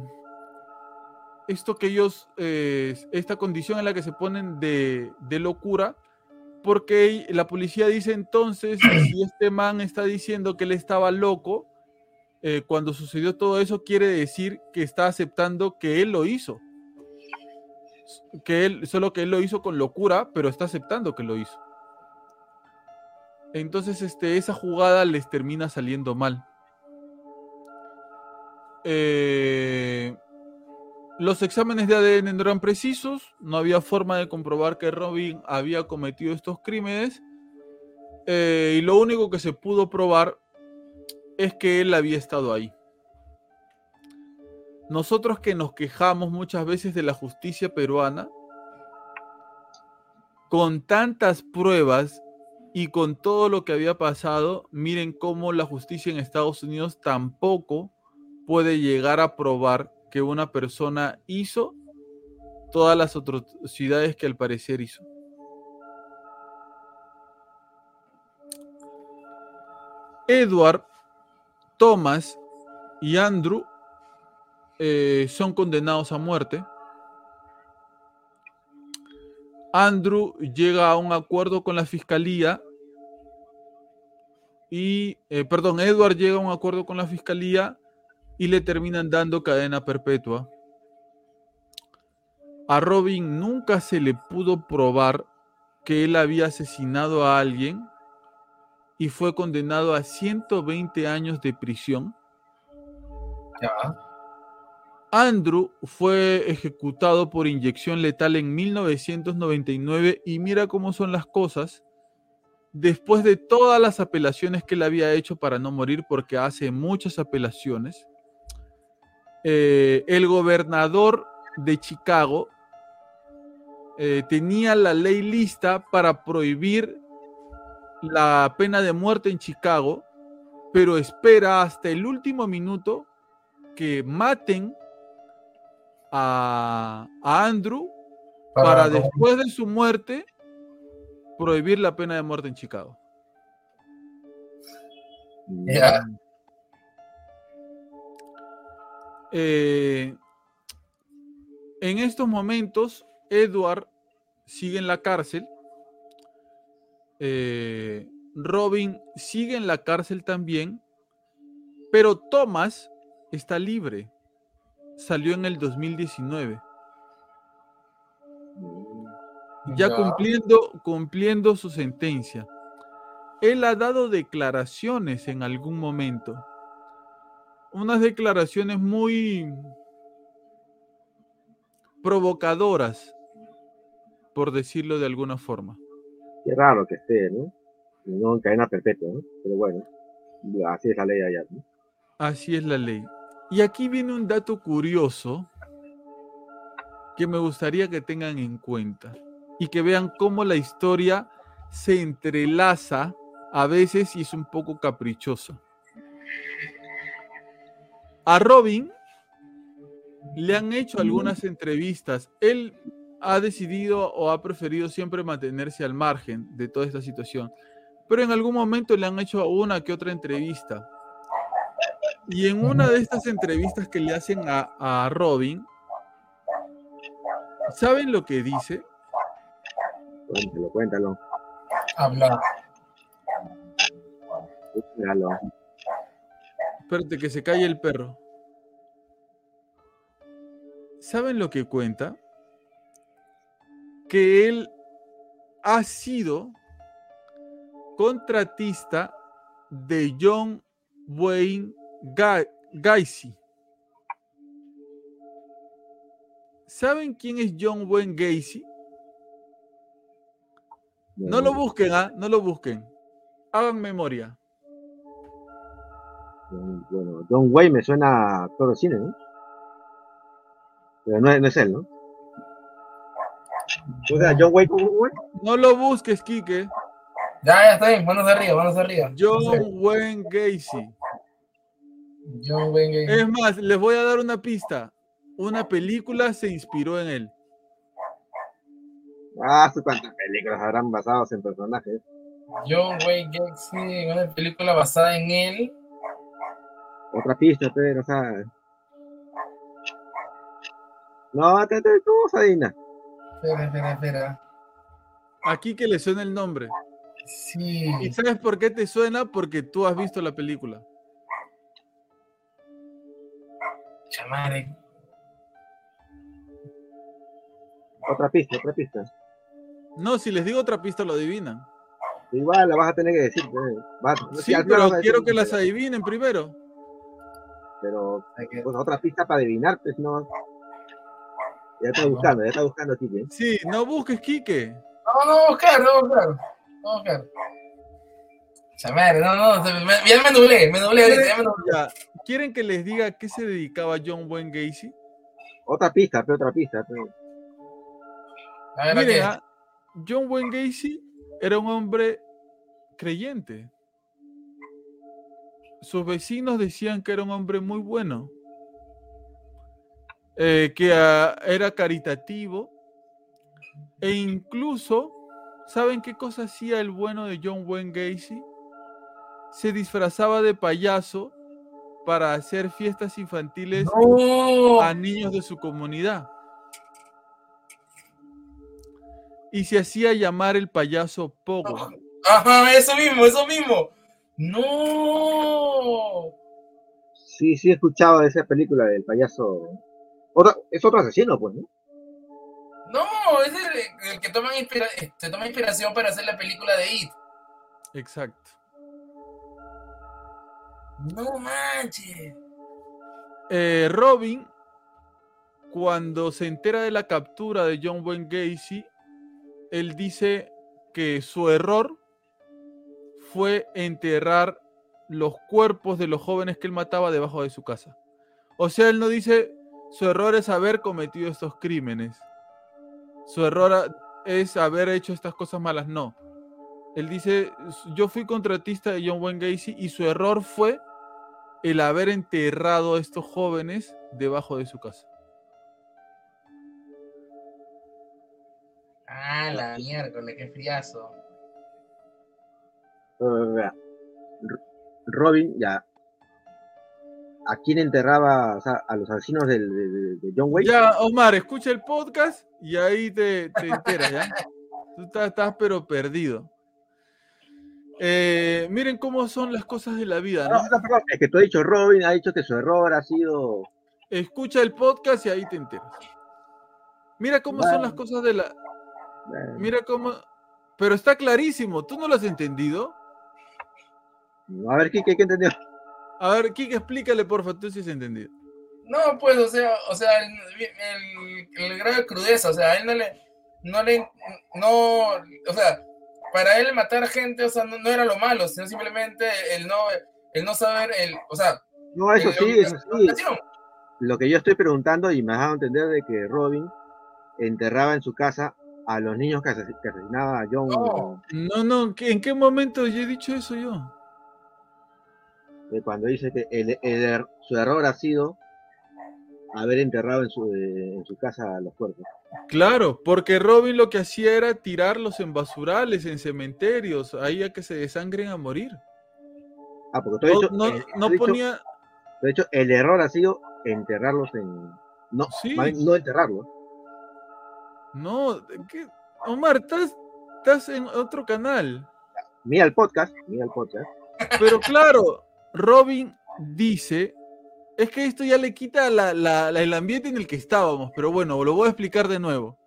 esto que ellos, eh, esta condición en la que se ponen de, de locura, porque la policía dice entonces, si este man está diciendo que él estaba loco, eh, cuando sucedió todo eso, quiere decir que está aceptando que él lo hizo. Que él, solo que él lo hizo con locura, pero está aceptando que lo hizo. Entonces, este, esa jugada les termina saliendo mal. Eh, los exámenes de ADN no eran precisos, no había forma de comprobar que Robin había cometido estos crímenes. eh, y lo único que se pudo probar es que él había estado ahí. Nosotros que nos quejamos muchas veces de la justicia peruana, con tantas pruebas y con todo lo que había pasado, miren cómo la justicia en Estados Unidos tampoco puede llegar a probar que una persona hizo todas las atrocidades que al parecer hizo. Edward, Thomas y Andrew eh, son condenados a muerte. Andrew llega a un acuerdo con la fiscalía y, eh, perdón, Edward llega a un acuerdo con la fiscalía y le terminan dando cadena perpetua. A Robin nunca se le pudo probar que él había asesinado a alguien y fue condenado a 120 años de prisión. Ya. Andrew fue ejecutado por inyección letal en 1999 y mira cómo son las cosas. Después de todas las apelaciones que él había hecho para no morir, porque hace muchas apelaciones, eh, el gobernador de Chicago eh, tenía la ley lista para prohibir la pena de muerte en Chicago, pero espera hasta el último minuto que maten a, a Andrew para, después de su muerte prohibir la pena de muerte en Chicago. Eh, en estos momentos, Edward sigue en la cárcel. eh, Robin sigue en la cárcel también. Pero Thomas está libre. Salió en el 2019. Ya Ya. cumpliendo, cumpliendo su sentencia. Él ha dado declaraciones en algún momento. Unas declaraciones muy provocadoras, por decirlo de alguna forma. Qué raro que esté, ¿no? No en cadena perpetua, ¿no? Pero bueno, así es la ley allá, ¿no? Así es la ley. Y aquí viene un dato curioso que me gustaría que tengan en cuenta y que vean cómo la historia se entrelaza a veces y es un poco caprichosa. A Robin le han hecho algunas entrevistas. Él ha decidido o ha preferido siempre mantenerse al margen de toda esta situación. Pero en algún momento le han hecho una que otra entrevista. Y en una de estas entrevistas que le hacen a, a Robin, ¿saben lo que dice? Cuéntalo, cuéntalo. Habla. Cuéntalo. Espérate que se calle el perro. ¿Saben lo que cuenta? Que él ha sido contratista de John Wayne Ga- Gacy. ¿Saben quién es John Wayne Gacy? No lo busquen, ¿ah? No lo busquen. Hagan memoria. Bueno, John Wayne me suena a actor de cine, ¿no? Pero no es, no es él, ¿no? O sea, John Wayne. No lo busques, Quique. Ya, ya está bien. Manos arriba, manos arriba. John Wayne Gacy. John Wayne Gacy. Es más, les voy a dar una pista. Una película se inspiró en él. Ah, ¿sí cuántas películas habrán basados en personajes. John Wayne Gacy, una película basada en él. Otra pista, pero, o sea. No, te, te, tú, Sadina. Espera, espera, espera. Aquí que le suena el nombre. Sí. ¿Y sabes por qué te suena? Porque tú has visto la película. Chamare. Otra pista, otra pista. No, si les digo otra pista lo adivinan. Igual la vas a tener que decir. pues. Va- Sí, si pero quiero que las adivinen primero. Pero, Hay que- pues, otra pista para adivinar, pues no. Ya está buscando, ya está buscando ¿eh? Sí, no busques, Quique. No, no, buscar, no, buscar. No, buscar. No, no. ya me nublé, me nublé ahorita, ya me nublé. Ya, ¿Quieren que les diga a qué se dedicaba John Wayne Gacy? Otra pista, pero otra pista. pues. pero- A ver, Miren, ah, John Wayne Gacy era un hombre creyente. Sus vecinos decían que era un hombre muy bueno. eh, que ah, era caritativo e incluso, ¿saben qué cosa hacía el bueno de John Wayne Gacy? Se disfrazaba de payaso para hacer fiestas infantiles No. a niños de su comunidad. Y se hacía llamar el payaso Pogo. Ajá, eso mismo, eso mismo. No. Sí, sí he escuchado de esa película del payaso. Otra, es otro asesino, pues, ¿no? No, es el, el que toma inspira- se toma inspiración para hacer la película de It. Exacto. No manches. Eh, Robin, cuando se entera de la captura de John Wayne Gacy, él dice que su error fue enterrar los cuerpos de los jóvenes que él mataba debajo de su casa. O sea, él no dice su error es haber cometido estos crímenes. Su error es haber hecho estas cosas malas. No. Él dice, yo fui contratista de John Wayne Gacy y su error fue el haber enterrado a estos jóvenes debajo de su casa. Ah, la miércoles, qué friazo. Robin, ya. ¿A quién enterraba o sea, a los asesinos del- de, John Wayne? Ya, Omar, escucha el podcast y ahí te, te enteras, ¿ya? Tú estás, estás pero perdido. Eh, miren cómo son las cosas de la vida, No, ¿no? no, perdón, es que tú has dicho Robin, ha dicho que su error ha sido. Escucha el podcast y ahí te enteras. Mira cómo son las cosas de la... Mira cómo... Pero está clarísimo, ¿tú no lo has entendido? A ver, ¿qué, qué, entendió? A ver, Kike, explícale, porfa, tú si has entendido. No, pues, o sea, o sea, el, el, el grado de crudeza, o sea, a él no le, no le, no, o sea, para él matar gente, o sea, no, no era lo malo, sino simplemente el no, el no saber, el, o sea, No, eso el- sí, eso sí. Lo que yo estoy preguntando y me has dado a entender de que Robin enterraba en su casa a los niños que, ases- que asesinaba a John. No. No, no, ¿qué- ¿en qué momento yo he dicho eso yo? Eh, cuando dice que el- el er- su error ha sido haber enterrado en su, eh, en su casa los cuerpos. Claro, porque Robin lo que hacía era tirarlos en basurales, en cementerios, ahí a que se desangren a morir. Ah, porque tú has No, dicho, no- eh, no dicho- ponía... De hecho, el error ha sido enterrarlos en. No, Sí. no enterrarlos. No, ¿qué? Omar, estás, estás en otro canal. Mira el podcast, mira el podcast. Pero claro, Robin dice, es que esto ya le quita la- la- la- el ambiente en el que estábamos, pero bueno, lo voy a explicar de nuevo.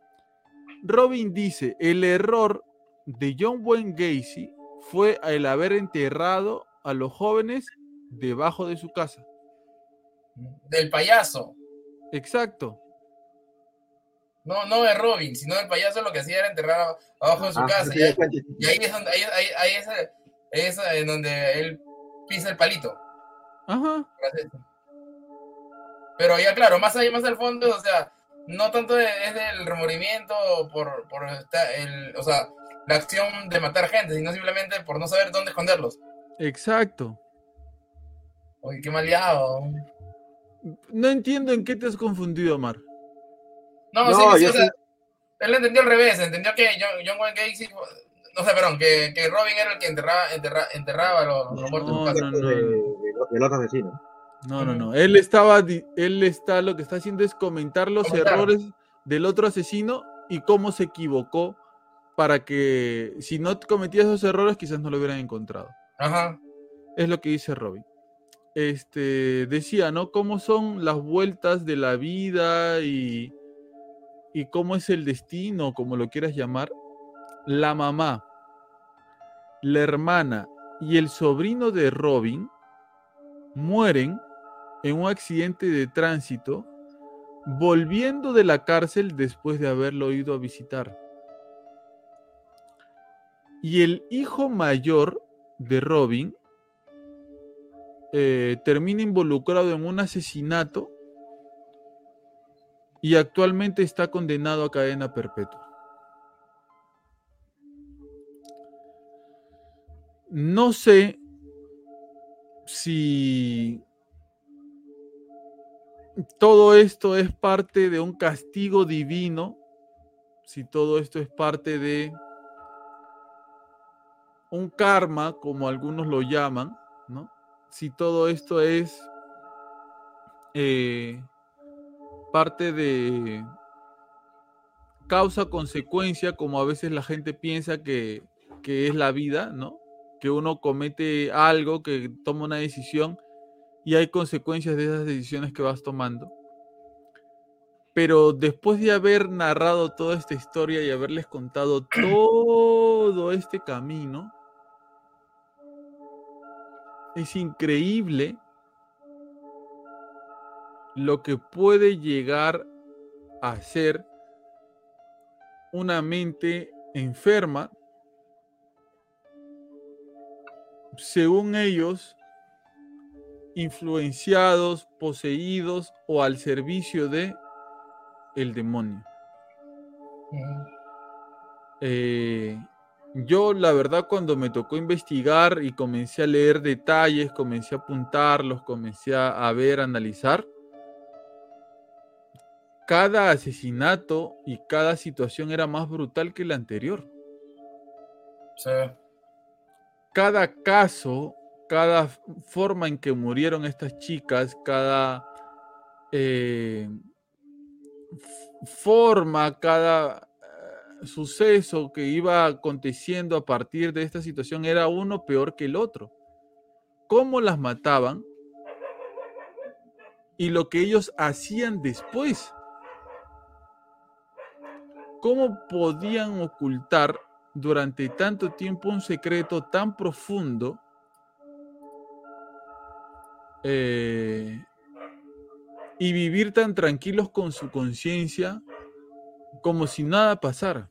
Robin dice, el error de John Wayne Gacy fue el haber enterrado a los jóvenes debajo de su casa. del payaso, Exacto. no, no de Robin, sino del payaso lo que hacía era enterrar abajo de su Ah, casa, sí, y, ahí, sí, sí. y ahí es donde, ahí, ahí, ahí es, es en donde él pisa el palito. Ajá. Pero ya claro, más ahí, más al fondo, o sea, no tanto de- es del remordimiento por, por esta- el, o sea, la acción de matar gente, sino simplemente por no saber dónde esconderlos. Exacto. Uy, qué maleado. No entiendo en qué te has confundido, Omar. No, No, sí, sí, o sea, él lo entendió al revés, entendió que John, John Wayne Gacy, no sé, perdón, que, que Robin era el que enterraba, enterra- enterraba a los, los muertos No, no, no. De- de- del otro asesino. No, no, no. Él estaba, él está, lo que está haciendo es comentar los Comentar. errores del otro asesino y cómo se equivocó para que si no cometía esos errores quizás no lo hubieran encontrado. Ajá. Es lo que dice Robin. Este decía, ¿no? Cómo son las vueltas de la vida y, y cómo es el destino, como lo quieras llamar. La mamá, la hermana y el sobrino de Robin mueren en un accidente de tránsito volviendo de la cárcel después de haberlo ido a visitar. Y el hijo mayor de Robin eh, termina involucrado en un asesinato y actualmente está condenado a cadena perpetua. No sé si todo esto es parte de un castigo divino, si todo esto es parte de un karma, como algunos lo llaman, ¿no? Si todo esto es eh, parte de causa-consecuencia, como a veces la gente piensa que, que es la vida, ¿no? Que uno comete algo, que toma una decisión y hay consecuencias de esas decisiones que vas tomando. Pero después de haber narrado toda esta historia y haberles contado todo este camino, es increíble lo que puede llegar a ser una mente enferma, según ellos, influenciados, poseídos o al servicio de el demonio. Eh, yo la verdad cuando me tocó investigar y comencé a leer detalles, comencé a apuntarlos, comencé a ver, analizar, cada asesinato y cada situación era más brutal que la anterior. Sí. Cada caso, cada forma en que murieron estas chicas, cada eh, forma, cada eh, suceso que iba aconteciendo a partir de esta situación era uno peor que el otro. ¿Cómo las mataban? Y lo que ellos hacían después. ¿Cómo podían ocultar durante tanto tiempo un secreto tan profundo eh, y vivir tan tranquilos con su conciencia como si nada pasara?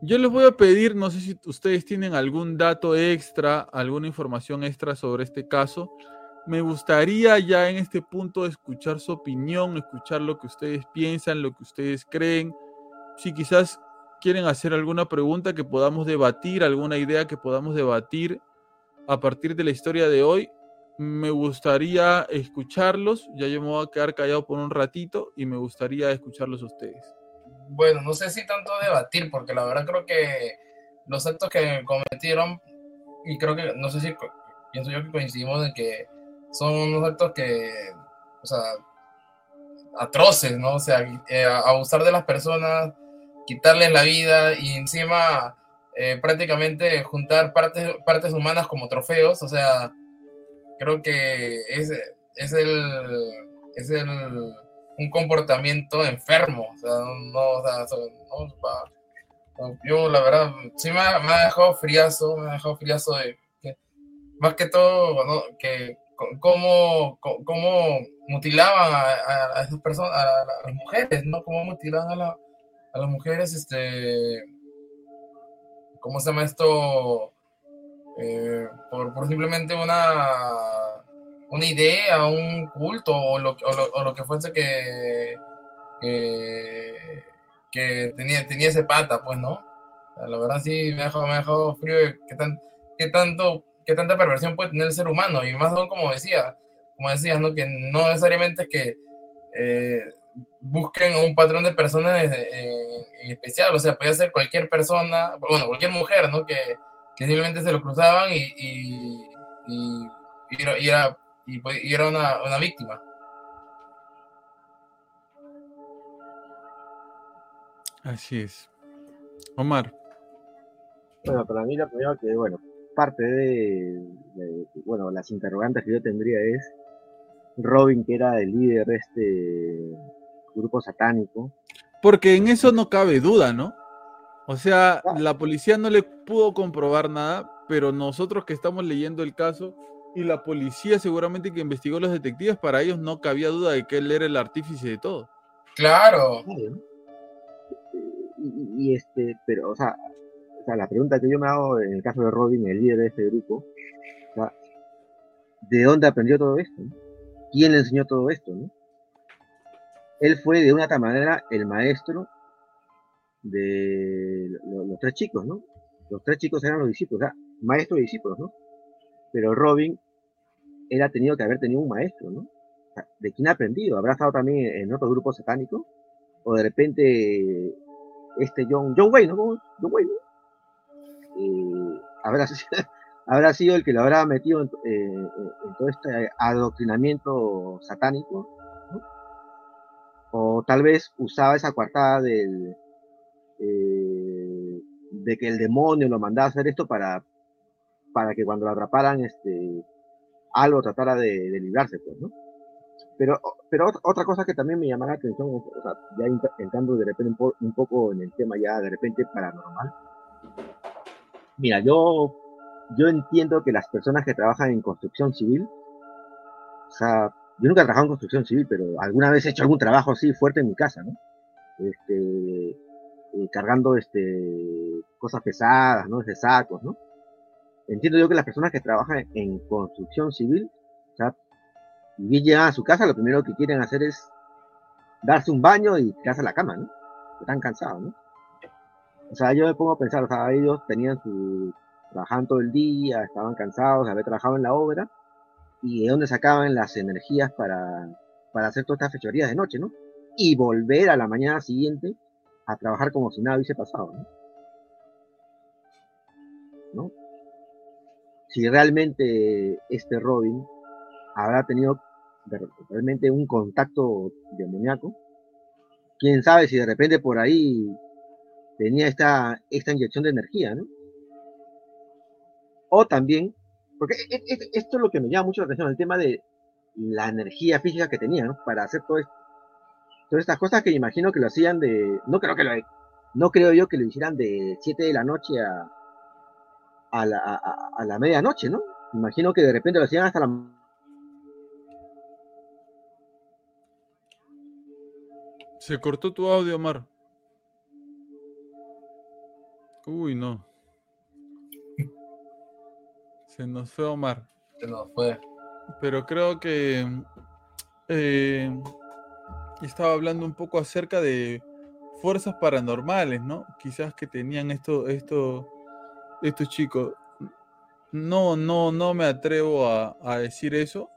Yo les voy a pedir, no sé si ustedes tienen algún dato extra, alguna información extra sobre este caso, me gustaría ya en este punto escuchar su opinión, escuchar lo que ustedes piensan, lo que ustedes creen. Si quizás quieren hacer alguna pregunta que podamos debatir, alguna idea que podamos debatir a partir de la historia de hoy, me gustaría escucharlos. Ya yo me voy a quedar callado por un ratito y me gustaría escucharlos a ustedes. Bueno, no sé si tanto debatir, porque la verdad creo que los actos que cometieron, y creo que, no sé si pienso yo que coincidimos en que son unos actos que, o sea, atroces, ¿no? O sea, eh, abusar de las personas, quitarles la vida y encima eh, prácticamente juntar partes, partes humanas como trofeos, o sea, creo que es, es el, es el, un comportamiento enfermo, no, yo la verdad, sí me ha, me ha, dejado friazo, me ha dejado friazo de que, más que todo, ¿no? que cómo, cómo mutilaban a, esas personas, a, las mujeres, ¿no? Cómo mutilaban a, las mujeres, este, ¿cómo se llama esto? Eh, por, simplemente una, una idea, un culto o lo, o lo, que fuese que, que, tenía, tenía ese pata, pues, ¿no? la verdad sí me ha dejado, me ha frío qué, tan, qué tanto qué tanta perversión puede tener el ser humano. Y más aún, como decía, como decías, ¿no? que no necesariamente es que eh, busquen un patrón de personas en especial, o sea, puede ser cualquier persona, bueno, cualquier mujer, ¿no? Que, que simplemente se lo cruzaban y, y, y, era, y era una, una, víctima. Así es. Omar. Bueno, para mí lo primero que, bueno, parte de, bueno, las interrogantes que yo tendría es Robin, que era el líder de este grupo satánico. Porque en eso no cabe duda, ¿no? O sea, la policía no le pudo comprobar nada, pero nosotros que estamos leyendo el caso y la policía seguramente que investigó los detectives, para ellos no cabía duda de que él era el artífice de todo. Claro. y, este, pero, o sea, o sea, la pregunta que yo me hago en el caso de Robin, el líder de este grupo, ¿de dónde aprendió todo esto? ¿Quién le enseñó todo esto? Él fue de una manera el maestro de los, tres chicos, ¿no? Los tres chicos eran los discípulos, o sea, maestro y discípulos, ¿no? Pero Robin, él ha tenido que haber tenido un maestro, ¿no? ¿de quién ha aprendido? ¿Habrá estado también en otro grupo satánico? ¿O de repente este John, John Wayne, ¿no? John Wayne, ¿no? Eh, habrá, sido el que lo habrá metido en, eh, en todo este adoctrinamiento satánico. O tal vez usaba esa coartada del, eh, de que el demonio lo mandaba a hacer esto para, para que cuando lo atraparan, este, algo tratara de, librarse, pues, ¿no? Pero, pero otra cosa que también me llama la atención, o sea, ya entrando de repente un, poco en el tema ya de repente paranormal. Mira, yo, yo entiendo que las personas que trabajan en construcción civil, o sea, yo nunca he trabajado en construcción civil, pero alguna vez he hecho algún trabajo así fuerte en mi casa, ¿no? Este, eh, cargando este, cosas pesadas, ¿no? Desde sacos, ¿no? Entiendo yo que las personas que trabajan en construcción civil, o y bien llegan a su casa, lo primero que quieren hacer es darse un baño y quedarse a la cama, ¿no? Están cansados, ¿no? O sea, yo me pongo a pensar, o sea, ellos tenían su, trabajaban todo el día, estaban cansados de haber trabajado en la obra, y de dónde sacaban las energías para, para hacer todas estas fechorías de noche, ¿no? Y volver a la mañana siguiente a trabajar como si nada hubiese pasado, ¿no? Si realmente este Robin habrá tenido realmente un contacto demoníaco. Quién sabe si de repente por ahí tenía esta, esta inyección de energía, ¿no? O también, porque e, e, e, esto es lo que me llama mucho la atención, el tema de la energía física que tenía, ¿no? Para hacer todo esto. Todas estas cosas que imagino que lo hacían de, no creo que lo, no creo yo que lo hicieran de 7 de la noche a, a la, a la medianoche, ¿no? Imagino que de repente lo hacían hasta la Se cortó tu audio, Omar. Uy, no. Se nos fue Omar. Se nos fue. Pero creo que eh, estaba hablando un poco acerca de fuerzas paranormales, ¿no? Quizás que tenían esto, esto, estos chicos. No, no, no me atrevo a, a decir eso.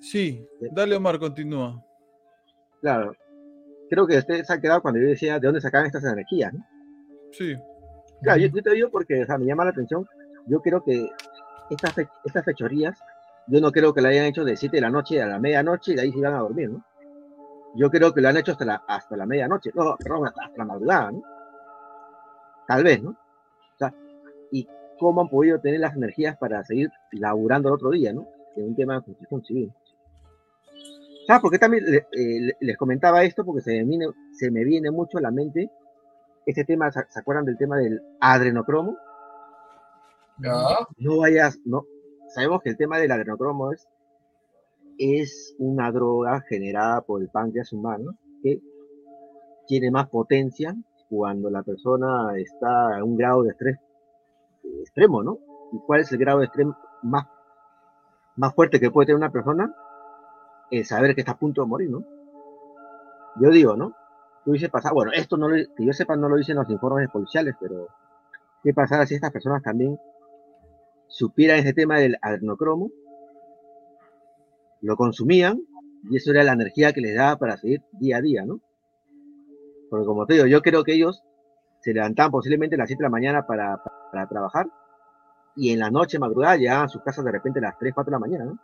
Sí, dale Omar, continúa. Claro, creo que usted se ha quedado cuando yo decía de dónde sacaban estas energías, ¿no? Sí. Claro, yo, yo, te digo porque o sea, me llama la atención. Yo creo que estas, fe, estas fechorías, yo no creo que la hayan hecho de 7 de la noche a la medianoche y ahí se iban a dormir, ¿no? Yo creo que lo han hecho hasta la, hasta la medianoche, no, perdón, hasta, hasta la madrugada, ¿no? Tal vez, ¿no? O sea, y cómo han podido tener las energías para seguir laburando el otro día, ¿no? En un tema de construcción civil. ¿Sabes por qué también eh, les comentaba esto? Porque se me, viene, se me viene mucho a la mente este tema, ¿se acuerdan del tema del adrenocromo? No vayas, no. Sabemos que el tema del adrenocromo es, es una droga generada por el páncreas humano que tiene más potencia cuando la persona está a un grado de estrés extremo, ¿no? ¿Y cuál es el grado de estrés más, más fuerte que puede tener una persona? el saber que está a punto de morir, ¿no? Yo digo, ¿no? Tú dices pasar, bueno, esto no lo, que yo sepa no lo dicen los informes policiales, pero ¿qué pasará si estas personas también supieran ese tema del adrenocromo, lo consumían y eso era la energía que les daba para seguir día a día, ¿no? Porque como te digo, yo creo que ellos se levantaban posiblemente a las 7 de la mañana para, para, trabajar y en la noche, madrugada, llegaban a sus casas de repente a las 3, 4 de la mañana, ¿no?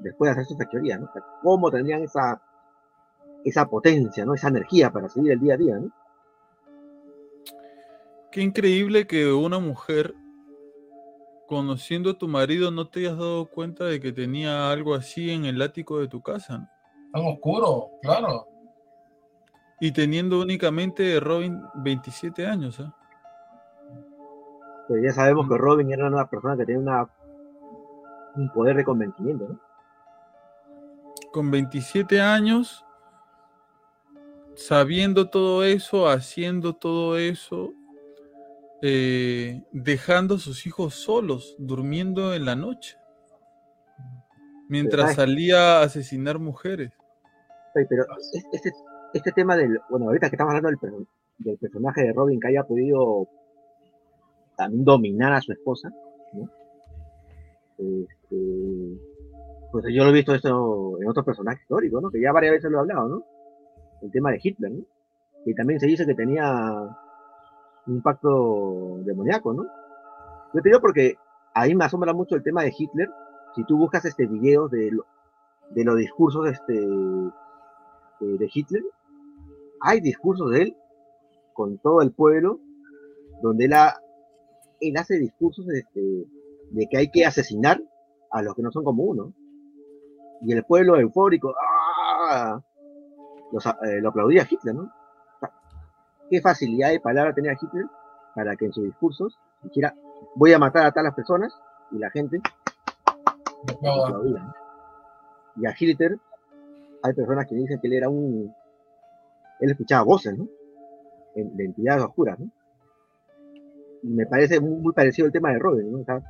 después de hacer su fechoría, ¿no? ¿Cómo tendrían esa, esa potencia, ¿no? Esa energía para seguir el día a día, ¿no? Qué increíble que una mujer, conociendo a tu marido, no te hayas dado cuenta de que tenía algo así en el ático de tu casa, ¿no? Tan oscuro, claro. Y teniendo únicamente Robin 27 años, ¿eh? Pero ya sabemos que Robin era una persona que tenía una, un poder de convencimiento, ¿no? con 27 años, sabiendo todo eso, haciendo todo eso, eh, dejando a sus hijos solos, durmiendo en la noche, mientras salía a asesinar mujeres. Pero este, este tema del, bueno, ahorita que estamos hablando del, del personaje de Robin que haya podido también dominar a su esposa, ¿no? Este, pues yo lo he visto esto en otros personajes históricos, ¿no? Que ya varias veces lo he hablado, ¿no? El tema de Hitler, ¿no? Que también se dice que tenía un pacto demoníaco, ¿no? Yo te digo porque ahí me asombra mucho el tema de Hitler. Si tú buscas este video de, los discursos este, de Hitler, hay discursos de él con todo el pueblo, donde él, hace discursos este, de que hay que asesinar a los que no son como uno. Y el pueblo eufórico, ¡ah! Eh, lo aplaudía Hitler, ¿no? Qué facilidad de palabra tenía Hitler para que en sus discursos dijera, voy a matar a las personas, y la gente aplaudía. Y a Hitler hay personas que dicen que él era un... Él escuchaba voces, ¿no? de entidades oscuras, ¿no? Y me parece muy, parecido el tema de Robin, ¿no? O sea,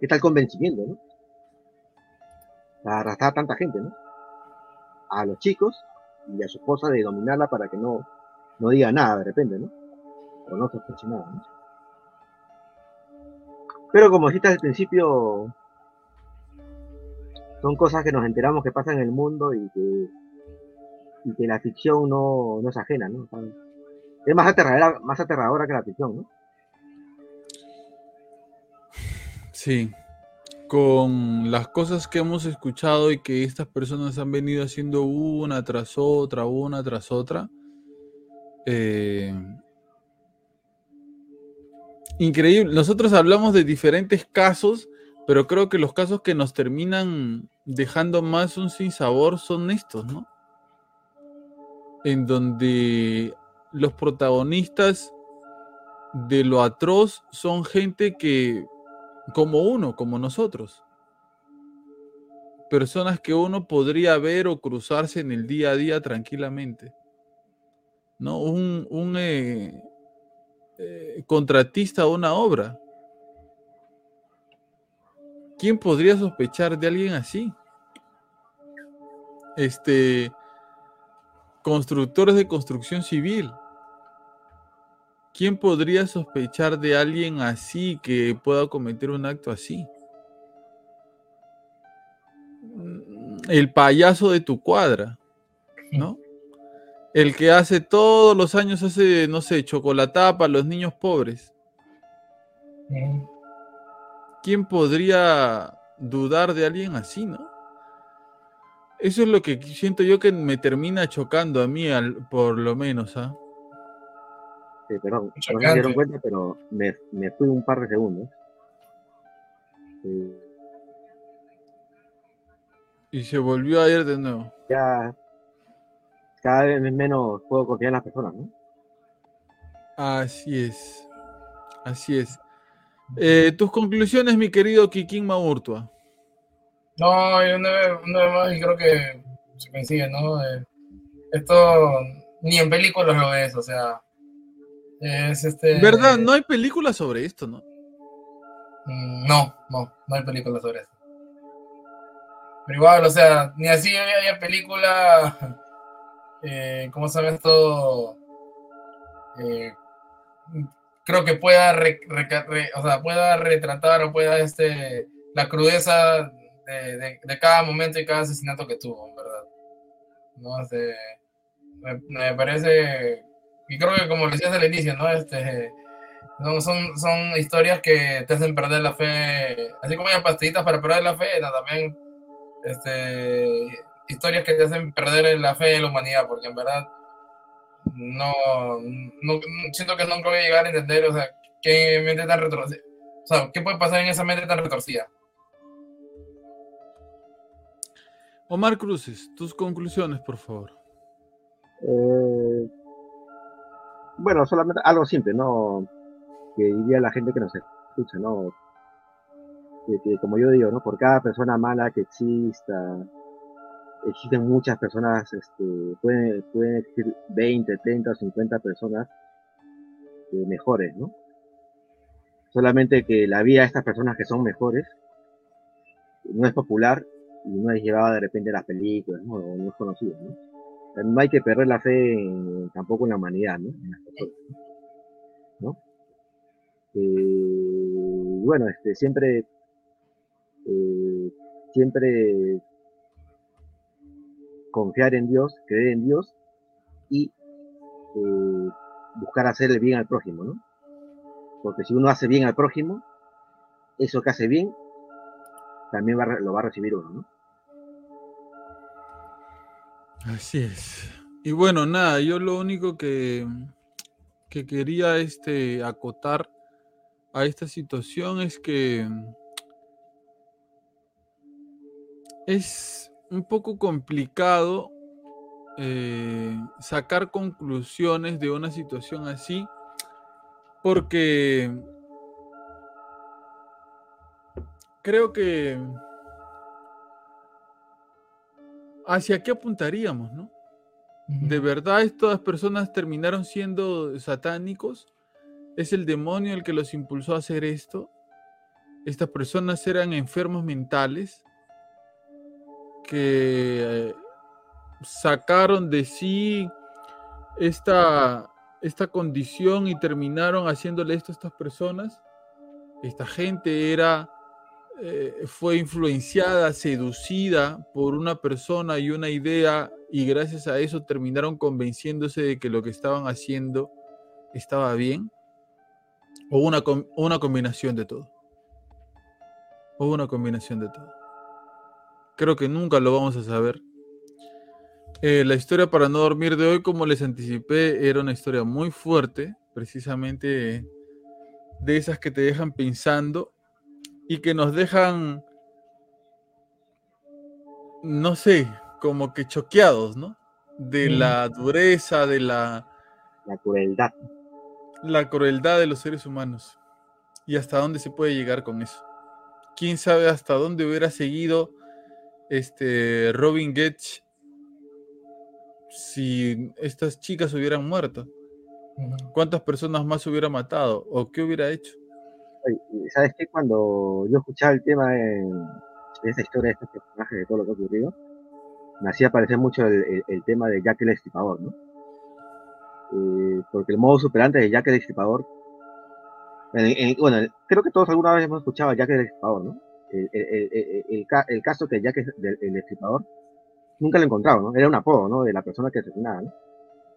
¿Qué tal convencimiento, no? Para arrastrar a tanta gente, ¿no? A los chicos y a su esposa de dominarla para que no, no diga nada de repente, ¿no? O no sospeche nada, ¿no? Pero como dijiste al principio, son cosas que nos enteramos que pasan en el mundo y que, y que la ficción no, no es ajena, ¿no? es más aterradora, más aterradora que la ficción, ¿no? Sí, con las cosas que hemos escuchado y que estas personas han venido haciendo una tras otra, una tras otra. Eh, increíble. Nosotros hablamos de diferentes casos pero creo que los casos que nos terminan dejando más un sinsabor son estos, ¿no? En donde los protagonistas de lo atroz son gente que, como uno, como nosotros. Personas que uno podría ver o cruzarse en el día a día tranquilamente. ¿No? Un, un eh, eh, contratista de una obra ¿Quién podría sospechar de alguien así? Este, constructores de construcción civil. ¿Quién podría sospechar de alguien así que pueda cometer un acto así? El payaso de tu cuadra, ¿no? El que hace todos los años hace, no sé, chocolatada para los niños pobres. ¿quién podría dudar de alguien así, no? Eso es lo que siento yo que me termina chocando a mí, por lo menos, ¿ah? Sí, perdón, no me dieron cuenta, pero me, me, fui un par de segundos. Y se volvió a ir de nuevo. Ya, cada vez menos puedo confiar en las personas, ¿no? Así es, así es. Eh, tus conclusiones, mi querido Kikín Maurtua. No, yo no vez más y creo que se coincide, ¿no? Eh, esto ni en películas lo ves, o sea, es este... ¿Verdad? No hay películas sobre esto, ¿no? Mm, no, no, no hay películas sobre esto. Pero igual, o sea, ni así había película, eh, ¿cómo se llama esto? Eh, creo que pueda, o sea, pueda retratar o pueda este, la crudeza de, de, cada momento y cada asesinato que tuvo, verdad. ¿No? Este, me, parece, y creo que como decías al inicio, ¿no? Este, son, son, son, historias que te hacen perder la fe, así como hay pastillitas para perder la fe, también este, historias que te hacen perder la fe en la humanidad, porque en verdad no, no, siento que nunca voy a llegar a entender, o sea, qué mente tan retorcida, o sea, qué puede pasar en esa mente tan retorcida. Omar Cruces, tus conclusiones, por favor. Eh, bueno, solamente algo simple, ¿no? Que diría la gente que nos escucha, ¿no? que como yo digo, ¿no? Por cada persona mala que exista, existen muchas personas, este, pueden, pueden existir 20, 30 o 50 personas eh, mejores, ¿no? Solamente que la vida de estas personas que son mejores no es popular y no es llevada de repente a las películas, ¿no? O no es conocida, ¿no? no hay que perder la fe tampoco en la humanidad, ¿no? En las personas, ¿no? Eh, bueno, este, siempre eh, siempre confiar en Dios, creer en Dios y eh, buscar hacer el bien al prójimo, ¿no? Porque si uno hace bien al prójimo, eso que hace bien, también lo va a recibir uno, ¿no? Así es. Y bueno, nada, yo lo único que, que quería este, acotar a esta situación es que es un poco complicado eh, sacar conclusiones de una situación así porque creo que hacia qué apuntaríamos, ¿no? ¿De verdad estas personas terminaron siendo satánicos? ¿Es el demonio el que los impulsó a hacer esto? ¿Estas personas eran enfermos mentales que sacaron de sí esta, esta condición y terminaron haciéndole esto a estas personas? Esta gente era eh, fue influenciada, seducida por una persona y una idea y gracias a eso terminaron convenciéndose de que lo que estaban haciendo estaba bien? ¿O una, una combinación de todo? ¿O una combinación de todo? Creo que nunca lo vamos a saber. Eh, la historia para no dormir de hoy, como les anticipé, era una historia muy fuerte, precisamente de esas que te dejan pensando y que nos dejan, no sé, como que choqueados, ¿no? De la dureza, de la... La crueldad. La crueldad de los seres humanos. Y hasta dónde se puede llegar con eso. ¿Quién sabe hasta dónde hubiera seguido este Robin Getch si estas chicas hubieran muerto? ¿Cuántas personas más hubiera matado? ¿O qué hubiera hecho? ¿Sabes qué? Cuando yo escuchaba el tema de, esa historia de estos personajes, de todo lo que ha ocurrido, me hacía parecer mucho el, tema de Jack el Estripador, ¿no? Eh, porque el modo superante de Jack el Estripador, bueno, creo que todos alguna vez hemos escuchado a Jack el Estripador, ¿no? El, caso que Jack el, Estripador nunca lo encontraba, ¿no? Era un apodo, ¿no? De la persona que asesinaba, ¿no?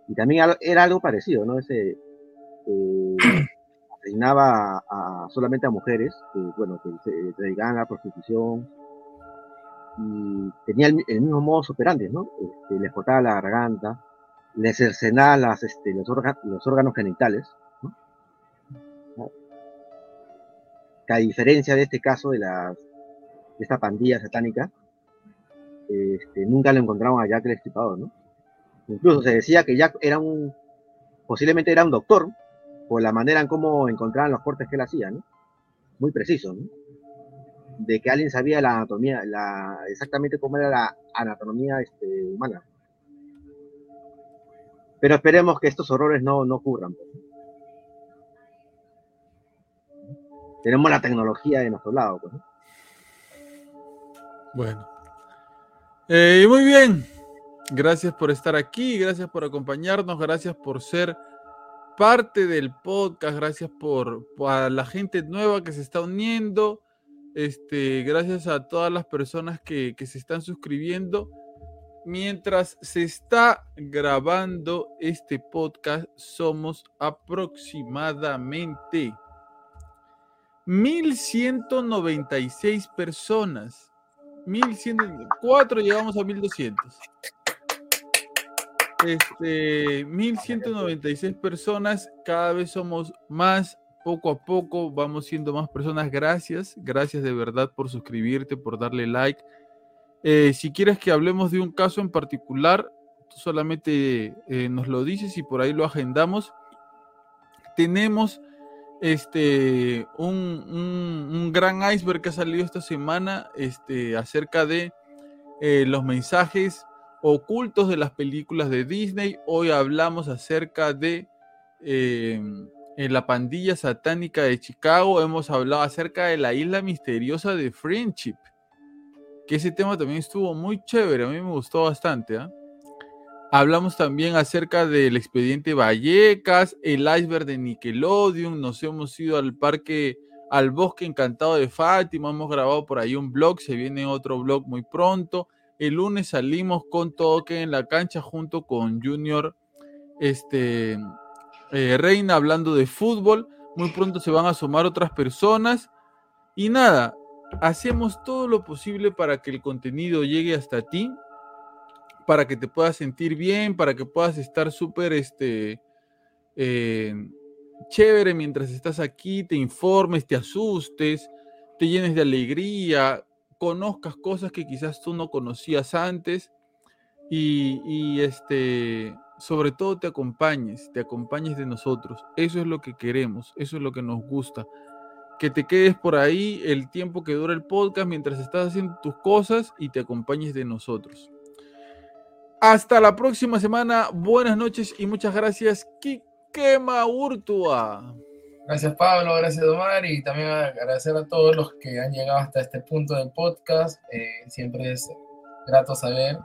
Y también era algo parecido, ¿no? Ese, eh, asesinaba a, solamente a mujeres que, bueno, que se, dedicaban a la prostitución y tenía el, mismo modo operandi, ¿no? Este, les cortaba la garganta, les cercenaba las, este, los, los órganos genitales, A diferencia de este caso de, las, de esta pandilla satánica, este, nunca lo encontraron a Jack el Estripador, ¿no? Incluso se decía que Jack era un, posiblemente era un doctor, por la manera en cómo encontraban los cortes que él hacía. Muy preciso. De que alguien sabía la anatomía, la, exactamente cómo era la anatomía este, humana. Pero esperemos que estos horrores no, no ocurran. Pues, Tenemos la tecnología de nuestro lado, pues, Bueno. Eh, muy bien. Gracias por estar aquí, gracias por acompañarnos, gracias por ser parte del podcast, gracias por, a la gente nueva que se está uniendo, este, gracias a todas las personas que, que se están suscribiendo. Mientras se está grabando este podcast, somos aproximadamente 1196 personas. 1104 llegamos a 1200 este, 1196 personas, cada vez somos más, poco a poco vamos siendo más personas. Gracias, gracias de verdad por suscribirte, por darle like. Eh, si quieres que hablemos de un caso en particular, tú solamente eh, nos lo dices y por ahí lo agendamos. Tenemos este, un, un, gran iceberg que ha salido esta semana este, acerca de eh, los mensajes ocultos de las películas de Disney. Hoy hablamos acerca de em, la pandilla satánica de Chicago. Hemos hablado acerca de la isla misteriosa de Friendship. Que ese tema también estuvo muy chévere. A mí me gustó bastante. ¿ah? Hablamos también acerca del expediente Vallecas, el iceberg de Nickelodeon. Nos hemos ido al parque al Bosque Encantado de Fátima, hemos grabado por ahí un blog, se viene otro blog muy pronto. El lunes salimos con Toque en la cancha junto con Junior este, eh, Reina hablando de fútbol. Muy pronto se van a sumar otras personas. Y nada, hacemos todo lo posible para que el contenido llegue hasta ti, para que te puedas sentir bien, para que puedas estar súper este, eh, chévere mientras estás aquí, te informes, te asustes, te llenes de alegría, conozcas cosas que quizás tú no conocías antes y, y este, sobre todo te acompañes, te acompañes de nosotros. Eso es lo que queremos, eso es lo que nos gusta. Que te quedes por ahí el tiempo que dura el podcast mientras estás haciendo tus cosas y te acompañes de nosotros. Hasta la próxima semana. Buenas noches y muchas gracias. Quema Urtua. Gracias Pablo, gracias Omar y también agradecer a todos los que han llegado hasta este punto del podcast. Eh, siempre es grato saber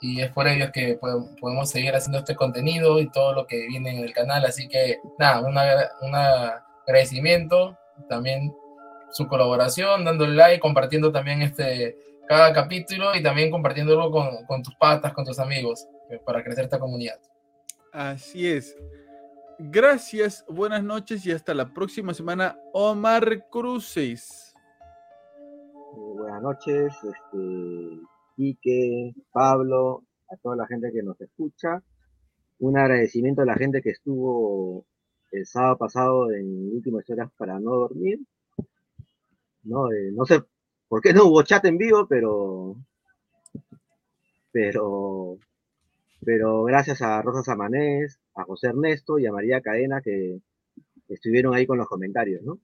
y es por ello que podemos seguir haciendo este contenido y todo lo que viene en el canal. Así que nada, un agradecimiento, también su colaboración, dándole like, compartiendo también este cada capítulo y también compartiéndolo con, con tus patas, con tus amigos, eh, para crecer esta comunidad. Así es. Gracias, buenas noches y hasta la próxima semana. Omar Cruces. Eh, buenas noches, este, Quique, Pablo, a toda la gente que nos escucha. Un agradecimiento a la gente que estuvo el sábado pasado en Últimas Horas para no dormir. No, eh, no sé por qué no hubo chat en vivo, pero pero pero gracias a Rosa Samanés, a José Ernesto y a María Cadena que estuvieron ahí con los comentarios, ¿no?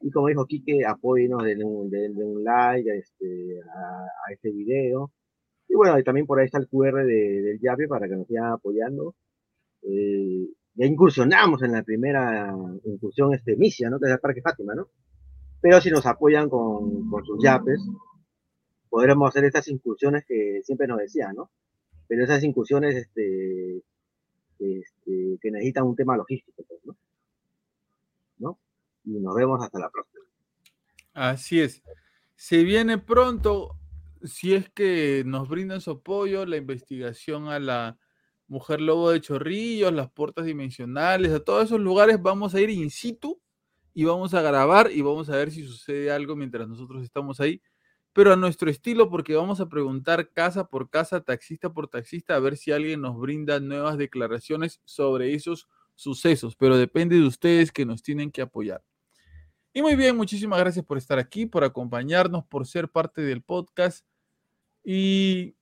Y como dijo Quique, apóyenos, denle un, un like a este, a, este video. Y bueno, también por ahí está el QR de, del Yape para que nos sigan apoyando. Eh, ya incursionamos en la primera incursión este, misia, ¿no? Que es el Parque Fátima, ¿no? Pero si nos apoyan con, con sus yapes, podremos hacer estas incursiones que siempre nos decían, ¿no? Pero esas incursiones este, este, que necesitan un tema logístico, pues, ¿no? ¿no? y nos vemos hasta la próxima. Así es. Se viene pronto, si es que nos brindan su apoyo, la investigación a la mujer lobo de Chorrillos, las puertas dimensionales, a todos esos lugares vamos a ir in situ y vamos a grabar y vamos a ver si sucede algo mientras nosotros estamos ahí, pero a nuestro estilo porque vamos a preguntar casa por casa, taxista por taxista, a ver si alguien nos brinda nuevas declaraciones sobre esos sucesos, pero depende de ustedes que nos tienen que apoyar. Y muy bien, muchísimas gracias por estar aquí, por acompañarnos, por ser parte del podcast y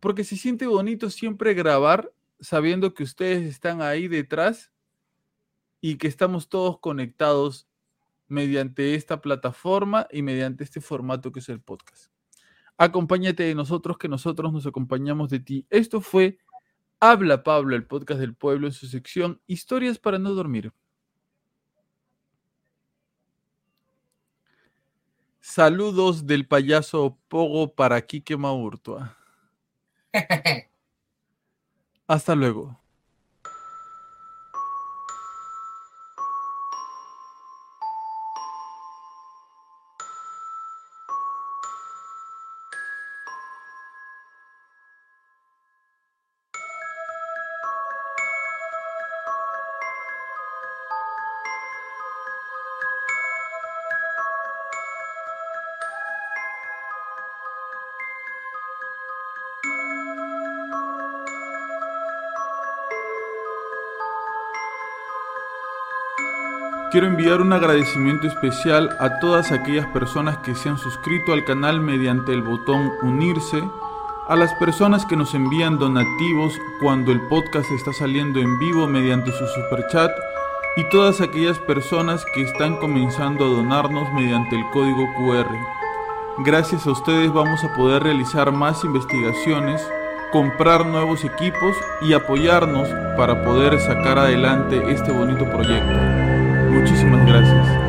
porque se siente bonito siempre grabar sabiendo que ustedes están ahí detrás y que estamos todos conectados mediante esta plataforma y mediante este formato que es el podcast. Acompáñate de nosotros, que nosotros nos acompañamos de ti. Esto fue Habla Pablo, el podcast del pueblo en su sección Historias para no dormir. Saludos del payaso Pogo para Quique Maurtua. Hasta luego. Quiero enviar un agradecimiento especial a todas aquellas personas que se han suscrito al canal mediante el botón unirse, a las personas que nos envían donativos cuando el podcast está saliendo en vivo mediante su superchat y todas aquellas personas que están comenzando a donarnos mediante el código QR. Gracias a ustedes vamos a poder realizar más investigaciones, comprar nuevos equipos y apoyarnos para poder sacar adelante este bonito proyecto. Muchísimas gracias.